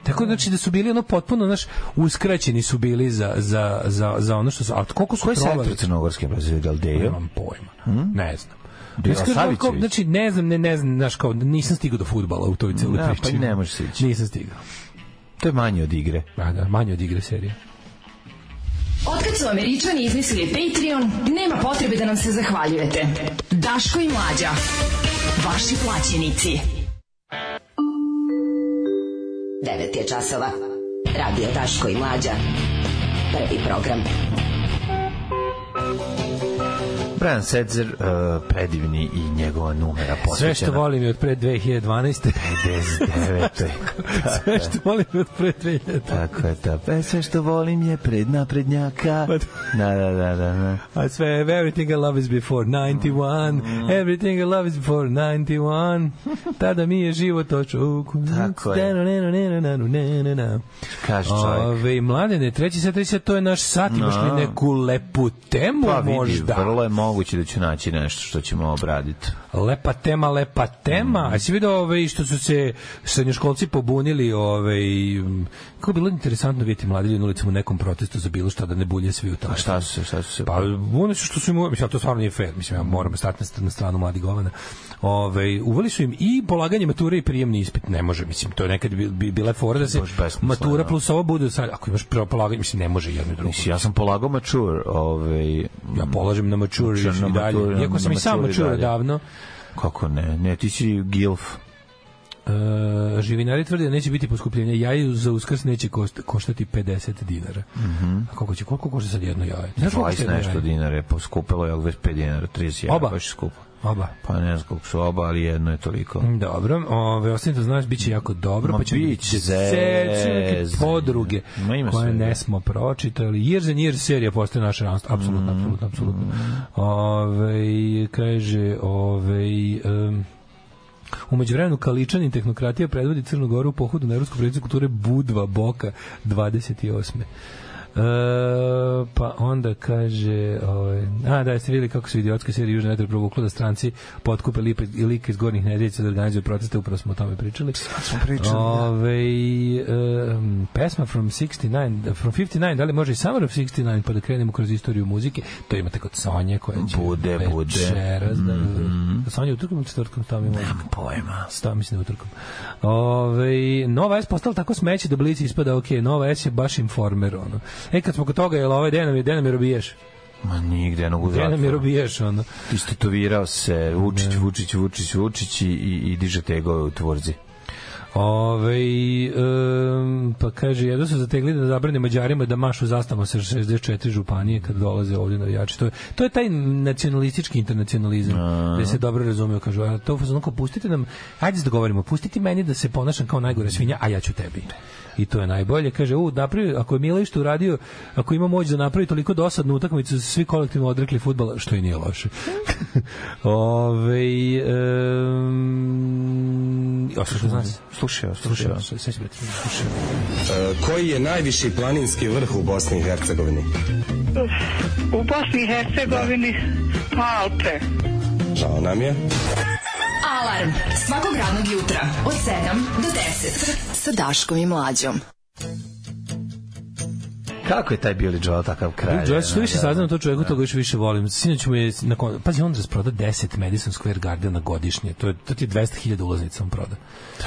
Tako znači da su bili ono potpuno naš uskraćeni su bili za, za, za, za ono što su a koliko su Koji trovali? sektor crnogorske brazili Galdejo? Nemam pojma. Ne znam. Savićević? kao, znači ne znam, ne, ne znam, znaš kao nisam stigao do fudbala u toj celoj Da, pa priči. i ne možeš stići. Nisam stigao. To je manje od igre. A da, manje od igre serije. Otkad su Američani izmislili Patreon, nema potrebe da nam se zahvaljujete. Daško i Mlađa. Vaši plaćenici. 9 je časova. Radio Daško i Mlađa. Prvi program. Brian Setzer, uh, predivni i njegova numera posvećena. Sve što volim je od pre 2012. 59. Sve što volim je od pre 2012. Tako je. Pa sve što volim je pred naprednjaka. Pa Da, da, da, da. da. A sve, everything I love is before 91, Mm. everything I love is before 91, tada mi je život očuku. Tako je. Kaže čovjek. Ove, mladene, treći sat, treći sat, to je naš sat, imaš li neku lepu temu Pa vidi, možda? vrlo je moguće da ću naći nešto što ćemo obraditi. Lepa tema, lepa tema. Mm. A si vidio ove, što su se srednjoškolci pobunili, ove, kako je bilo interesantno vidjeti mladi ljudi na ulicama u nekom protestu za bilo šta da ne bulje svi u tamo. A šta su se, šta su se? Pa bune su što su im, mislim, to stvarno nije fair, mislim, ja moram stati na st- na stranu mladih govana. Ove, uveli su im i polaganje mature i prijemni ispit, ne može, mislim, to je nekad bi, bi bila fora da se matura plus ovo bude, sad, ako imaš prvo polaganje, mislim, ne može jedno i drugo. Mislim, ja sam polagao mačur, ovaj, Ja polažem na mature Na i dalje, iako sam i sam maturi mature dalje. davno, kako ne, ne, ti si gilf. E, živinari tvrde da neće biti poskupljenja. Jaje za uskrs neće košta- koštati 50 dinara. A koliko će, koliko košta sad jedno jaje? Znaš koliko 20 košta jedno nešto dinara je poskupilo, je 25 dinara, 31, Oba? baš je skupo. Oba. Pa ne znam koliko su oba, ali jedno je toliko. Dobro, ove, ostavim to znaš, bit će jako dobro, Ma pa će bit biti podruge Ma koje ne smo pročitali. Years and Years serija postoje naše ranstvo, apsolutno, apsolutno, apsolutno. Ove, kaže, ove, um, Umeđu vremenu Kaličanin tehnokratija predvodi Crnu Goru u pohodu na Evropsku predstavnicu kulture Budva Boka 28. E, pa onda kaže ovaj, a da ste vidjeli kako su idiotske serije Južne vetre provuklo da stranci potkupe lipe i like iz gornjih nedeljica da organizuju proteste upravo smo o tome pričali smo pričali, Ove, um, pesma from 69 from 59 da li može i Summer of 69 pa da krenemo kroz istoriju muzike to imate kod Sonje koja će Bude, bude. večeras da, da, Sonja utrkom ili četvrtkom stavi možda Pojma. Sta, mislim da utrkom. Ove, Nova S postala tako smeće da Blic ispada, ok, Nova S je baš informer, ono. E, kad smo kod toga, jel ovaj Denan je, Denan je robiješ? Ma nigde, jednog u Denan je zatvoru. robiješ, ono. Istetovirao se Vučić, Vučić, Vučić, Vučić i, i, i diže tegove u tvorzi. Ove, um, pa kaže, jedno su zategli da zabrane Mađarima da mašu zastavom sa 64 županije kad dolaze ovdje navijači. To je, to je taj nacionalistički internacionalizam, gde se dobro razumiju, kažu, a to kao pustite nam, ajde se dogovorimo, pustite meni da se ponašam kao najgore svinja, a ja ću tebi. I to je najbolje. Kaže, u, napravi, ako je Milović to uradio, ako ima moć da napravi toliko dosadnu utakmicu, su svi kolektivno odrekli futbala, što i nije loše. Ove, um, slušaj nas. Slušaj, Slušaj, slušaj. sve slušaj. Koji je najviši planinski vrh u Bosni i Hercegovini? U Bosni i Hercegovini Alpe. Žao nam je. Alarm svakog radnog jutra od 7 do 10 sa Daškom i Mlađom. Kako je taj Billy Joel takav kralj? Bill Joyce, što više Da, saznam to čovjeku, toga više više volim. Sinoć mu je, nakon, pazi, on rasproda 10 Madison Square Gardena godišnje. To, je, to ti je 200.000 ulaznica on proda.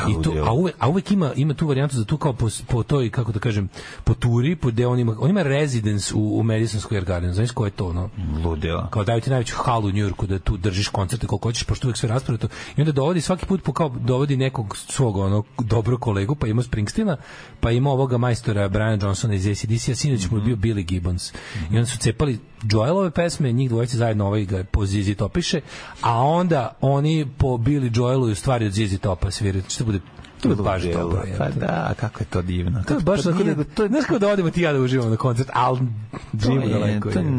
I tu, a, uvek, a uvek ima, ima tu varijantu za tu kao po, po toj, kako da kažem, po turi, po gde on ima, on ima residence u, u Madison Square Garden. Znaš ko je to, no? Ludila. Kao daju ti najveću halu u Njujorku da tu držiš koncerte koliko hoćeš, pošto uvek sve rasprodato. I onda dovodi svaki put po kao dovodi nekog svog ono dobro kolegu, pa ima Springsteena, pa ima ovoga majstora Brian Johnsona iz ACDC, sinoć mu je bio Billy Gibbons. I onda su cepali Joelove pesme, njih dvojice zajedno ovaj ga po Zizi Topiše, a onda oni po Billy Joelu i u stvari od Zizi Topa sviraju. Što bude to bude baš dobro. Pa da, kako je to divno. To je baš tako nije, da, to je znaš kao da odemo ti ja da uživamo na koncert, ali To živimo je, daleko. to, je, je.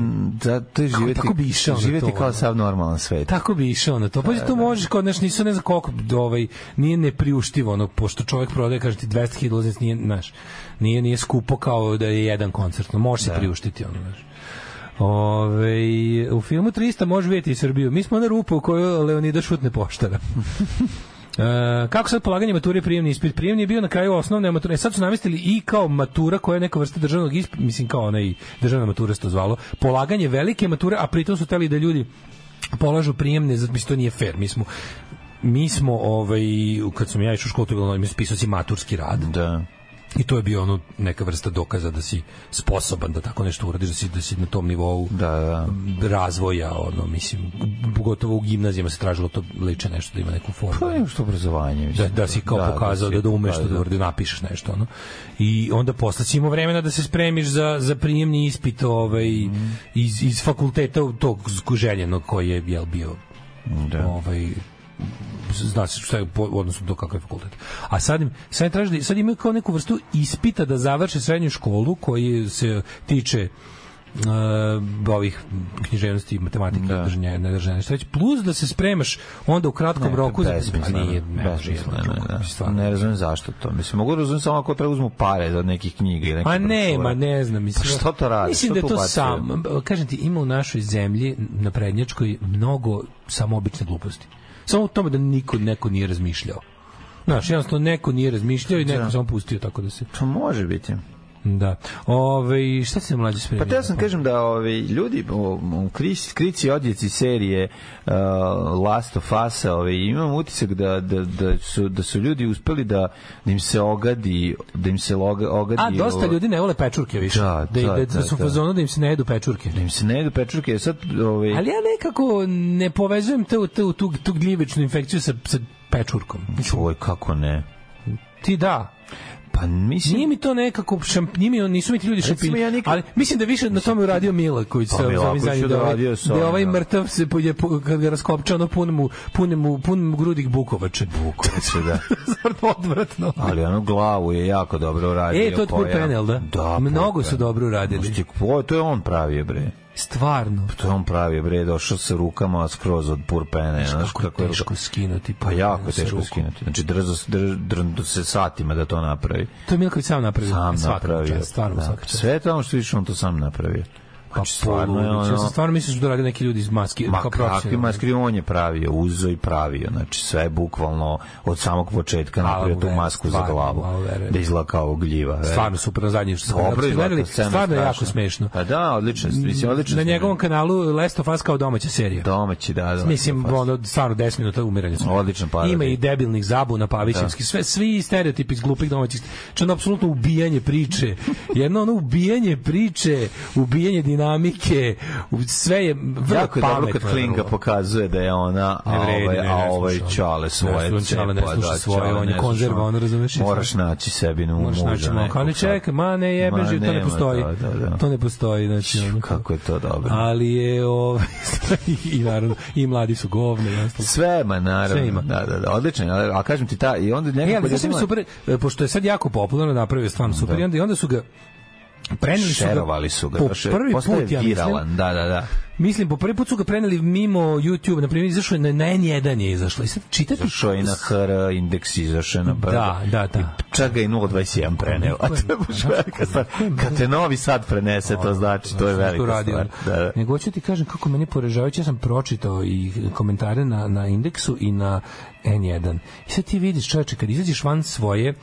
da, to je živjeti, tako bi išao to, kao sav normalan svet. Tako bi išao na to. Pa Da, to možeš kao znaš, nisu ne znam koliko ovaj nije nepriuštivo ono pošto čovjek prodaje kaže ti 200.000 ulaznica nije znaš. Nije nije skupo kao da je jedan koncert. No, može se Da. priuštiti ono znaš. Ove, u filmu 300 može vidjeti i Srbiju. Mi smo na rupu u kojoj Leonida šutne poštara. E, kako sad polaganje mature prijemni ispit? Prijemni je bio na kraju osnovne mature. E, sad su namestili i kao matura koja je neka vrsta državnog ispita, mislim kao onaj državna matura se to zvalo, polaganje velike mature, a pritom su teli da ljudi polažu prijemne, zato mislim to nije fair. Mi smo mi smo ovaj kad sam ja išao u školu to je bilo mi pisao si maturski rad. Da. I to je bio ono neka vrsta dokaza da si sposoban da tako nešto uradiš, da si, da si na tom nivou Da, da. razvoja, ono, mislim, pogotovo u gimnazijama se tražilo to liče nešto da ima neku formu. Pa je što obrazovanje. Da, mislim. da si kao pokazao da, si- da umeš da, da, napišeš nešto ono. I onda posle si imao vremena da se spremiš za, za prijemni ispit ovaj, iz, iz fakulteta tog željenog koji je jel, bio Da. ovaj zna se šta je po, u odnosu do kakav je fakultet. A sad im, sad traži da, sad imaju kao neku vrstu ispita da završe srednju školu koji se tiče uh, ovih književnosti, matematike, Da. držanja, nedržanja, šta već, plus da se spremaš onda u kratkom Ne, roku za besmisleno, Pa nije, ne, jedno, ne, ne. stvarno. Ne razumem zašto to. Mislim, mogu da razumem samo ako treba uzmu pare za nekih knjiga i nekih Pa ne, ma ne znam, mislim. Pa što to radi? Mislim Što da to sam, kažem ti, ima u našoj zemlji na prednjačkoj mnogo samo obične gluposti. Samo u tome da niko neko nije razmišljao. Znaš, jednostavno neko nije razmišljao i neko Da. samo pustio tako da se... To može biti. Da. Ove, šta se mlađe spremio? Pa te ja sam kažem da ovi ljudi u, u krici, krici odjeci serije uh, Last of Us ovi, imam utisak da, da, da, su, da su ljudi uspeli da, da im se ogadi da im se loga, ogadi A, dosta o- ljudi ne vole pečurke više. Da, da, da, da, da, su da. fazonu da im se ne jedu pečurke. da im se ne jedu pečurke sad ovaj, Ali ja nekako ne povezujem tu, tu, tu, tu gljivičnu infekciju sa, sa pečurkom. Oj, kako ne Ti da, pa mislim Nije mi to nekako šamp, nije mi, nisu mi ti ljudi šampinjoni. ja nikad- Ali mislim da više na tome uradio Mila koji se Pa, sa ovim Milaković zadnjim da, ovaj, uradio sa da ovaj da. mrtav se je, kad ga raskopča ono pun mu pun mu pun mu grudih bukovače. Bukovice, da. Stvarno odvratno. Ali ono glavu je jako dobro uradio. E, to je panel, da? Da. Mnogo su dobro uradili. To je on pravio, bre. Stvarno. To je on pravio, bre, došao sa rukama skroz od purpene. Znaš Kako je je teško skinuti. Pa jako je teško rukom. skinuti. Znači, drzo, drž, drndo se satima da to napravi. To je Milković sam napravio. Sam napravio. Stvarno Da. Sve tamo što više on to sam napravio. Pa Znači, stvarno je poludić. Ja sam ono... stvarno mislim da radili neki ljudi iz maski. Ma kao kakvi maskri on je pravio, uzo i pravio, znači sve bukvalno od samog početka napravio tu masku za stvarno, glavu, hvala, verujem. da izgleda kao gljiva. verujem. Stvarno super na zadnje što smo Dobro izgleda, gledali, stvarno je jako smešno. Pa da, odlično, mislim, odlično. Na njegovom kanalu Last of Us kao domaća serija. domaći, da, da. Mislim, da, ono, stvarno 10 minuta umiranja. Odličan parodij. Ima i debilnih zabuna, pavićevski, sve, svi stereotipi iz glupih domaćih. Znači, ono, apsolutno ubijanje priče. Jedno, ono, ubijanje priče, ubijanje dinamike, u- sve je vrlo Jako pametno. kad Klinga pokazuje da je ona, a Ne ovaj, ne, a ne ovaj čale Ne svoje sluša, Čale ne sluša da, svoje, on je ne konzerva, on razumeš, Moraš naći sebi nu Moraš naći kao ne čekaj, ma ne jebe, Ma, to ne postoji. to, da, da. To ne postoji, znači, Kako je to dobro. ali je ovaj i naravno i mladi su govne ostalo. Sve, ma naravno. Sve ima. Da, da, da, odlično. A, kažem ti ta, i onda E, nekako... ali super, e, pošto je sad jako popularno napravio stvarno super, i onda su ga preneli su ga, Šerovali su ga. po prvi put, ja mislim, da, da, da. Mislim, po prvi put su ga preneli mimo YouTube, na primjer, izašao je na, na N1 je izašlo, i sad čitati... Izašao je na HR, indeks izašao je na brdo. Da, da, da. Čak ga i 021 preneo. A to je baš velika stvar. Kad te Novi Sad prenese, to znači, to je velika stvar. Da, da. Nego ću ti kažem kako meni poražavajuće, ja sam pročitao i komentare na, na indeksu i na N1. I sad ti vidiš čoveče, kad izađeš van svoje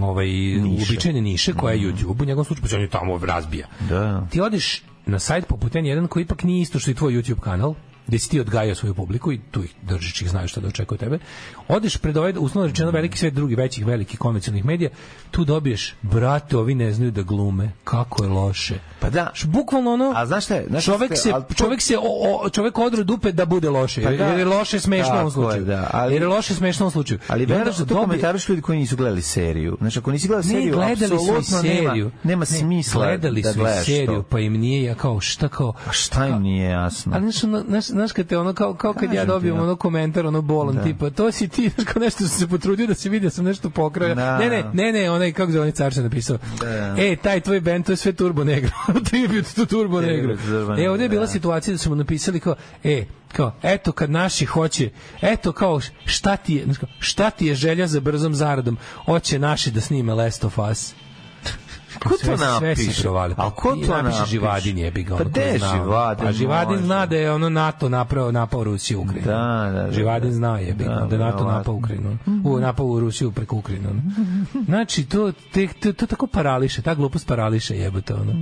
ovaj, uobičajene niše, koja je YouTube, u njegovom slučaju, pa on je tamo razbija. Da. Ti odeš na sajt poput N1 koji ipak nije isto što i tvoj YouTube kanal, gde si ti odgajao svoju publiku i tu ih držiš ih znaju šta da očekuje tebe. Odeš pred ovaj uslovno rečeno veliki svet drugih većih velikih komercijalnih medija, tu dobiješ brate, ovi ne znaju da glume. Kako je loše. Pa da. Š- Bukvalno ono A znaš šta je? Znaš čovek se to- čovek se o, o, čovek odru dupe da bude loše. Pa da. jer je loše smešno u Tako je, slučaju. da, ali- jer je loše smešno u slučaju. Ali verujem da to dobije- komentariš ljudi koji nisu gledali seriju. Znači, ako nisi gledao Ne, seriju, gledali su i apsolutno nema, seriju. nema Ne, smisla gledali da su seriju, pa im nije ja kao šta kao šta im nije jasno? Ali znaš, znaš, kad te ono, kao, kao kad ja Kažem ti, dobijem no. ono komentar, ono bolan, Da. tipa, to si ti, znaš, kao nešto sam se potrudio da se vidi da sam nešto pokrao. Da. Ne, ne, ne, ne, onaj, kako zove, onaj car se napisao. Da. E, taj tvoj band, to je sve Turbo Negro. Tribute to Turbo Negro. E, ovdje je bila da. situacija da su mu napisali kao, e, kao, eto kad naši hoće, eto kao, šta ti je, šta ti je želja za brzom zaradom, hoće naši da snime Last of Us. Ko to Sve- napiše? A ko to napiše napiše? Živadin jebi ga. Pa gde je. Živadin? A Živadin Može. zna da je ono NATO napravo napao Rusiju i Ukrajinu. Da, da, da, Živadin da. zna jebi ga, Da, da je NATO napao Ukrajinu. U, napao u Rusiju preko Ukrajine. Znači, to, te, to, to tako parališe, ta glupost parališe jebote. Ono.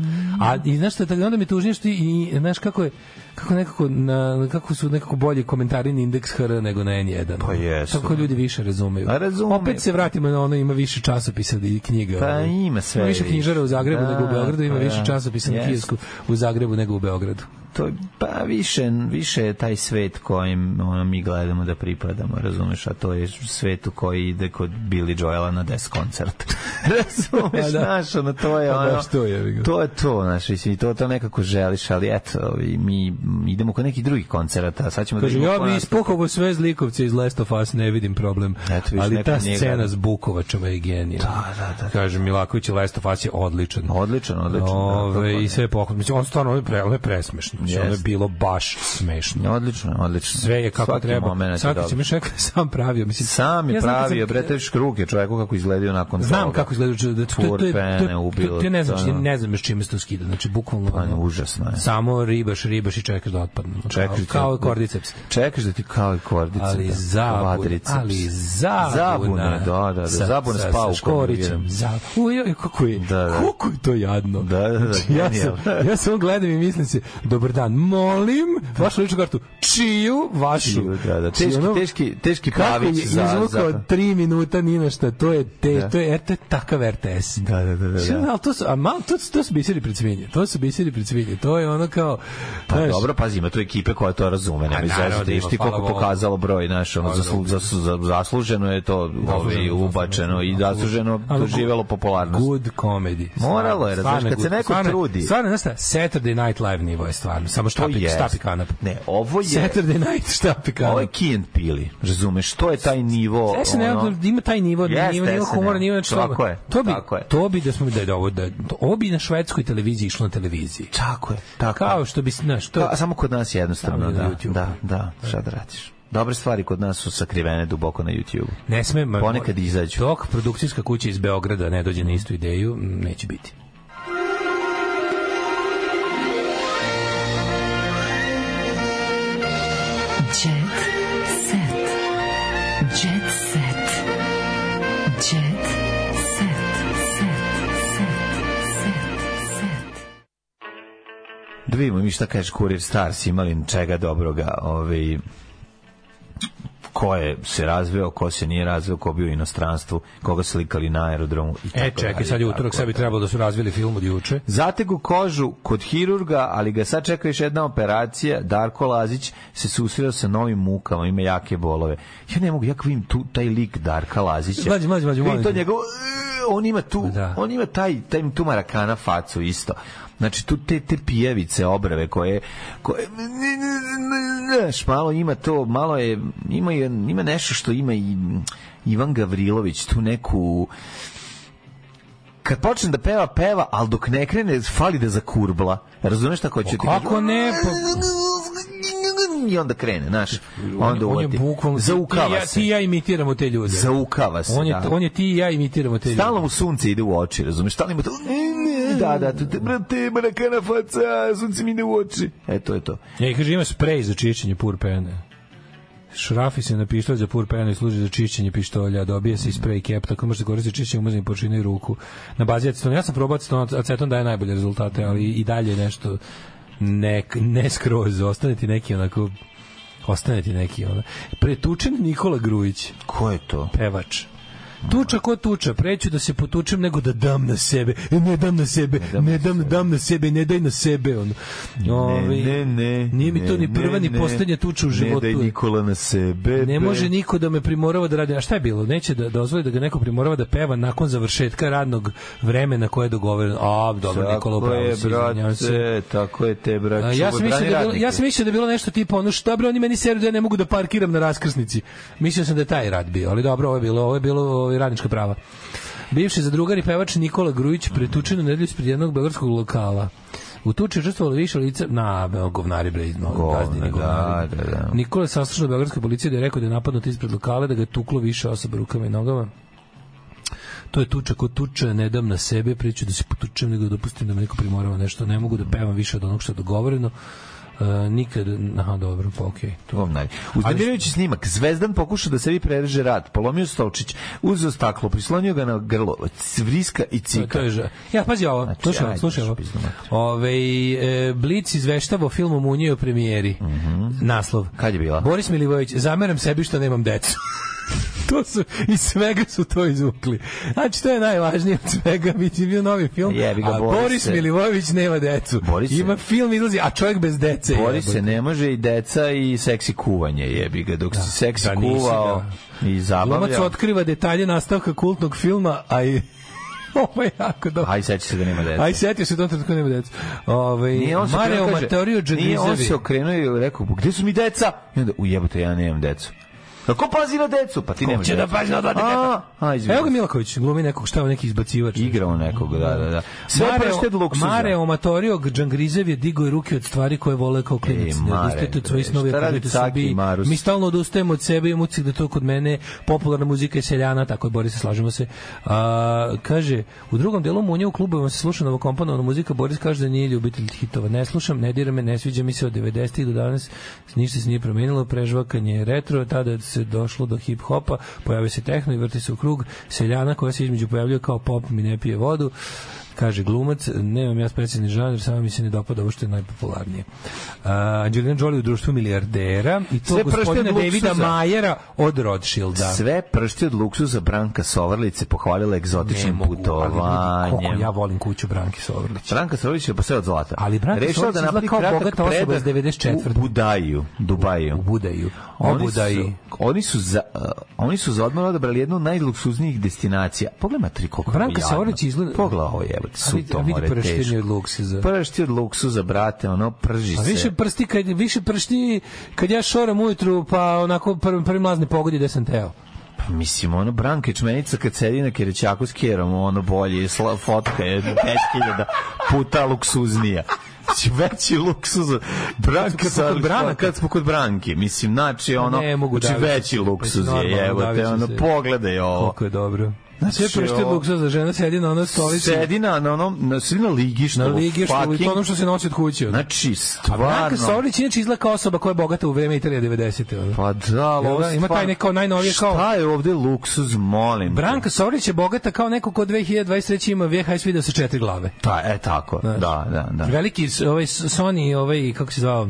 A i znaš što, je, onda mi je tužnije što i, znaš kako je, kako nekako na, kako su nekako bolji komentari na indeks HR nego na N1. Pa jesu. Tako ljudi više razumeju. A razumeju. Opet se vratimo na ono, ima više časopisa i knjiga. Pa ovaj. ima sve više više. Knjižara u Zagrebu Da, nego u Beogradu, ima pa više da. časopisa na kiosku u Zagrebu nego u Beogradu. To pa više, više je taj svet kojim ono, mi gledamo da pripadamo, razumeš, a to je svet u koji ide kod Billy Joela na des koncert. razumeš, Pa da. znaš, ono, to je Pa ono, baš to je, to je to, znaš, mislim, to, to nekako želiš, ali eto, mi idemo kod nekih drugih koncerata, sad ćemo Kaže, da idemo ja bi ispuhovo sve zlikovce iz Last of Us, ne vidim problem. Eto, Ali ta scena s Bukovačama je genijalna. Da, da, da. Kaže, Milaković, Last of Us je odličan. Odličan, odličan. da, Ove, I sve pohvalno. Mislim, on stvarno ono je, pre, presmešno. Mislim, ono je bilo baš smešno. Odlično, odlično. Sve je kako Svaki treba. moment je Sad dobar. će mi rekao sam pravio. Mislim, Sam je ja znam kad pravio, sam- bre, teš ruke čoveku kako izgledaju nakon Znam toga. kako izgleda da to, to, to, to, to, to, ne znam, to, ne znam još čime se to skida. Znači bukvalno Pa, užasno je. Samo ribaš, ribaš i čekaš da otpadne. Čekaš kao, da- kao kordiceps. Čekaš da ti kao i kordice. Ali da, zabune, ali zabuna. Zabune, da, da, da, zabune s paukom, Sa škorićem. vjerujem. Za, uj, uj, kako je, Da, da. kako je to jadno. Da, da, da, Znači, ja, sam, sam gledam i mislim se, dobar dan, molim vašu ličnu kartu, čiju vašu. Čiju, da, da, teški- teški- teški kako Pavić je za- izvukao za- tri minuta ni na šta, to je, te, Da. to je, to je takav RTS. Da, da, da, da. Da. ali to su, a malo, to, to su biseri pred svinje. To su biseri pred svinje. To je ono kao... Pa znaš, dobro, pazi, ima tu ekipe koja to razume, izazati. da ima, Viš ti koliko pokazalo broj, znaš, ono, zaslu, zaslu, za- zasluženo je to ovaj, ubačeno i zasluženo doživelo popularnost. Good comedy. Moralo je, Stvarno kad se neko je- trudi. Stvarno, znaš šta, Saturday Night Live nivo je stvarno. Samo To štapi, jest. štapi kanap. Ne, ovo je... Saturday Night štapi kanap. Ovo je Key and Pili, razumeš, to je taj nivo... SNL ono, ima taj nivo, Jeste nivo, nivo humora, nivo znači Tako je, To bi, tako je. to bi da smo da je ovo da ovo bi na švedskoj televiziji išlo na televiziji. Tako je, tako Kao je. što bi, znaš, to samo kod nas jednostavno, Samo na da, da, da, šta da radiš. Dobre stvari kod nas su sakrivene duboko na YouTube. ne sme Ponekad izađu. Dok produkcijska kuća iz Beograda ne dođe na istu ideju, m, neće biti. Jet set. Jet set. Jet set. Da vidimo mi šta kaže Kurir Stars, imali čega dobroga, ovaj, ko je se razveo, ko se nije razveo, ko bio u inostranstvu, koga slikali na aerodromu i tako E, čekaj, dalje, sad je utorak, sad bi dalje. trebalo da su razvili film od juče. Zategu kožu kod hirurga, ali ga sad čeka još jedna operacija. Darko Lazić se susreo sa novim mukama, ima jake bolove. Ja ne mogu, ja vidim tu taj lik Darka Lazića. Mlađe, Vidim molim to njegov, e, on ima tu, Da. on ima taj, taj tu marakana facu isto. Znači, tu te, te pijevice, obrave koje, koje, znaš, malo ima to, malo je, ima, je- ima nešto što ima i Ivan Gavrilović, tu neku, kad počne da peva, peva, ali dok ne krene, fali da zakurbla. Razumeš šta hoću ti kažem? Kako ne? Pa, I onda krene, znaš. Onda on je uvati. bukvalno... ti Zaukava ja, se. Ti i ja imitiramo te ljude. Zaukava se, On je, da. on je ti i ja imitiramo te ljude. Stalno mu sunce ide u oči, razumeš? Stalno ima to... Da, da, tu te, brate, marakana faca, sunce mi ide u oči. E, to je to. Ja, i kaže, ima sprej za čišćenje pur pene. Šrafi se na pištolj za pur pene i služi za čišćenje pištolja, dobije se i sprej kep, tako može se koristiti čišćenje umaznih površina i ruku. Na bazi acetona, ja sam probao aceton, aceton daje najbolje rezultate, ali i dalje nešto ne, ne skroz, ostane ti neki onako ostane ti neki ono. Pretučen Nikola Grujić. Ko je to? Pevač. Tuča ko tuča, preću da se potučem nego da dam na sebe. E, ne dam na sebe, ne dam, dam na sebe, ne daj na sebe. Ono. Ovaj, ne, ne, Nije mi to ne, ni prva ne, ni ne. poslednja tuča u životu. Ne daj Nikola na sebe. Ne može niko da me primorava da radi. A šta je bilo? Neće da dozvoli da ga neko primorava da peva nakon završetka radnog vremena koje je dogovoreno. A, dobro, Nikola, Tako upravo je, si, izvinjavam se. tako je te, brate. A, ja sam mislio da je bilo, ja sam mislio da je bilo nešto tipa ono što dobro oni meni seru da ja ne mogu da parkiram na raskrsnici. Mislio sam da je taj rad bio, ali dobro, ovo je bilo, ovo je bilo ovaj, radnička prava. Bivši zadrugar i pevač Nikola Grujić pretučen u nedelju ispred jednog beogradskog lokala. U tuči učestvovalo više lica na govnari bre, no, Govna, gazdini da, govnari. da, da. Nikola je saslušao beogradske policije da je rekao da je napadnut ispred lokala, da ga je tuklo više osoba rukama i nogama. To je tuča kod tuča, ne dam na sebe, priču da se potučem, nego da dopustim da me neko primorava nešto. Ne mogu da pevam više od onog što je dogovoreno. Uh, nikad, aha, dobro, pa okej. To vam. Uznemirujući snimak. Zvezdan pokušao da sebi prereže rat. Polomio stolčić, uzeo staklo, prislonio ga na grlo, vriska i To, cika. to je ža- Ja, pazi ovo, Znači, slušaj ajde, slušaj ovo. Ove, e, Blic izveštava o filmu Munje o premijeri. Naslov. Mhm. Kad je bila? Boris Milivojević, zameram sebi što nemam decu. to su, iz svega su to izvukli. Znači, to je najvažnije od svega, biti bio novi film, Jebi ga, a Borise. Boris Milivojević nema decu. Borise. Ima film, izlazi, a čovjek bez dece. Bori se, ne može i deca i seksi kuvanje, jebi ga. Dok si seksi da nisi, kuvao i Glumac zabavljao. otkriva detalje nastavka kultnog filma, a i ovo je jako dobro. Aj, seća se da nema deca. Aj, setio se u tom trenutku nema deca. Ovaj Nije on se okrenuo, kaže, Nije on se okrenuo i rekao, gde su mi deca? I onda, ujebote, ja nemam decu. Kako pazi na decu? Pa ti Ko nemaš će da pazi na djeteta? A, a. Evo ga Milaković, glumi nekog šta je neki izbacivač. Igrao nekog, da, da, da. Sve pršte od luksuza. Mareo Matorio Džangrizev je digao je ruke od stvari koje vole kao klinac. E, ne Mare, odustajte od svojih bre, snovi, šta radi Caki i Marus? Mi stalno odustajemo od sebe, imamo ucik da to kod mene popularna muzika je seljana, tako je, Boris, slažemo se. A, kaže, u drugom delu munje u klubovima se sluša novokomponovana muzika, Boris kaže da nije ljubitelj hitova. Ne slušam, ne dira me, ne sviđa mi se od 90-ih do danas, ništa se nije promenilo, prežvakanje je retro, tada se došlo do hip-hopa, pojavio se tehno i vrti se u krug, seljana koja se između pojavljuje kao pop mi ne pije vodu, kaže glumac, nemam ja specijalni žanr, samo mi se ne dopada ovo što je najpopularnije. Uh, Angelina Jolie u društvu milijardera i to Sve gospodina od Davida. Majera od Rothschilda. Sve pršti od luksuza Branka Sovrlice pohvalila egzotičnim putovanjem. ja volim kuću Branke Sovrlić. Branka Sovrlić je pa sve od zlata. Ali Branka Rešila Sovrlić da napravi kao bogata osoba iz 94.. U Budaju, Dubaju. U Budaju. O Oni su, oni su za uh, oni su za odmor odabrali jednu od najluksuznijih destinacija. Pogledaj matri koliko Branka. Sovrlić izgleda- Pogledaj ovo jebote, A su to a more teško. od luksuza. Pršti od luksuza, brate, ono prži A se. više prsti kad više pršti kad ja šoram ujutru pa onako prvi prvi mlazni pogodi gde sam teo. Pa mislim, ono, Branka Čmenica kad sedi na Kerećaku s Kerom, ono bolje, sla, fotka je 10.000 puta luksuznija. Znači, veći luksuz. Branka sa- Branaka. Kad smo kod Branke, mislim, znači, ono, Ne mogu znači, veći se. luksuz Pa, je, evo te, ono, pogledaj ovo. Koliko je dobro. Znači, Sve pršti od ovo- luksuza, žena sedi na onoj stolici. Sedi na, na onom, na, sedi na ligištu. na ligi što fucking- to ono što se nosi od kuće. Znači, A Branka stvarno. Sovrlić inače izgleda kao osoba koja je bogata u vreme Italije 90. ono. Pa da, ali ovo da? Ima stvarno- taj neko najnovije kao- Šta je ovde luksuz, molim? Branka Sovrlić je bogata kao neko ko 2023 ima VHS video sa četiri glave. Ta, e, tako, da, da, da. Veliki ovaj Sony, ovaj kako se zvao?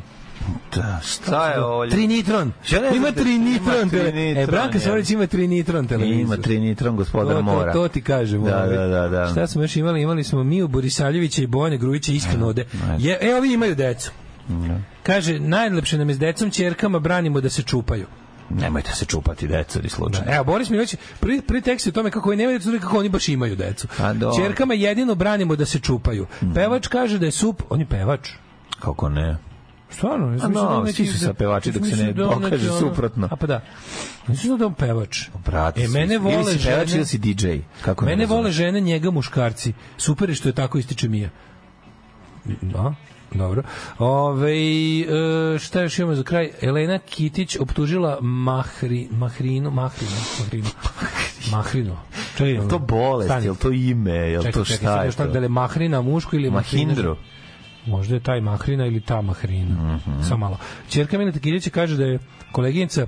Da, šta je ovo? Trinitron. Ja ne znam Ima da- Trinitron. ima tele- Trinitron, E Branka je. Sovrlić ima Trinitron televizor. Ima trinitron gospodar to, mora. To, to ti kažem. Da, ovaj. da, da, da. Šta smo još imali? Imali smo Miju Borisaljevića i Bojane Grujića isto node. Je, e, ovi imaju decu. Kaže, najlepše nam je s decom, ćerkama branimo da se čupaju. Nemojte se čupati deca, ni slučajno. Evo, Boris Milović, prvi, prvi tekst je o tome kako oni nemaju decu, kako oni baš imaju decu. A, dobro. Ćerkama jedino branimo da se čupaju. Pevač kaže da je sup, on je pevač. Kako ne? Stvarno, mislio da no, neki- svi su sa pevači dok se ne da ono- suprotno. A pa da. Mislim da je on pevač. Brate, E, mene vole ili si pevač ili si DJ. Kako ne Mene vole žene, njega muškarci. Super je što je tako ističe Mija. Da, dobro. Ove, e, šta još imamo za kraj? Elena Kitić optužila Mahri, Mahrinu, Mahrinu, Mahrinu, Mahrinu. Čekaj, Jel to bolest, stani. jel to ime, Čekaj, to čekaj, šta je još tako to? Da li je Mahrina muško ili Mahrina? Mahindru. Možda je taj Mahrina ili ta Mahrina. Mhm. Samo malo. Čerka Mileta Kirića kaže da je koleginica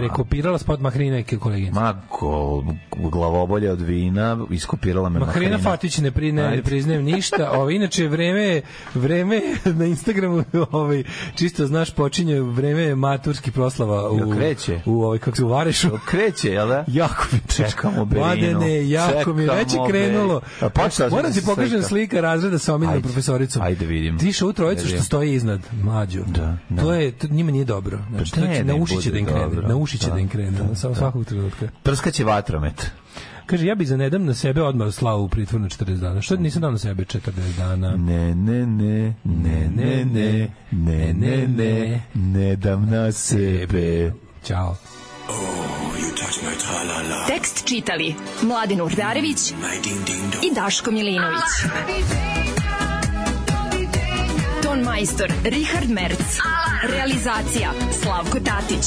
prekopirala spot Mahrina i koleginica. Ma, go, glavobolja od vina, iskopirala me Mahrina Mahrina. Fatić ne, pri, ne, ne priznajem ništa. Ovo, inače, vreme, vreme na Instagramu, ovaj, čisto znaš, počinje vreme maturski proslava u, Jel kreće? u, ovaj, kako se u Varešu. Kreće, jel da? Jako mi Čekamo Berinu. Mladene, jako mi je već je Čekamo krenulo. Moram ti pokažem slika. razreda sa omiljenom profesoricom. Ajde vidim. Tiša u trojicu što stoji iznad, mlađu. Da, da. To je, to njima nije dobro. Znači, Pa ne, će, ne na uši će da im krene. Na uši će Da, da im krene. da, Sa da. svakog trenutka. Prskaće vatromet. Kaže, ja bi za nedam na sebe odmah slavu u pritvor na 40 dana. Što nisam dao na sebe 40 dana? Ne, ne, ne, ne, ne, ne, ne, ne, ne, ne dam na sebe. Ćao. Tekst čitali Mladin Urdarević i Daško Milinović. Ton majstor Richard Merc. Realizacija Slavko Tatić.